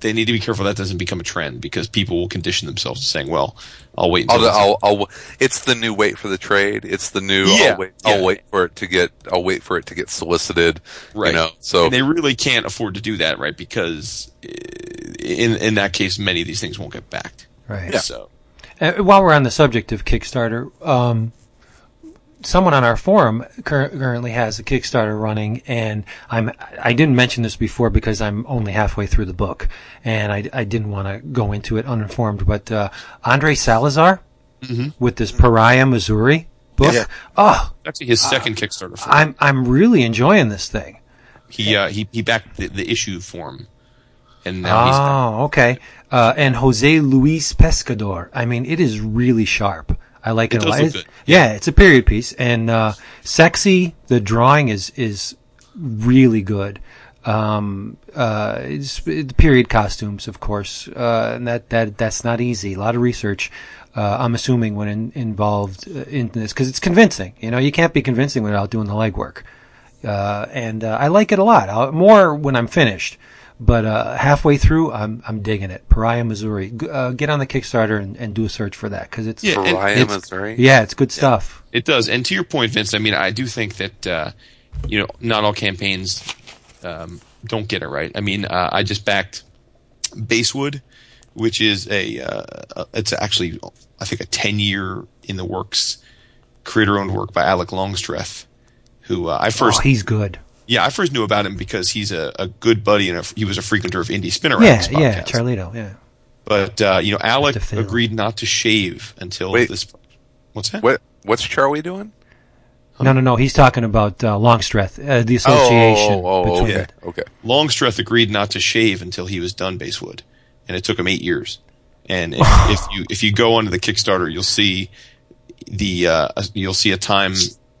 they need to be careful that doesn't become a trend because people will condition themselves to saying, well, I'll wait until I'll, it's- I'll, I'll, it's the new wait for the trade. It's the new. Yeah, I'll wait. I'll wait for it to get. I'll wait for it to get solicited. Right. You know. So and they really can't afford to do that, right? Because uh, in in that case, many of these things won't get backed. Right. Yeah. So Uh, while we're on the subject of Kickstarter, um, someone on our forum cur- currently has a Kickstarter running, and I'm I didn't mention this before because I'm only halfway through the book, and I, I didn't want to go into it uninformed. But uh, Andre Salazar with this Pariah, Missouri book. Yeah. Oh, actually, his second Kickstarter. For I'm I'm really enjoying this thing. he uh, he he backed the, the issue form, and now he's Oh, okay. Uh, and Jose Luis Pescador. I mean, it is really sharp. I like it, It a lot. It's- good. Yeah, it's a period piece and uh, sexy. The drawing is is really good. Um, uh, it's, the period costumes, of course, uh, and that that that's not easy. A lot of research. Uh, I'm assuming when in, involved uh, in this because it's convincing. You know, you can't be convincing without doing the legwork. Uh, and uh, I like it a lot. I'll, more when I'm finished. But uh, halfway through, I'm I'm digging it. Pariah, Missouri. G- Uh, get on the Kickstarter and, and do a search for that because it's Yeah, Pariah, it's- Missouri. yeah, it's good stuff. It does, and to your point, Vince. I mean, I do think that uh, you know not all campaigns um, don't get it right. I mean, uh, I just backed Basewood, which is a uh, uh, it's actually I think a ten year in the works creator owned work by Alec Longstreth, who uh, I Oh, first he's good. Yeah I first knew about him because he's a, a good buddy and a, he was a frequenter of Indie Spinner Yeah, Racks yeah, podcast. Charlito. Yeah. But uh, you know, Alec agreed not to shave until Wait. this. What's that? What What's Charlie doing? No, no, no. He's talking about uh, Longstreth, uh, the association Oh, oh, oh, between. okay, okay. Longstreth agreed not to shave until he was done Basewood, and it took him eight years. And if, if you if you go onto the Kickstarter, you'll see the uh, you'll see a time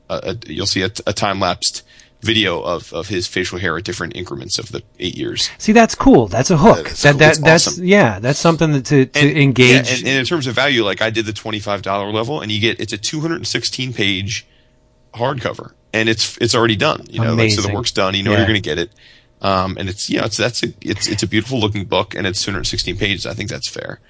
uh, a, you'll see a, a time lapsed video of, of his facial hair at different increments of the eight years. See, that's cool. That's a hook. That is that cool. that that's awesome. yeah. That's something that to to And- engage. yeah, and, and in terms of value, like I did the twenty five dollar level, and you get it's a two hundred and sixteen page hardcover, and it's it's already done. You know, like so the work's done. You know Yeah. you're going to get it, um, and it's know it's that's a it's it's a beautiful looking book, and it's two hundred sixteen pages. I think that's fair.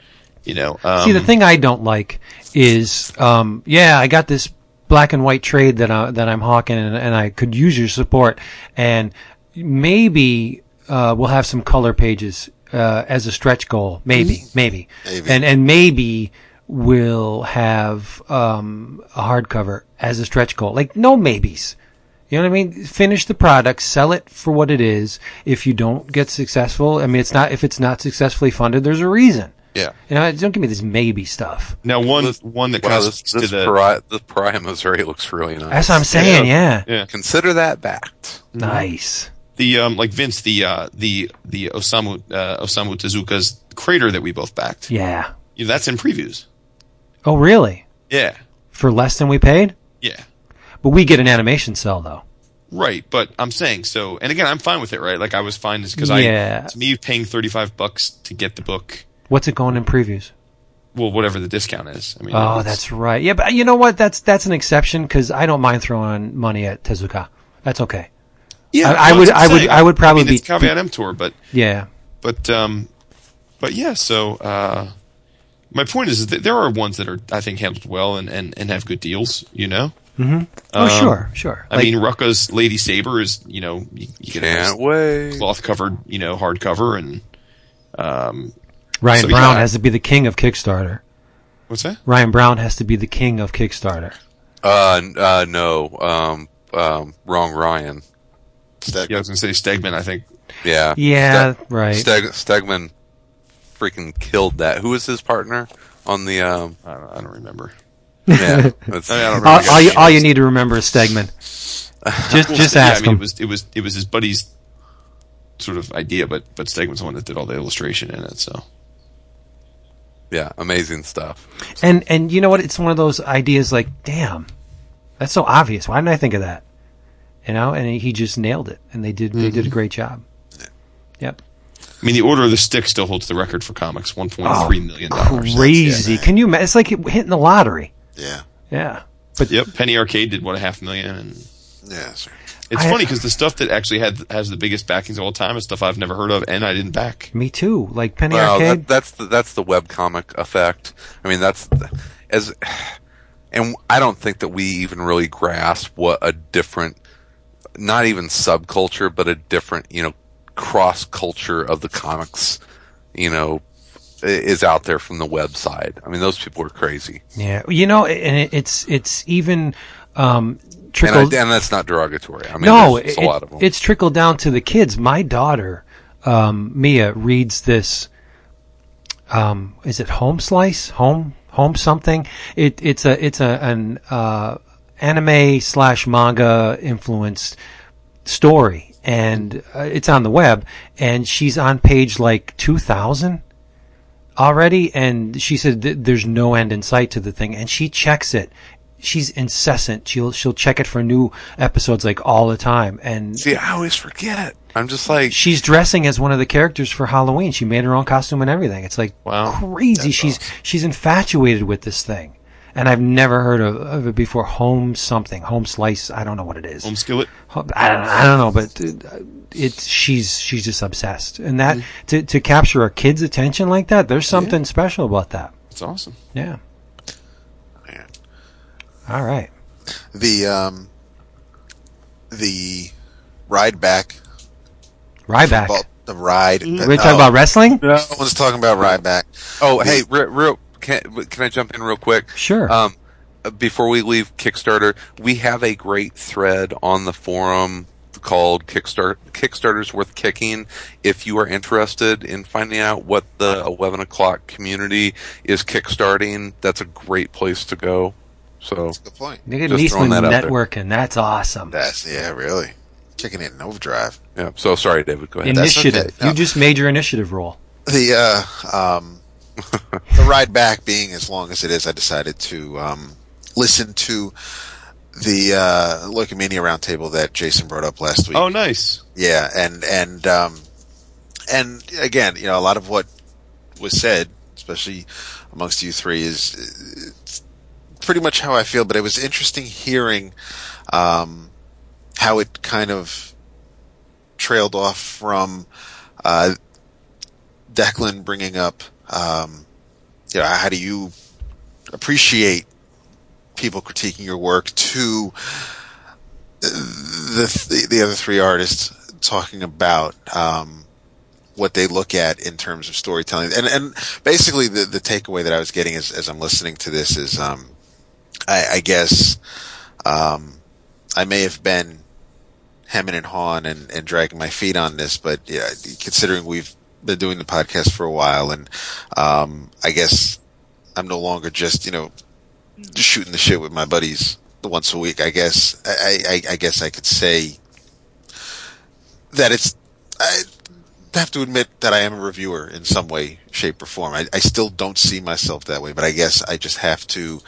You know, um, See, the thing I don't like is, um, yeah, I got this black and white trade that I that I'm hawking, and, and I could use your support, and maybe uh, we'll have some color pages uh, as a stretch goal. Maybe, maybe, Maybe. and and maybe we'll have um, a hardcover as a stretch goal. Like no maybes. You know what I mean? Finish the product, sell it for what it is. If you don't get successful, I mean, it's not if it's not successfully funded. There's a reason. Yeah. You know, don't give me this maybe stuff. Now, one This- one that Wow, kind of this, speaks to this, the pariah, this pariah Missouri looks really nice. That's what I'm saying. Yeah, yeah Consider that backed. nice. the um like Vince the uh the the Osamu uh, Osamu Tezuka's crater that we both backed. Yeah. You know, that's in previews. Oh, really? Yeah, For less than we paid? yeah. But we get an animation cell though. Right, but I'm saying so, and again, I'm fine with it, right? Like I was fine because Yeah. I, to me, paying 35 bucks to get the book, What's it going in previews? well, whatever the discount is. I mean, Oh, that's right. Yeah, but you know what? That's that's an exception because I don't mind throwing money at Tezuka. That's okay. yeah. I- I no, would- I'm I would- saying. I would probably mean, it's be- caveat emptor, but Yeah. but um, but yeah. So uh, my point is that there are ones that are I think handled well and and, and have good deals. You know, Mm-hmm. Oh, sure, sure. I Like, mean, Rucka's Lady Sabre is you know you, you get a nice Can't wait. cloth covered you know hardcover and um, Ryan so, Browne yeah. has to be the king of Kickstarter. what's that? Ryan Browne has to be the king of Kickstarter. Uh, uh, no. Um, um, wrong Ryan. Steg- Yeah, I was gonna say Stegman. I think Yeah. Yeah, Ste- right. Steg- Stegman freaking killed that. Who was his partner on the, um, I don't, I don't remember. yeah. I, mean, I don't remember. all, all, you, all you need to remember is Stegman. Just Well, just yeah, ask I mean, him. It was it was it was his buddy's sort of idea, but but Stegman's the one that did all the illustration in it. So yeah, amazing stuff. And and you know what? It's one of those ideas like, damn, that's so obvious. Why didn't I think of that? You know, and he just nailed it, and they did they Mm-hmm. did a great job. Yep, I mean, the Order of the Stick still holds the record for comics, one point three million dollars. crazy. Can you? It's like hitting the lottery. yeah. Yeah, But Yep, Penny Arcade did what a half million, and Yeah. Sure. It's I- funny because the stuff that actually had has the biggest backings of all time is stuff I've never heard of, and I didn't back. me too. Like Penny Well, Arcade. that, that's the, that's the webcomic effect. I mean, that's as, and I don't think that we even really grasp what a different, not even subculture, but a different, you know, cross culture of the comics, you know, is out there from the website. I mean, those people are crazy, yeah, you know, and it's it's even um, and, I, and that's not derogatory. I mean, no, there's it, a lot of them. it's trickled down to the kids. My daughter, um, Mia, reads this. Um, is it Home Slice? Home Home something? It it's a it's a an uh, anime slash manga influenced story, and uh, it's on the web. And she's on page like two thousand already, and she said th- there's no end in sight to the thing, and she checks it. She's incessant. She'll she'll check it for new episodes like all the time, and See, I always forget. It. I'm just like, she's dressing as one of the characters for Halloween. She made her own costume and everything. It's like Wow. crazy. she's she's infatuated with this thing, and I've never heard of, of it before. Home something, home slice. I don't know what it is. Home Skillet. I don't, I don't know, but it's she's she's just obsessed, and that mm-hmm. to to capture a kid's attention like that, there's something special about that. It's awesome. Yeah. Yeah. All right. The um, the ride back. Ryback. Well, the ride. We're talking about wrestling. No one's talking about ride back. oh, hey, re- real, can, can I jump in real quick? Sure. Um, before we leave Kickstarter, we have a great thread on the forum called Kickstart Kickstarter's Worth Kicking. If you are interested in finding out what the 11 o'clock community is kickstarting, that's a great place to go. So, that's a Good point. Look at just throwing that out there. networking. That's awesome. That's yeah, really kicking it in overdrive. yeah. So sorry, David. Go ahead. that's Initiative. okay. No. You just made your initiative roll. The uh, um, the ride back being as long as it is, I decided to um, listen to the uh, Leukomania roundtable that Jason brought up last week. Oh, nice. Yeah, and and um, and again, you know, a lot of what was said, especially amongst you three, is it's pretty much how I feel. But it was interesting hearing um, how it kind of trailed off from uh, Declan bringing up, um, you know, how do you appreciate people critiquing your work to the the other three artists talking about um, what they look at in terms of storytelling, and and basically the the takeaway that I was getting as as I'm listening to this is, um, I, I guess, um, I may have been hemming and hawing and, and dragging my feet on this, but yeah, considering we've been doing the podcast for a while, and um, I guess I'm no longer just you know just shooting the shit with my buddies once a week. I guess I, I, I guess I could say that it's. I have to admit that I am a reviewer in some way, shape, or form. I, I still don't see myself that way, but I guess I just have to.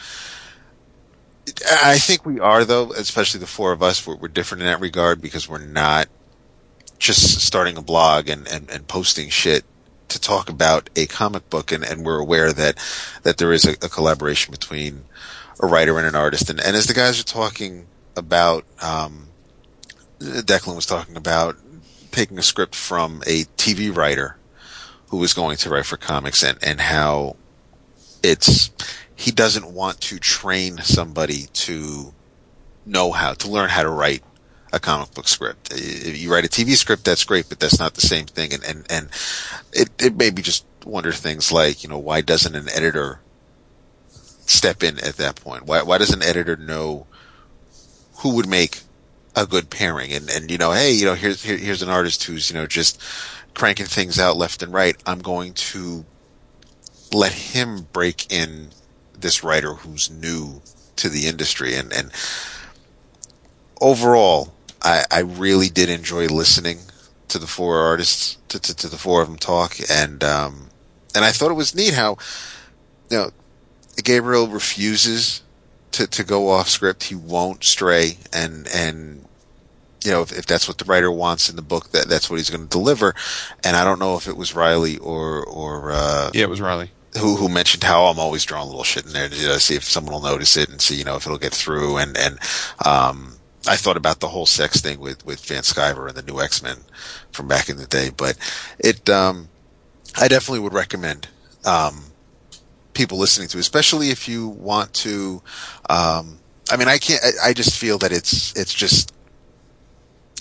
I think we are though, especially the four of us. We're, we're different in that regard because we're not just starting a blog and, and, and posting shit to talk about a comic book and, and we're aware that that there is a, a collaboration between a writer and an artist and, and as the guys are talking about um, Declan was talking about taking a script from a TV writer who was going to write for comics and, and how it's he doesn't want to train somebody to know how to learn how to write a comic book script. If you write a TV script, that's great, but that's not the same thing. And, and, and it, it made me just wonder things like, you know, why doesn't an editor step in at that point? Why, why does an editor know who would make a good pairing? And, and, you know, hey, you know, here's, here, here's an artist who's, you know, just cranking things out left and right. I'm going to let him break in this writer who's new to the industry. And, and overall, I, I really did enjoy listening to the four artists, to, to, to the four of them talk. And, um, and I thought it was neat how, you know, Gabriel refuses to, to go off script. He won't stray and, and, you know, if, if that's what the writer wants in the book, that that's what he's going to deliver. And I don't know if it was Riley or, or, uh, Yeah, it was Riley. Who who mentioned how I'm always drawing a little shit in there to see if someone will notice it and see you know if it'll get through and and um I thought about the whole sex thing with with Van Sciver and the new X Men from back in the day, but it um I definitely would recommend um people listening to, especially if you want to. Um I mean, I can't. I, I just feel that it's it's just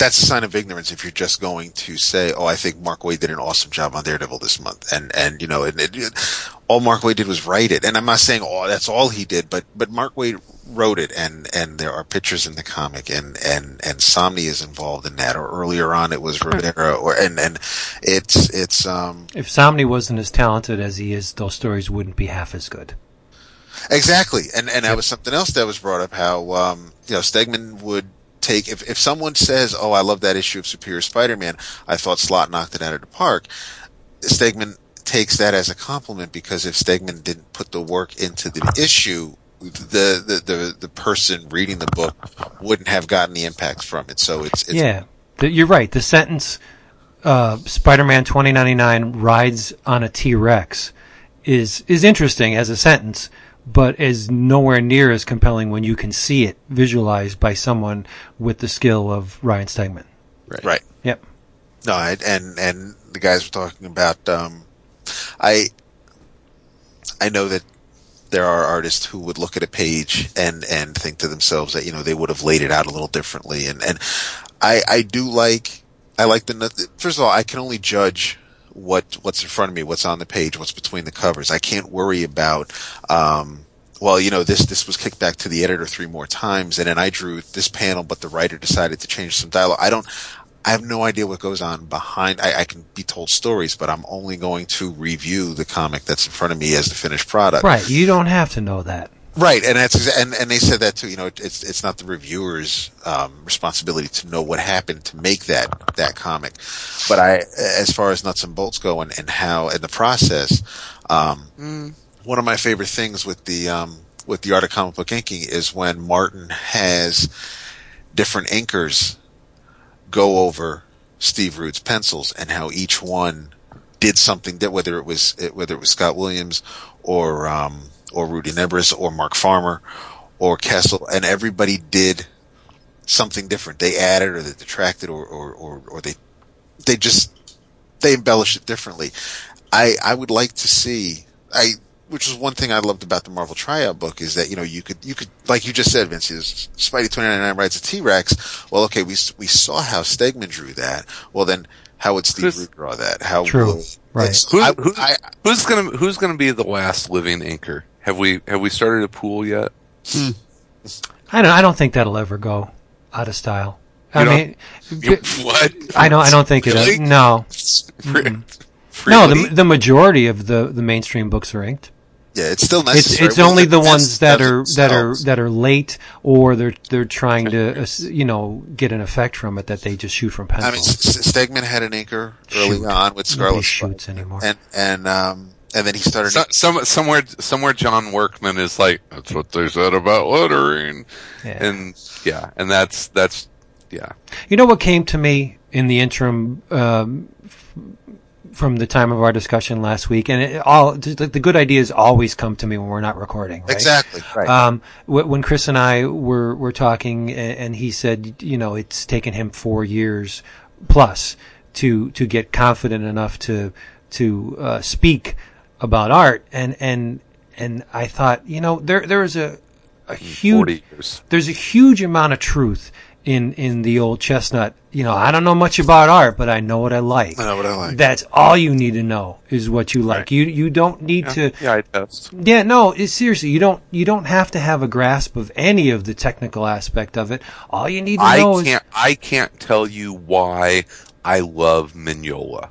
that's a sign of ignorance if you're just going to say, "Oh, I think Mark Waid did an awesome job on Daredevil this month," and and you know, and it, all Mark Waid did was write it. And I'm not saying, "Oh, that's all he did," but but Mark Waid wrote it, and and there are pictures in the comic, and and and Samnee is involved in that, or earlier on it was Rivera, or and and it's it's um If Samnee wasn't as talented as he is, those stories wouldn't be half as good. Exactly, and and that was something else that was brought up. How um, you know Stegman would take if if someone says, "Oh, I love that issue of Superior Spider-Man," I thought Slott knocked it out of the park. Stegman takes that as a compliment because if Stegman didn't put the work into the issue, the the the, the person reading the book wouldn't have gotten the impact from it. So it's, it's Yeah, you're right. The sentence uh, "Spider-Man 2099 rides on a T-Rex" is is interesting as a sentence, but is nowhere near as compelling when you can see it visualized by someone with the skill of Ryan Stegman. right. Right. Yep. No, I, and and the guys were talking about. Um, I I know that there are artists who would look at a page and and think to themselves that you know they would have laid it out a little differently, and and I I do like I like the first of all I can only judge what what's in front of me, what's on the page, what's between the covers. I can't worry about. Um, well, you know, this this was kicked back to the editor three more times, and then I drew this panel, but the writer decided to change some dialogue. I don't. I have no idea what goes on behind. I, I can be told stories, but I'm only going to review the comic that's in front of me as the finished product. Right. You don't have to know that. Right, and that's and and they said that too. You know, it's it's not the reviewer's um, responsibility to know what happened to make that that comic, but I, as far as nuts and bolts go, and, and how in the process, um, one of my favorite things with the um, with the art of comic book inking is when Martin has different inkers go over Steve Rude's pencils and how each one did something that whether it was whether it was Scott Williams or um, or Rudy Nebres or Mark Farmer or Kesel and everybody did something different. They added or they detracted or or, or, or they they just they embellished it differently. I I would like to see I which was one thing I loved about the Marvel tryout book is that you know you could you could like you just said Vince is Spidey twenty ninety nine rides a T Rex. Well, okay, we we saw how Stegman drew that. Well, then how would Steve Chris- Rude draw that? How True. will- Right. it's- Who's, I- who's, I- who's gonna Who's gonna be the last living inker? Have we Have we started a pool yet? I don't. I don't think that'll ever go out of style. I mean, You- what? I don't. I don't think it Really? is. No, no. The the majority of the the mainstream books are inked. Yeah, it's still It's necessary. it's only the ones that are that are that are late or they're they're trying to you know get an effect from it that they just shoot from pencil. I mean, Stegman had an anchor early Shoot. on with Nobody Scarlet shoots anymore. and and um and then he started. So, some, somewhere, somewhere, John Workman is like, "That's what they said about lettering," Yeah. and yeah, and that's that's yeah. You know what came to me in the interim um, f- from the time of our discussion last week, and it all the, the good ideas always come to me when we're not recording. Right? Exactly. Right. Um, wh- when Chris and I were were talking, a- and he said, you know, it's taken him four years plus to to get confident enough to to uh, speak about art, and and and I thought, you know, there there is a a huge there's a huge amount of truth in in the old chestnut. You know, I don't know much about art, but I know what I like. I know what I like. That's all you need to know is what you like. You you don't need to. Yeah, I test. Yeah, no, it's, seriously, you don't you don't have to have a grasp of any of the technical aspect of it. All you need to know I is can't. I can't tell you why I love Mignola.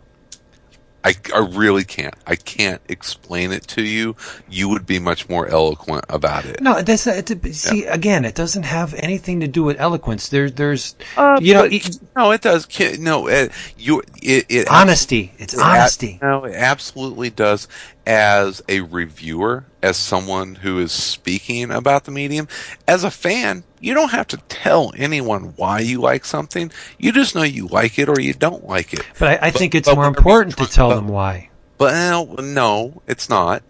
I, I really can't. I can't explain it to you. You would be much more eloquent about it. no. That's not, it, see again. It doesn't have anything to do with eloquence. There, there's Uh, you know but- it- no, it does. No, it, you. It, it honesty. It's It honesty. no, it absolutely does. As a reviewer, as someone who is speaking about the medium, as a fan, you don't have to tell anyone why you like something. You just know you like it or you don't like it. But I, I think it's more important you to tell about- them why. But no, no, it's not.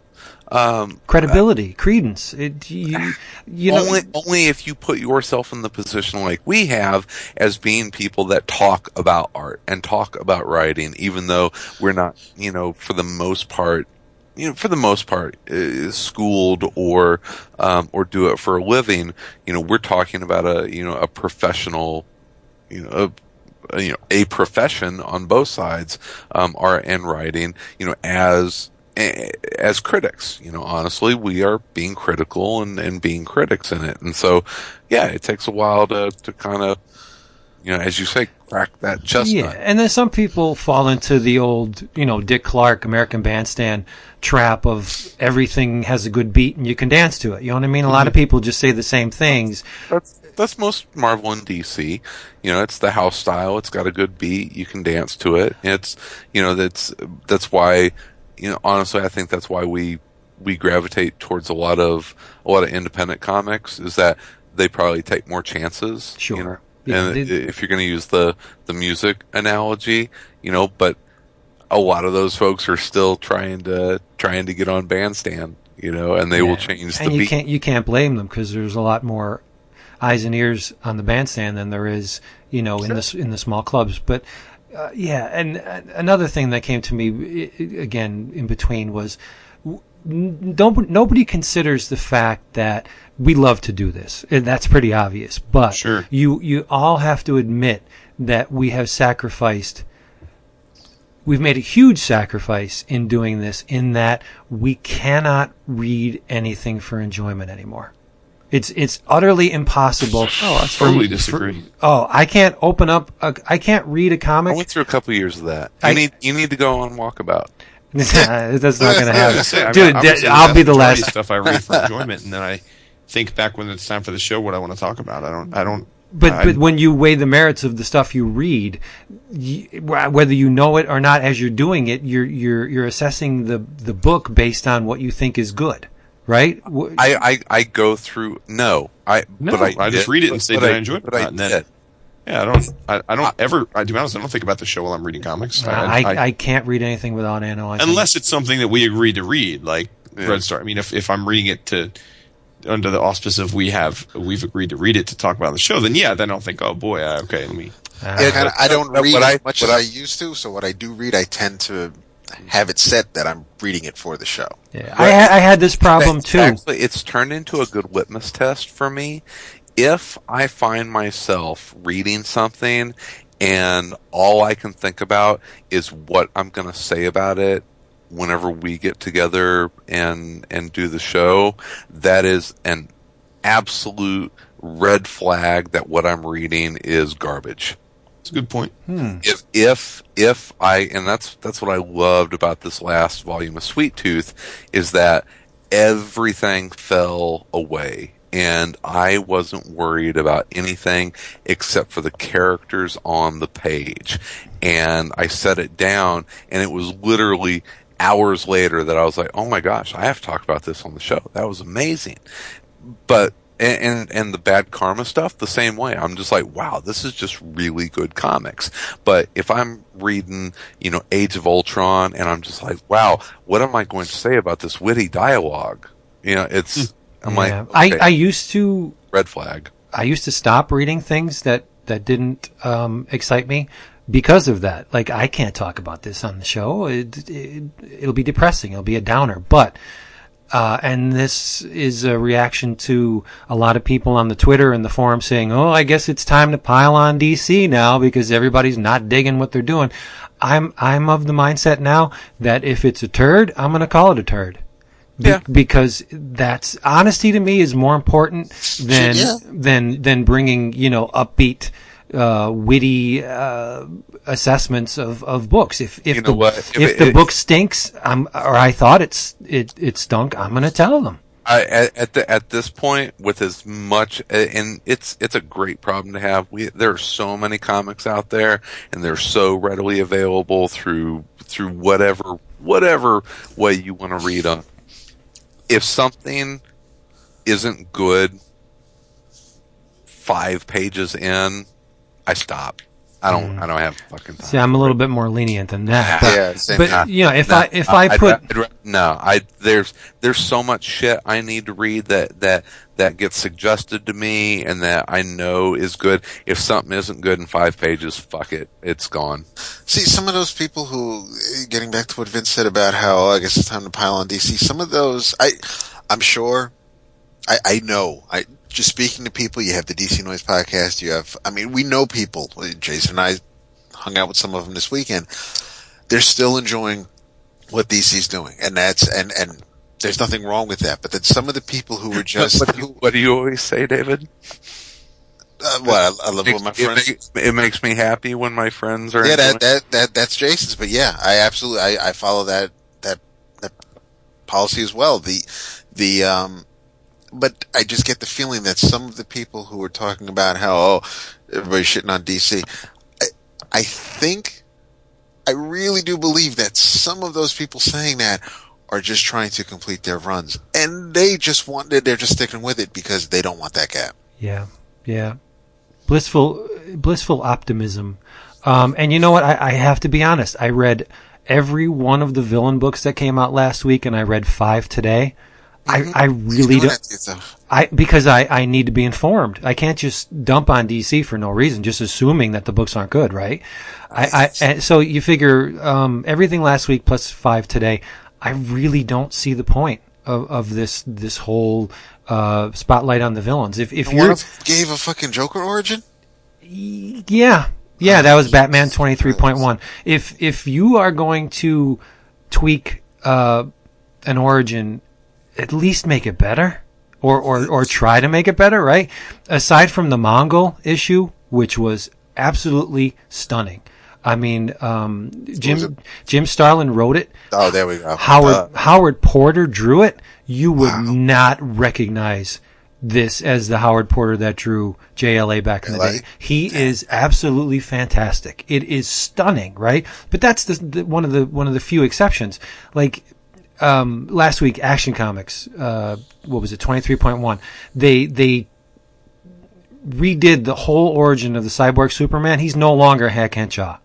Um, Credibility, credence. It, you, you know, only only if you put yourself in the position like we have as being people that talk about art and talk about writing, even though we're not, you know, for the most part, you know, for the most part, uh, schooled or um, or do it for a living. You know, we're talking about a you know a professional, you know. A, a, you know, a profession on both sides, um, art and writing, you know, as, as critics, you know, honestly, we are being critical and, and being critics in it. And so, yeah, it takes a while to, to kind of, you know, as you say, crack that chestnut. Yeah, and then some people fall into the old, you know, Dick Clark American Bandstand trap of everything has a good beat and you can dance to it. You know what I mean? A lot of mm-hmm. people just say the same things. That's that's most Marvel and DC. You know, it's the house style. It's got a good beat. You can dance to it. It's you know that's that's why you know honestly I think that's why we we gravitate towards a lot of a lot of independent comics is that they probably take more chances. you Sure. know? Yeah, and if you're going to use the the music analogy, you know, but a lot of those folks are still trying to trying to get on bandstand, you know, and they will change the and you beat. can't you can't blame them because there's a lot more eyes and ears on the bandstand than there is, you know, in the in the small clubs. But uh, yeah, and uh, another thing that came to me again in between was nobody, nobody considers the fact that we love to do this. And that's pretty obvious. But Sure. you you all have to admit that we have sacrificed we've made a huge sacrifice in doing this in that we cannot read anything for enjoyment anymore. It's it's utterly impossible. Oh, I for- totally for- disagree. oh, I can't open up. A, I can't read a comic. I went through a couple years of that. You I- need you need to go on walkabout. That's not going to happen, Say, I mean, dude. I'll be the last. stuff I read for enjoyment, and then I think back when it's time for the show what I want to talk about. I don't. I don't. But I- but when you weigh the merits of the stuff you read, you, whether you know it or not, as you're doing it, you're you're you're assessing the the book based on what you think is good, right? I, I, I go through no. I No, but I, I just did, read it and say, but did I enjoy it But I not? Then- did. yeah, I don't. I, I don't ever. I, to be honest, I don't think about the show while I'm reading comics. I, I, can't read anything without analyzing. unless it's something that we agreed to read, like Yeah. Red Star. I mean, if if I'm reading it to under the auspice of we have we've agreed to read it to talk about on the show, then yeah, then I'll think, oh boy, uh, okay, let me. Uh, Yeah, kinda, I don't but read what as much what as I- I used to, so what I do read, I tend to have it set that I'm reading it for the show. yeah. I, I had this problem It's too. Actually, it's turned into a good litmus test for me. If I find myself reading something and all I can think about is what I'm going to say about it whenever we get together and and do the show, that is an absolute red flag that what I'm reading is garbage. It's a good point. Hmm. If if if I and that's that's what I loved about this last volume of Sweet Tooth is that everything fell away and I wasn't worried about anything except for the characters on the page. And I set it down and it was literally hours later that I was like, "Oh my gosh, I have to talk about this on the show. That was amazing." But and, and the bad karma stuff the same way. I'm just like, wow, this is just really good comics. But if I'm reading, you know, Age of Ultron, and I'm just like, wow, what am I going to say about this witty dialogue? You know, it's I'm Yeah. like, okay, I, I used to red flag. I used to stop reading things that that didn't um, excite me because of that. Like I can't talk about this on the show. It, it it'll be depressing. It'll be a downer. But uh, and this is a reaction to a lot of people on the Twitter and the forum saying, "Oh, I guess it's time to pile on DC now because everybody's not digging what they're doing." I'm I'm of the mindset now that if it's a turd, I'm going to call it a turd. Be- Yeah. because that's honesty to me is more important than Yeah. than than bringing you know upbeat, uh, witty uh, assessments of, of books. If if You the? If if, the book stinks, I'm or I thought it's it it stunk, I'm going to tell them. I, at, at the at this point, with as much, and it's it's a great problem to have. We there are so many comics out there, and they're so readily available through through whatever whatever way you want to read them. If something isn't good, five pages in, I stop. I don't. Mm. I don't have fucking time. See, I'm a little bit more lenient than that. But, Yeah, same but here. you know, if No, I if I I'd put ra- I'd no, I there's there's so much shit I need to read that that that gets suggested to me and that I know is good. If something isn't good in five pages, fuck it, it's gone. See, some of those people who, getting back to what Vince said about how oh, I guess it's time to pile on DC. Some of those, I, I'm sure, I, I know. I just speaking to people. You have the DC Noise podcast. You have, I mean, we know people. Jason and I hung out with some of them this weekend. They're still enjoying what DC's doing, and that's and and there's nothing wrong with that. But then some of the people who were just, what, do you, what do you always say, David? uh, what I, I live with my It, friends. makes, it makes me happy when my friends are. yeah, that, that that that's Jason's, but yeah, I absolutely I, I follow that that that policy as well. The the um, but I just get the feeling that some of the people who are talking about how oh everybody's shitting on DC, I, I think I really do believe that some of those people saying that are just trying to complete their runs, and they just want they're just sticking with it because they don't want that gap. Yeah, yeah. Blissful, blissful optimism. Um, and you know what? I, I have to be honest. I read every one of the villain books that came out last week, and I read five today. I, I really don't. to. I because I, I need to be informed. I can't just dump on DC for no reason, just assuming that the books aren't good, right? I, I and so you figure um, everything last week plus five today. I really don't see the point of, of this this whole uh, spotlight on the villains. If if you're gave a fucking Joker origin? yeah, yeah, that was Batman twenty three point one. If if you are going to tweak uh, an origin, at least make it better, or or or try to make it better, right? Aside from the Mongul issue, which was absolutely stunning. I mean, um, Jim? Jim Starlin wrote it. Oh, there we go. Howard Uh, Howard Porter drew it. You would not recognize this as the Howard Porter that drew JLA back in the LA? day. He is absolutely fantastic. It is stunning, right? But that's the, the one of the one of the few exceptions. Like um, last week, Action Comics, uh, what was it, twenty three point one? They they redid the whole origin of the cyborg Superman. He's no longer Hank Henshaw.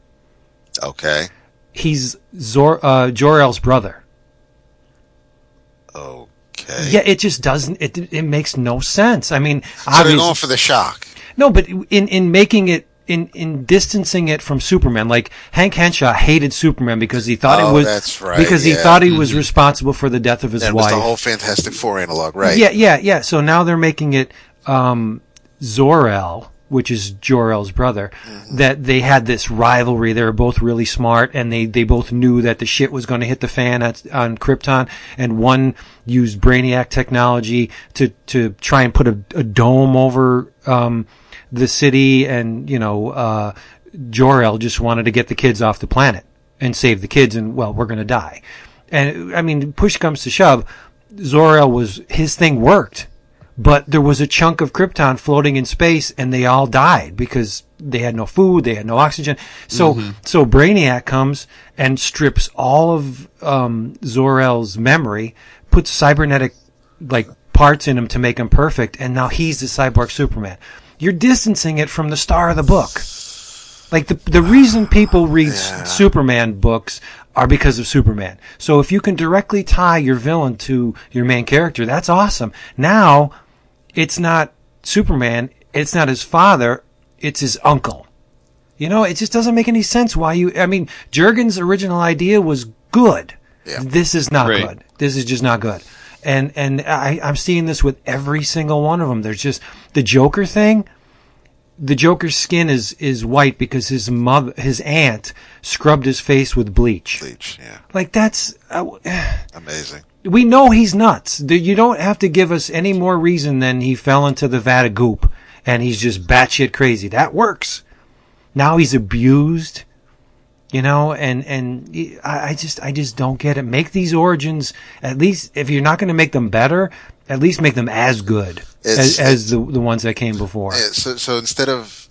okay. He's Zor uh, Jor El's brother. Okay. Yeah, it just doesn't. It it makes no sense. I mean, So they're obviously, going for the shock. no, but in in making it. In, in distancing it from Superman, like Hank Henshaw hated Superman because he thought Oh, it was right, because he yeah. Mm-hmm. thought he was responsible for the death of his That was wife. the whole Fantastic Four analog, right? Yeah, yeah, yeah. So now they're making it um, Zor-El, which is Jor-El's brother, that they had this rivalry. They were both really smart, and they, they both knew that the shit was going to hit the fan at, on Krypton. And one used Brainiac technology to to try and put a, a dome over um, the city, and you know, uh, Jor-El just wanted to get the kids off the planet and save the kids. And well, we're going to die. And I mean, push comes to shove, Zor-El was his thing worked but there was a chunk of Krypton floating in space and they all died because they had no food, they had no oxygen. So, so Brainiac comes and strips all of, um, Zor-El's memory, puts cybernetic, like, parts in him to make him perfect, and now he's the cyborg Superman. You're distancing it from the star of the book. Like the the reason people read S- Superman books are because of Superman. So if you can directly tie your villain to your main character, that's awesome. Now it's not Superman, it's not his father, it's his uncle. You know, it just doesn't make any sense why you I mean, Jurgen's original idea was good. Yeah. This is not Right. good. This is just not good. And and I, I'm seeing this with every single one of them. There's just the Joker thing the Joker's skin is is white because his mother, his aunt, scrubbed his face with bleach. Bleach, yeah, Like that's uh, amazing. we know he's nuts. You don't have to give us any more reason than he fell into the vat of goop and he's just batshit crazy. That works. Now he's abused, you know, and and I, I just I just don't get it. Make these origins at least if you're not going to make them better, at least make them as good as, as the the ones that came before. So, so instead of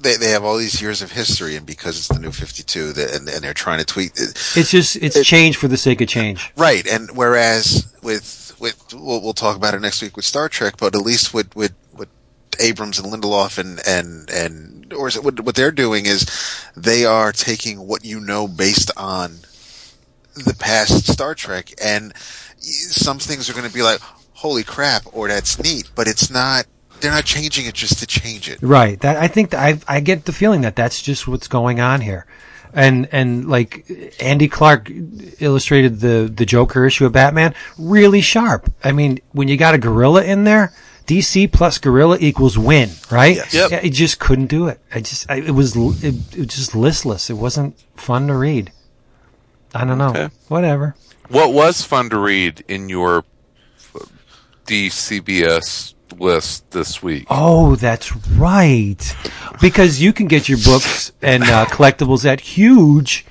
they they have all these years of history, and because it's the new Fifty Two, and, and they're trying to tweak it, It's just it's It- change for the sake of change. right. And whereas with with we'll, we'll talk about it next week with Star Trek, but at least with with Abrams and Lindelof and and and or is it what, what they're doing is they are taking what you know based on the past Star Trek, and some things are going to be like, "Holy crap!" or "That's neat," but it's not. They're not changing it just to change it. Right. That I think that I I get the feeling that that's just what's going on here. And and like Andy Clarke illustrated the the Joker issue of Batman really sharp. I mean, when you got a gorilla in there, DC plus gorilla equals win, right? Yes. Yep. It just couldn't do it. I just I, it was it, it was just listless. It wasn't fun to read. I don't know. Okay. Whatever. What was fun to read in your DCBS list this week? Oh, that's right. Because you can get your books and uh, collectibles at huge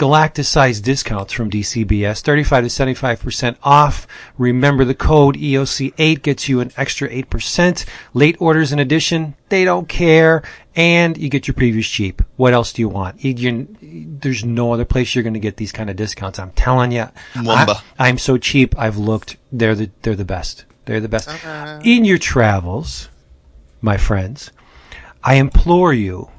galacticized discounts from DCBS, 35 to 75% off. Remember the code EOC8 gets you an extra 8%. Late orders in addition, they don't care. And you get your previews cheap. What else do you want? You- there's no other place you're going to get these kind of discounts. I'm telling you. Mwamba. I'm so cheap. I've looked. They're the, they're the best. They're the best. Uh-huh. In your travels, my friends, I implore you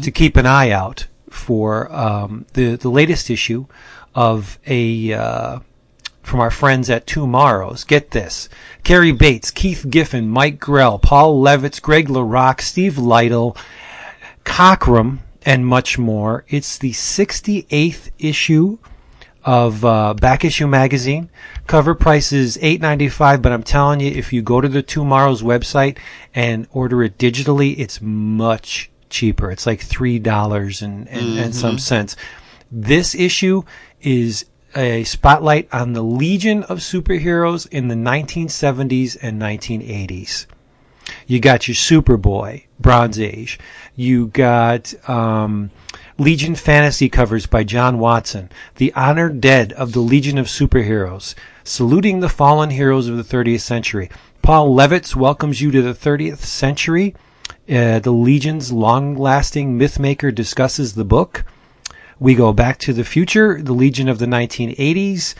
to keep an eye out for um, the the latest issue of a uh, from our friends at TwoMorrows. Get this: Cary Bates, Keith Giffen, Mike Grell, Paul Levitz, Greg LaRocque, Steve Lightle, Cockrum, and much more. It's the 68th issue of uh, Back Issue Magazine. Cover price is eight ninety five, but I'm telling you, if you go to the TwoMorrows' website and order it digitally, it's much cheaper. It's like three dollars and, and, and some cents. This issue is a spotlight on the legion of superheroes in the 1970s and 1980s. You got your Superboy, Bronze Age. You got um, Legion Fantasy covers by John Watson. The Honored Dead of the Legion of Superheroes. Saluting the fallen heroes of the 30th century. Paul Levitz welcomes you to the 30th century. Uh, the Legion's long-lasting mythmaker discusses the book. We go back to the future, the Legion of the 1980s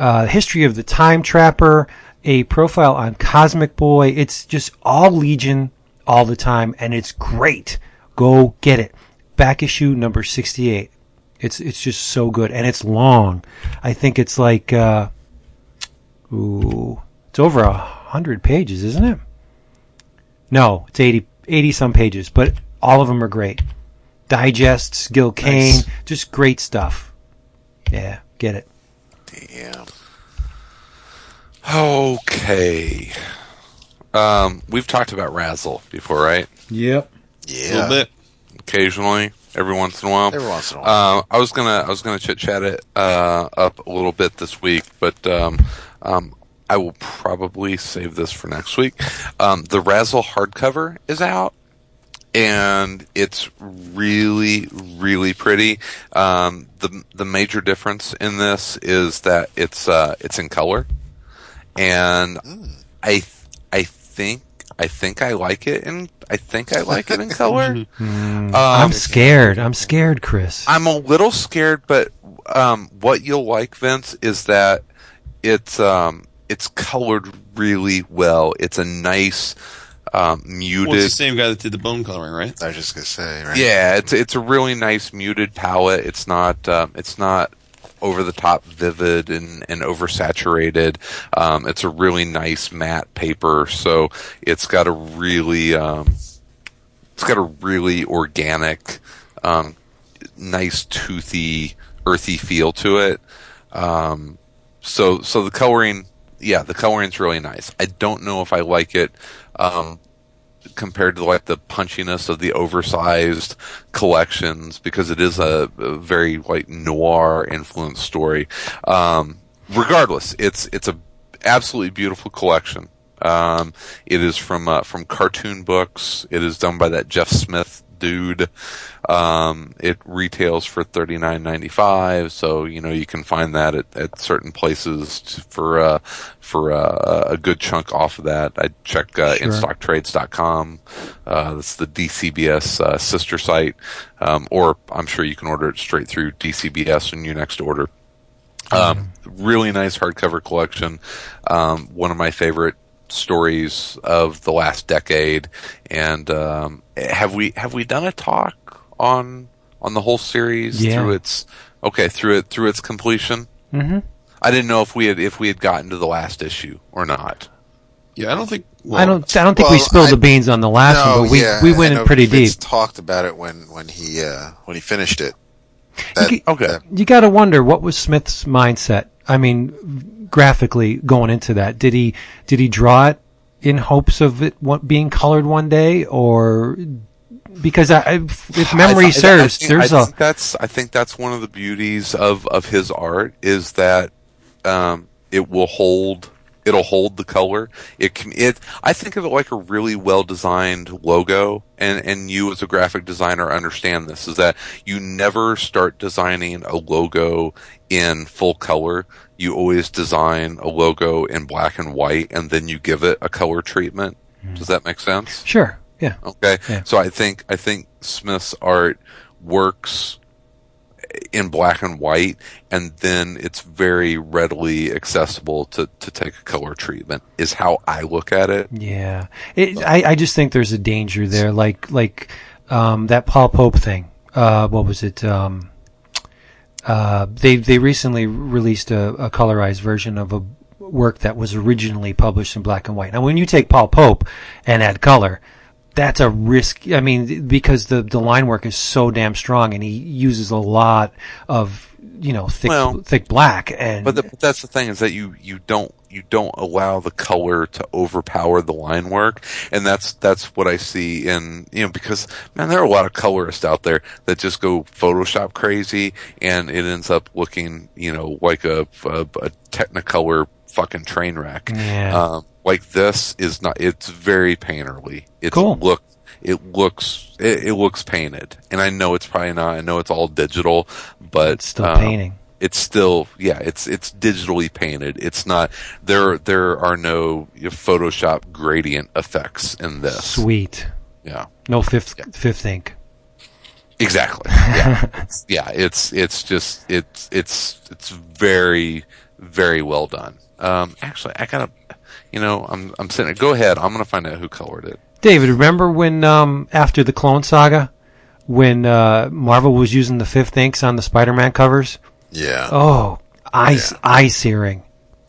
uh, history of the time trapper, a profile on Cosmic Boy. It's just all Legion all the time, and it's great. Go get it. Back issue number sixty-eight. It's it's just so good, and it's long. I think it's like uh, ooh, it's over a hundred pages, isn't it? No, it's 80, 80 some pages, but all of them are great. Digests, Gil Kane, Nice. just great stuff. Yeah, get it. Yeah. Okay. Um, we've talked about RASL before, right? Yep. Yeah. A little bit. Occasionally, every once in a while. Every once in a while. Uh, I was gonna I was gonna chit chat it uh, up a little bit this week, but um, um, I will probably save this for next week. Um, the RASL hardcover is out, and it's really really pretty. Um, the the major difference in this is that it's uh, it's in color, and I I think I think I like it in I think I like it in color. Um, I'm scared. I'm scared, Chris. I'm a little scared, but um, what you'll like, Vince, is that it's um, it's colored really well. It's a nice um, muted. Well, it's the same guy that did the bone coloring, right? I was just gonna say, right? yeah, it's it's a really nice muted palette. It's not um, it's not over the top vivid and, and oversaturated. Um, it's a really nice matte paper, so it's got a really um, it's got a really organic, um, nice toothy, earthy feel to it. Um, so so the coloring, yeah, the coloring's really nice. I don't know if I like it. Um, compared to like the punchiness of the oversized collections because it is a, a very like noir influenced story. Um, regardless, it's it's a absolutely beautiful collection. Um, it is from uh, from Cartoon Books. It is done by that Jeff Smith dude. Um, it retails for thirty nine ninety five, so you know you can find that at, at certain places t- for uh, for uh, a good chunk off of that. I check uh, Sure. InStockTrades.com. Uh, that's the DCBS uh, sister site, um, or I'm sure you can order it straight through DCBS in your next order. Um, really nice hardcover collection. Um, one of my favorite stories of the last decade. And um, have we have we done a talk on on the whole series Yeah. through its okay through it through its completion? hmm I didn't know if we had if we had gotten to the last issue or not. Yeah, I don't think. Well, I don't. I don't think we spilled I- the beans on the last no, one, but we yeah, we went in pretty Vince deep. Talked about it when when he uh, when he finished it. That, You- Okay. that- You got to wonder what was Smith's mindset. I mean, graphically going into that, did he did he draw it in hopes of it being colored one day, or because I, if memory I- I- serves, I think, there's I a think that's I think that's one of the beauties of of his art is that um, it will hold it'll hold the color. It can it I think of it like a really well designed logo and and you as a graphic designer understand this is that you never start designing a logo in full color. You always design a logo in black and white and then you give it a color treatment. Hmm. Does that make sense? sure, yeah, Okay. Yeah. So I think I think Smith's art works in black and white and then it's very readily accessible to, to take a color treatment is how I look at it. yeah. It, I I just think there's a danger there, like like um, that Paul Pope thing. Uh, what was it? Um, uh, they they recently released a, a colorized version of a work that was originally published in black and white. Now, when you take Paul Pope and add color, that's a risk. I mean, because the the line work is so damn strong, and he uses a lot of you know thick Well, thick black and But, the, but that's the thing is that you, you don't you don't allow the color to overpower the line work, and that's that's what I see in you know because man there are a lot of colorists out there that just go Photoshop crazy, and it ends up looking you know like a a, a Technicolor fucking train wreck. Yeah. Um, like this is not. It's very painterly. It's Cool. look. It looks. It, it looks painted, and I know it's probably not. I know it's all digital, but it's still um, painting. it's still yeah it's it's digitally painted it's not there there are no photoshop gradient effects in this Sweet. yeah No fifth fifth ink. exactly yeah It's- yeah it's it's just it's it's it's very very well done um actually i gotta you know i'm i'm sitting go ahead i'm gonna find out who colored it David, remember when um, after the Clone Saga, when uh, Marvel was using the fifth inks on the Spider-Man covers? yeah. Oh, eye eye searing.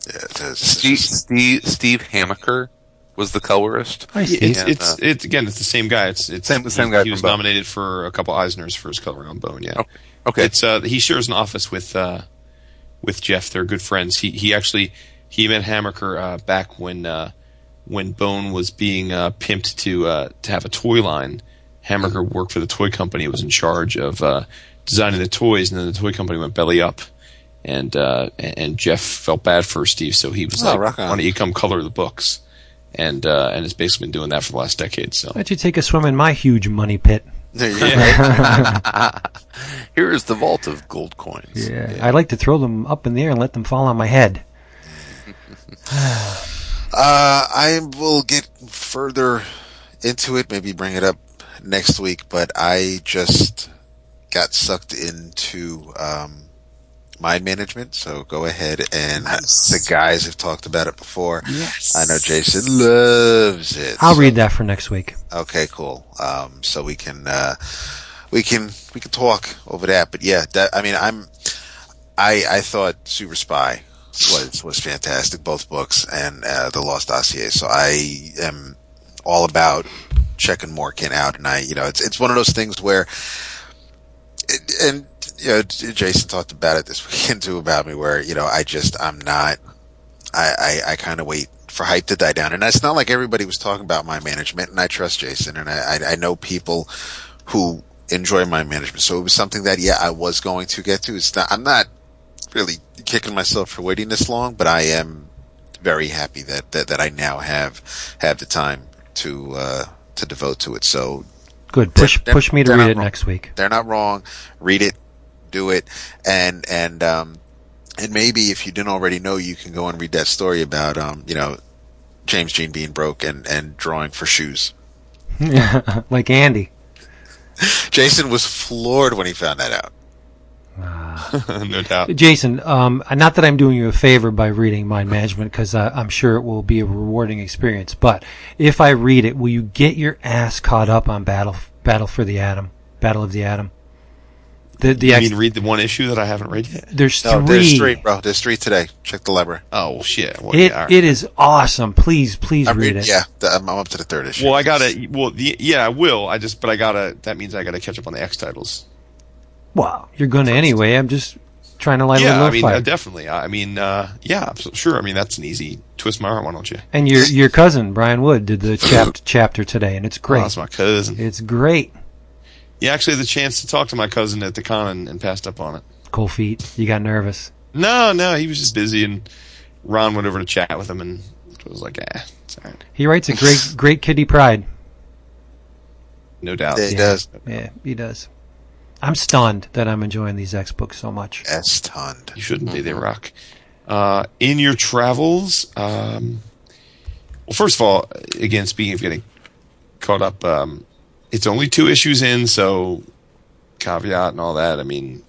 yeah it's, it's steve just- steve, steve hamaker was the colorist I see. It's And, it's uh, it's again it's the same guy. It's it's Same- the same he, guy He was from Bone. nominated for a couple Eisners for his coloring on Bone. Yeah. Okay. okay It's uh he shares an office with uh with Jeff. They're good friends. He he actually he met Hamaker uh, back when uh when Bone was being uh, pimped to uh, to have a toy line, Hamburger worked for the toy company. Was in charge of uh, designing the toys, and then the toy company went belly up. And uh, and Jeff felt bad for Steve, so he was Oh, like, rock on. "Why don't you come color the books?" And uh, and has basically been doing that for the last decade. So Why don't you take a swim in my huge money pit? There. Here is the vault of gold coins. Yeah. I like to throw them up in the air and let them fall on my head. Uh, I will get further into it, maybe bring it up next week, but I just got sucked into, um, mind management, so go ahead and the guys have talked about it before. Yes. I know Jason loves it. I'll so- read that for next week. Okay, cool. Um, so we can, uh, we can, we can talk over that. But yeah, that, I mean, I'm, I, I thought Super Spy was, was fantastic, both books and, uh, The Lost Dossier. So I am all about checking Morkin out. And I, you know, it's, it's one of those things where, it, and, you know, Jason talked about it this weekend too about me where, you know, I just, I'm not, I, I, I kind of wait for hype to die down. And it's not like everybody was talking about Mind Management, and I trust Jason, and I, I, I know people who enjoy Mind Management. So it was something that, yeah, I was going to get to. It's not, I'm not really kicking myself for waiting this long, but I am very happy that, that, that I now have, have the time to, uh, to devote to it. So Good. Push They're- push me to read it wrong. next week. they're not wrong. Read it, do it, and and um and maybe if you didn't already know, you can go and read that story about um you know James Jean being broke and and drawing for shoes. like Andy. Jason was floored when he found that out. no doubt. Jason, um, not that I'm doing you a favor by reading Mind Management because uh, I'm sure it will be a rewarding experience. But if I read it, will you get your ass caught up on Battle Battle for the Atom, Battle of the Atom? The the You ex- mean read the one issue that I haven't read yet? there's No, three. there's three, bro. There's three today. Check the library. Oh shit! Well, It yeah, all right. it is awesome. Please please I'm read reading- it. Yeah, the, I'm, I'm up to the third issue. Well, I gotta. Well, the, yeah, I will. I just, but I gotta. That means I gotta catch up on the X titles. Well, you're going to anyway. I'm just trying to light a yeah, little I mean, fire. uh, definitely. I mean, uh, yeah, sure. I mean, that's an easy twist my arm. Why don't you? and your your cousin Brian Wood did the chap- chapter today, and it's Oh, great. that's my cousin. It's great. You actually had the chance to talk to my cousin at the con and, and passed up on it. Cool feet. You got nervous. No, no, he was just busy, and Ron went over to chat with him, and it was like, eh, it's all right. He writes a great great Kitty Pryde. no doubt. it yeah. does. Yeah, he does. I'm stunned that I'm enjoying these X books so much. S stunned. You shouldn't be. They rock. Uh, in your travels, um, well, first of all, again, speaking of getting caught up, um, it's only two issues in, so caveat and all that. I mean,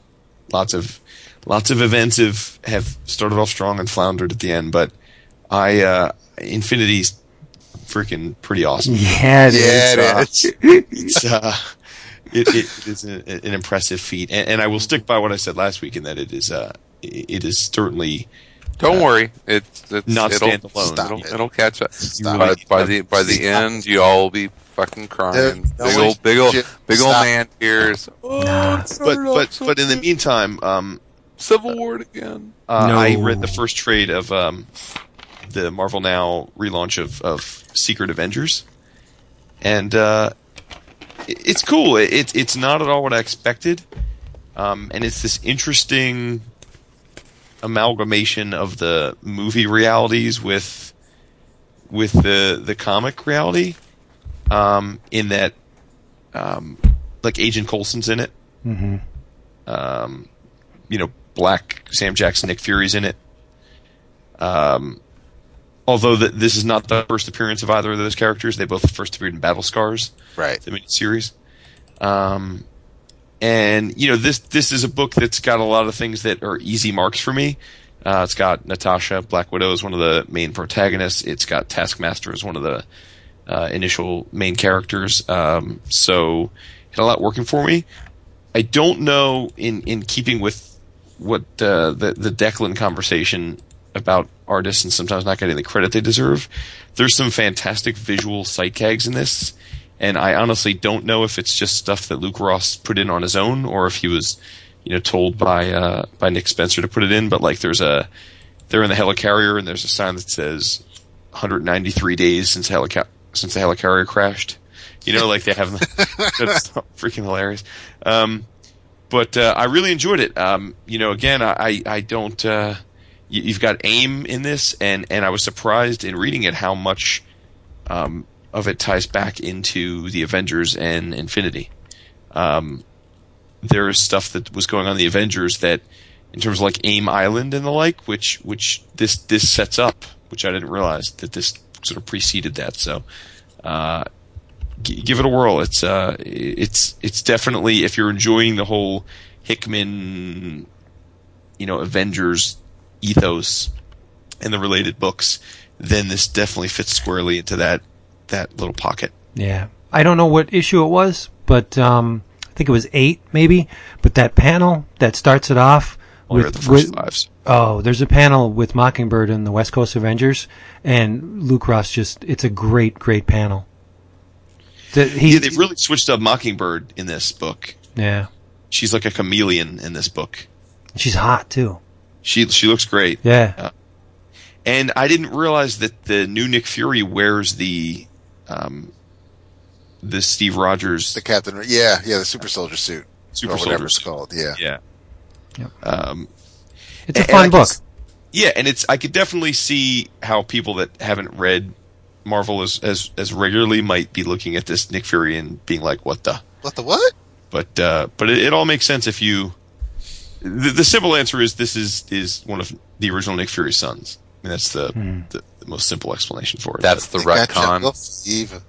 lots of lots of events have have started off strong and floundered at the end, but I uh, Infinity's freaking pretty awesome. Yeah, it is. Yeah, uh, it is. It's uh, it, it is a, an impressive feat, and, and I will stick by what I said last week in that it is uh, it is certainly Don't worry, it's, it's Not it'll, standalone. It'll, it. it'll catch up. Stop by, it. by the by the end, you all will be fucking crying. Dude, no big old big old big old stop. man tears. Nah. but but but in the meantime, um, Civil War again. uh, No. I read the first trade of um, the Marvel Now relaunch of, of Secret Avengers, and uh, it- it's cool. It, it it's not at all what I expected, um, and it's this interesting amalgamation of the movie realities with with the the comic reality. Um, in that, um, like Agent Coulson's in it. hmm Um, you know, Black Sam Jackson, Nick Fury's in it. Um, although the, this is not the first appearance of either of those characters, they both first appeared in Battle Scars, Right. the miniseries. Um, and you know, this this is a book that's got a lot of things that are easy marks for me. Uh, it's got Natasha, Black Widow, as one of the main protagonists. It's got Taskmaster as one of the uh, initial main characters. Um, so had a lot working for me. I don't know in in keeping with what uh, the the Declan conversation about artists and sometimes not getting the credit they deserve. There's some fantastic visual sight gags in this, and I honestly don't know if it's just stuff that Luke Ross put in on his own or if he was, you know, told by uh, by Nick Spencer to put it in. But like, there's a they're in the helicarrier and there's a sign that says 193 days since helica- since the helicarrier crashed. You know, like they have that's freaking hilarious. Um, but uh, I really enjoyed it. Um, you know, again, I I don't. Uh, you've got aim in this, and and I was surprised in reading it how much um, of it ties back into the Avengers and Infinity. Um, there is stuff that was going on in the Avengers that, in terms of like AIM Island and the like, which which this this sets up, which I didn't realize that this sort of preceded that. So, uh, g- give it a whirl. It's uh, it's it's definitely if you're enjoying the whole Hickman, you know, Avengers ethos and the related books, then this definitely fits squarely into that that little pocket. Yeah. I don't know what issue it was, but um, I think it was eight, maybe. But that panel that starts it off with, the first with- fives. oh, there's a panel with Mockingbird and the West Coast Avengers, and Luke Ross just, it's a great, great panel. The, he, Yeah, they've really switched up Mockingbird in this book. yeah. She's like a chameleon in this book. She's hot too. She she looks great. Yeah. And I didn't realize that the new Nick Fury wears the um the Steve Rogers The Captain, yeah, yeah, the super soldier suit, super or whatever soldier. it's called. Yeah, Yeah. Yep. Um It's a and fun can book. s- Yeah, and it's I could definitely see how people that haven't read Marvel as as as regularly might be looking at this Nick Fury and being like, "What the?" what the what? But uh, but it, it all makes sense if you. The, the simple answer is this is is one of the original Nick Fury's sons. I mean, that's the, the the most simple explanation for it. That's the retcon. Jungle Fever.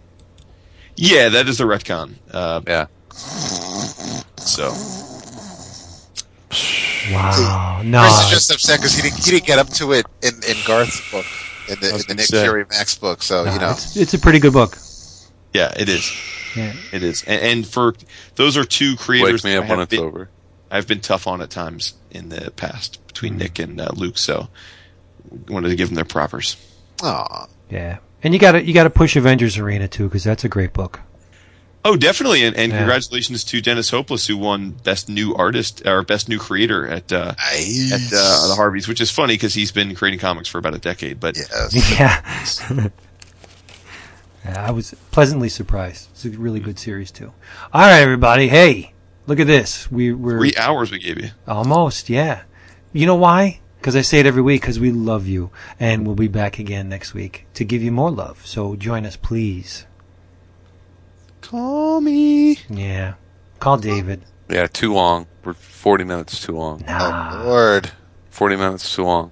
yeah, that is the retcon. Uh, Yeah. so Wow. No. Chris is just upset because he didn't he didn't get up to it in, in Garth's book, in the, in the Nick say. Fury Max book. So no, you know, it's, it's a pretty good book. yeah, it is. Yeah. It is, and, and for those are two creators. Wake me up when have it's been- over. I've been tough on at times in the past between Nick and uh, Luke, so wanted to give them their propers. Aw. Yeah. And you gotta, you gotta push Avengers Arena too, cause that's a great book. Oh, definitely, and, and Yeah. congratulations to Dennis Hopeless, who won Best New Artist or Best New Creator at uh, Nice. at uh, the Harveys, which is funny because he's been creating comics for about a decade. But Yes. Yeah. yeah. I was pleasantly surprised. It's a really good series too. All right, everybody. Hey, look at this. We we're three hours we gave you. almost. Yeah. You know why? Because I say it every week. Because we love you, and we'll be back again next week to give you more love. So join us, please. Call me. Yeah. Call David. Yeah, too long. We're 40 minutes too long. Nah. Oh Lord. 40 minutes too long.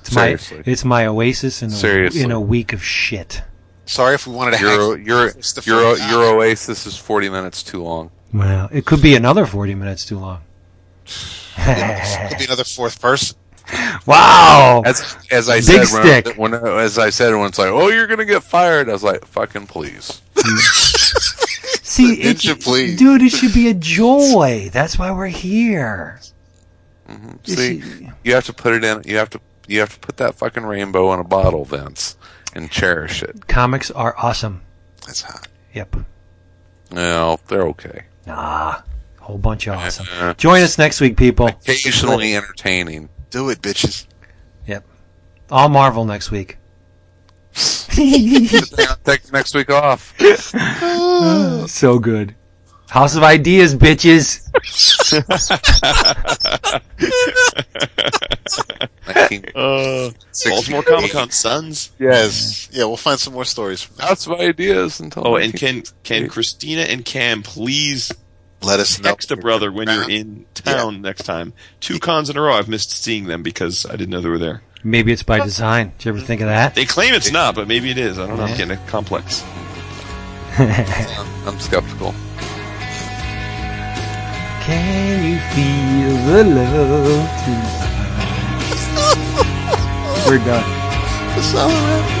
It's my Seriously. it's my oasis in a, in a week of shit. Sorry if we wanted to Your, hang. your, your, your Oasis is 40 minutes too long. Well, it could be another forty minutes too long. it Could be another fourth person. wow. As, as I Big said, stick. when, when, as I said, when it's like, oh, you're gonna get fired, I was like, fucking please. See, it, Ninja, please. dude, it should be a joy. That's why we're here. Mm-hmm. It See, should- you have to put it in. You have to, you have to put that fucking rainbow in a bottle, Vince, and cherish it. comics are awesome. That's hot. Yep. No, they're okay. Nah, whole bunch of awesome. Uh, Join us next week, people. occasionally entertaining. Do it, bitches. Yep. All Marvel next week. Take next week off. so good. House of Ideas, bitches. 19 Uh, Baltimore Comic Con Sons. Yes. Yeah, we'll find some more stories from that. Lots of ideas until. Oh, and can can Christina and Cam please Let us know. text a brother when you're in town next time? Two cons in a row. I've missed seeing them because I didn't know they were there. Maybe it's by design. Did you ever think of that? They claim it's not, but maybe it is. I don't know. I'm getting a complex. I'm skeptical. Can you feel the love tonight? We're done. That's all.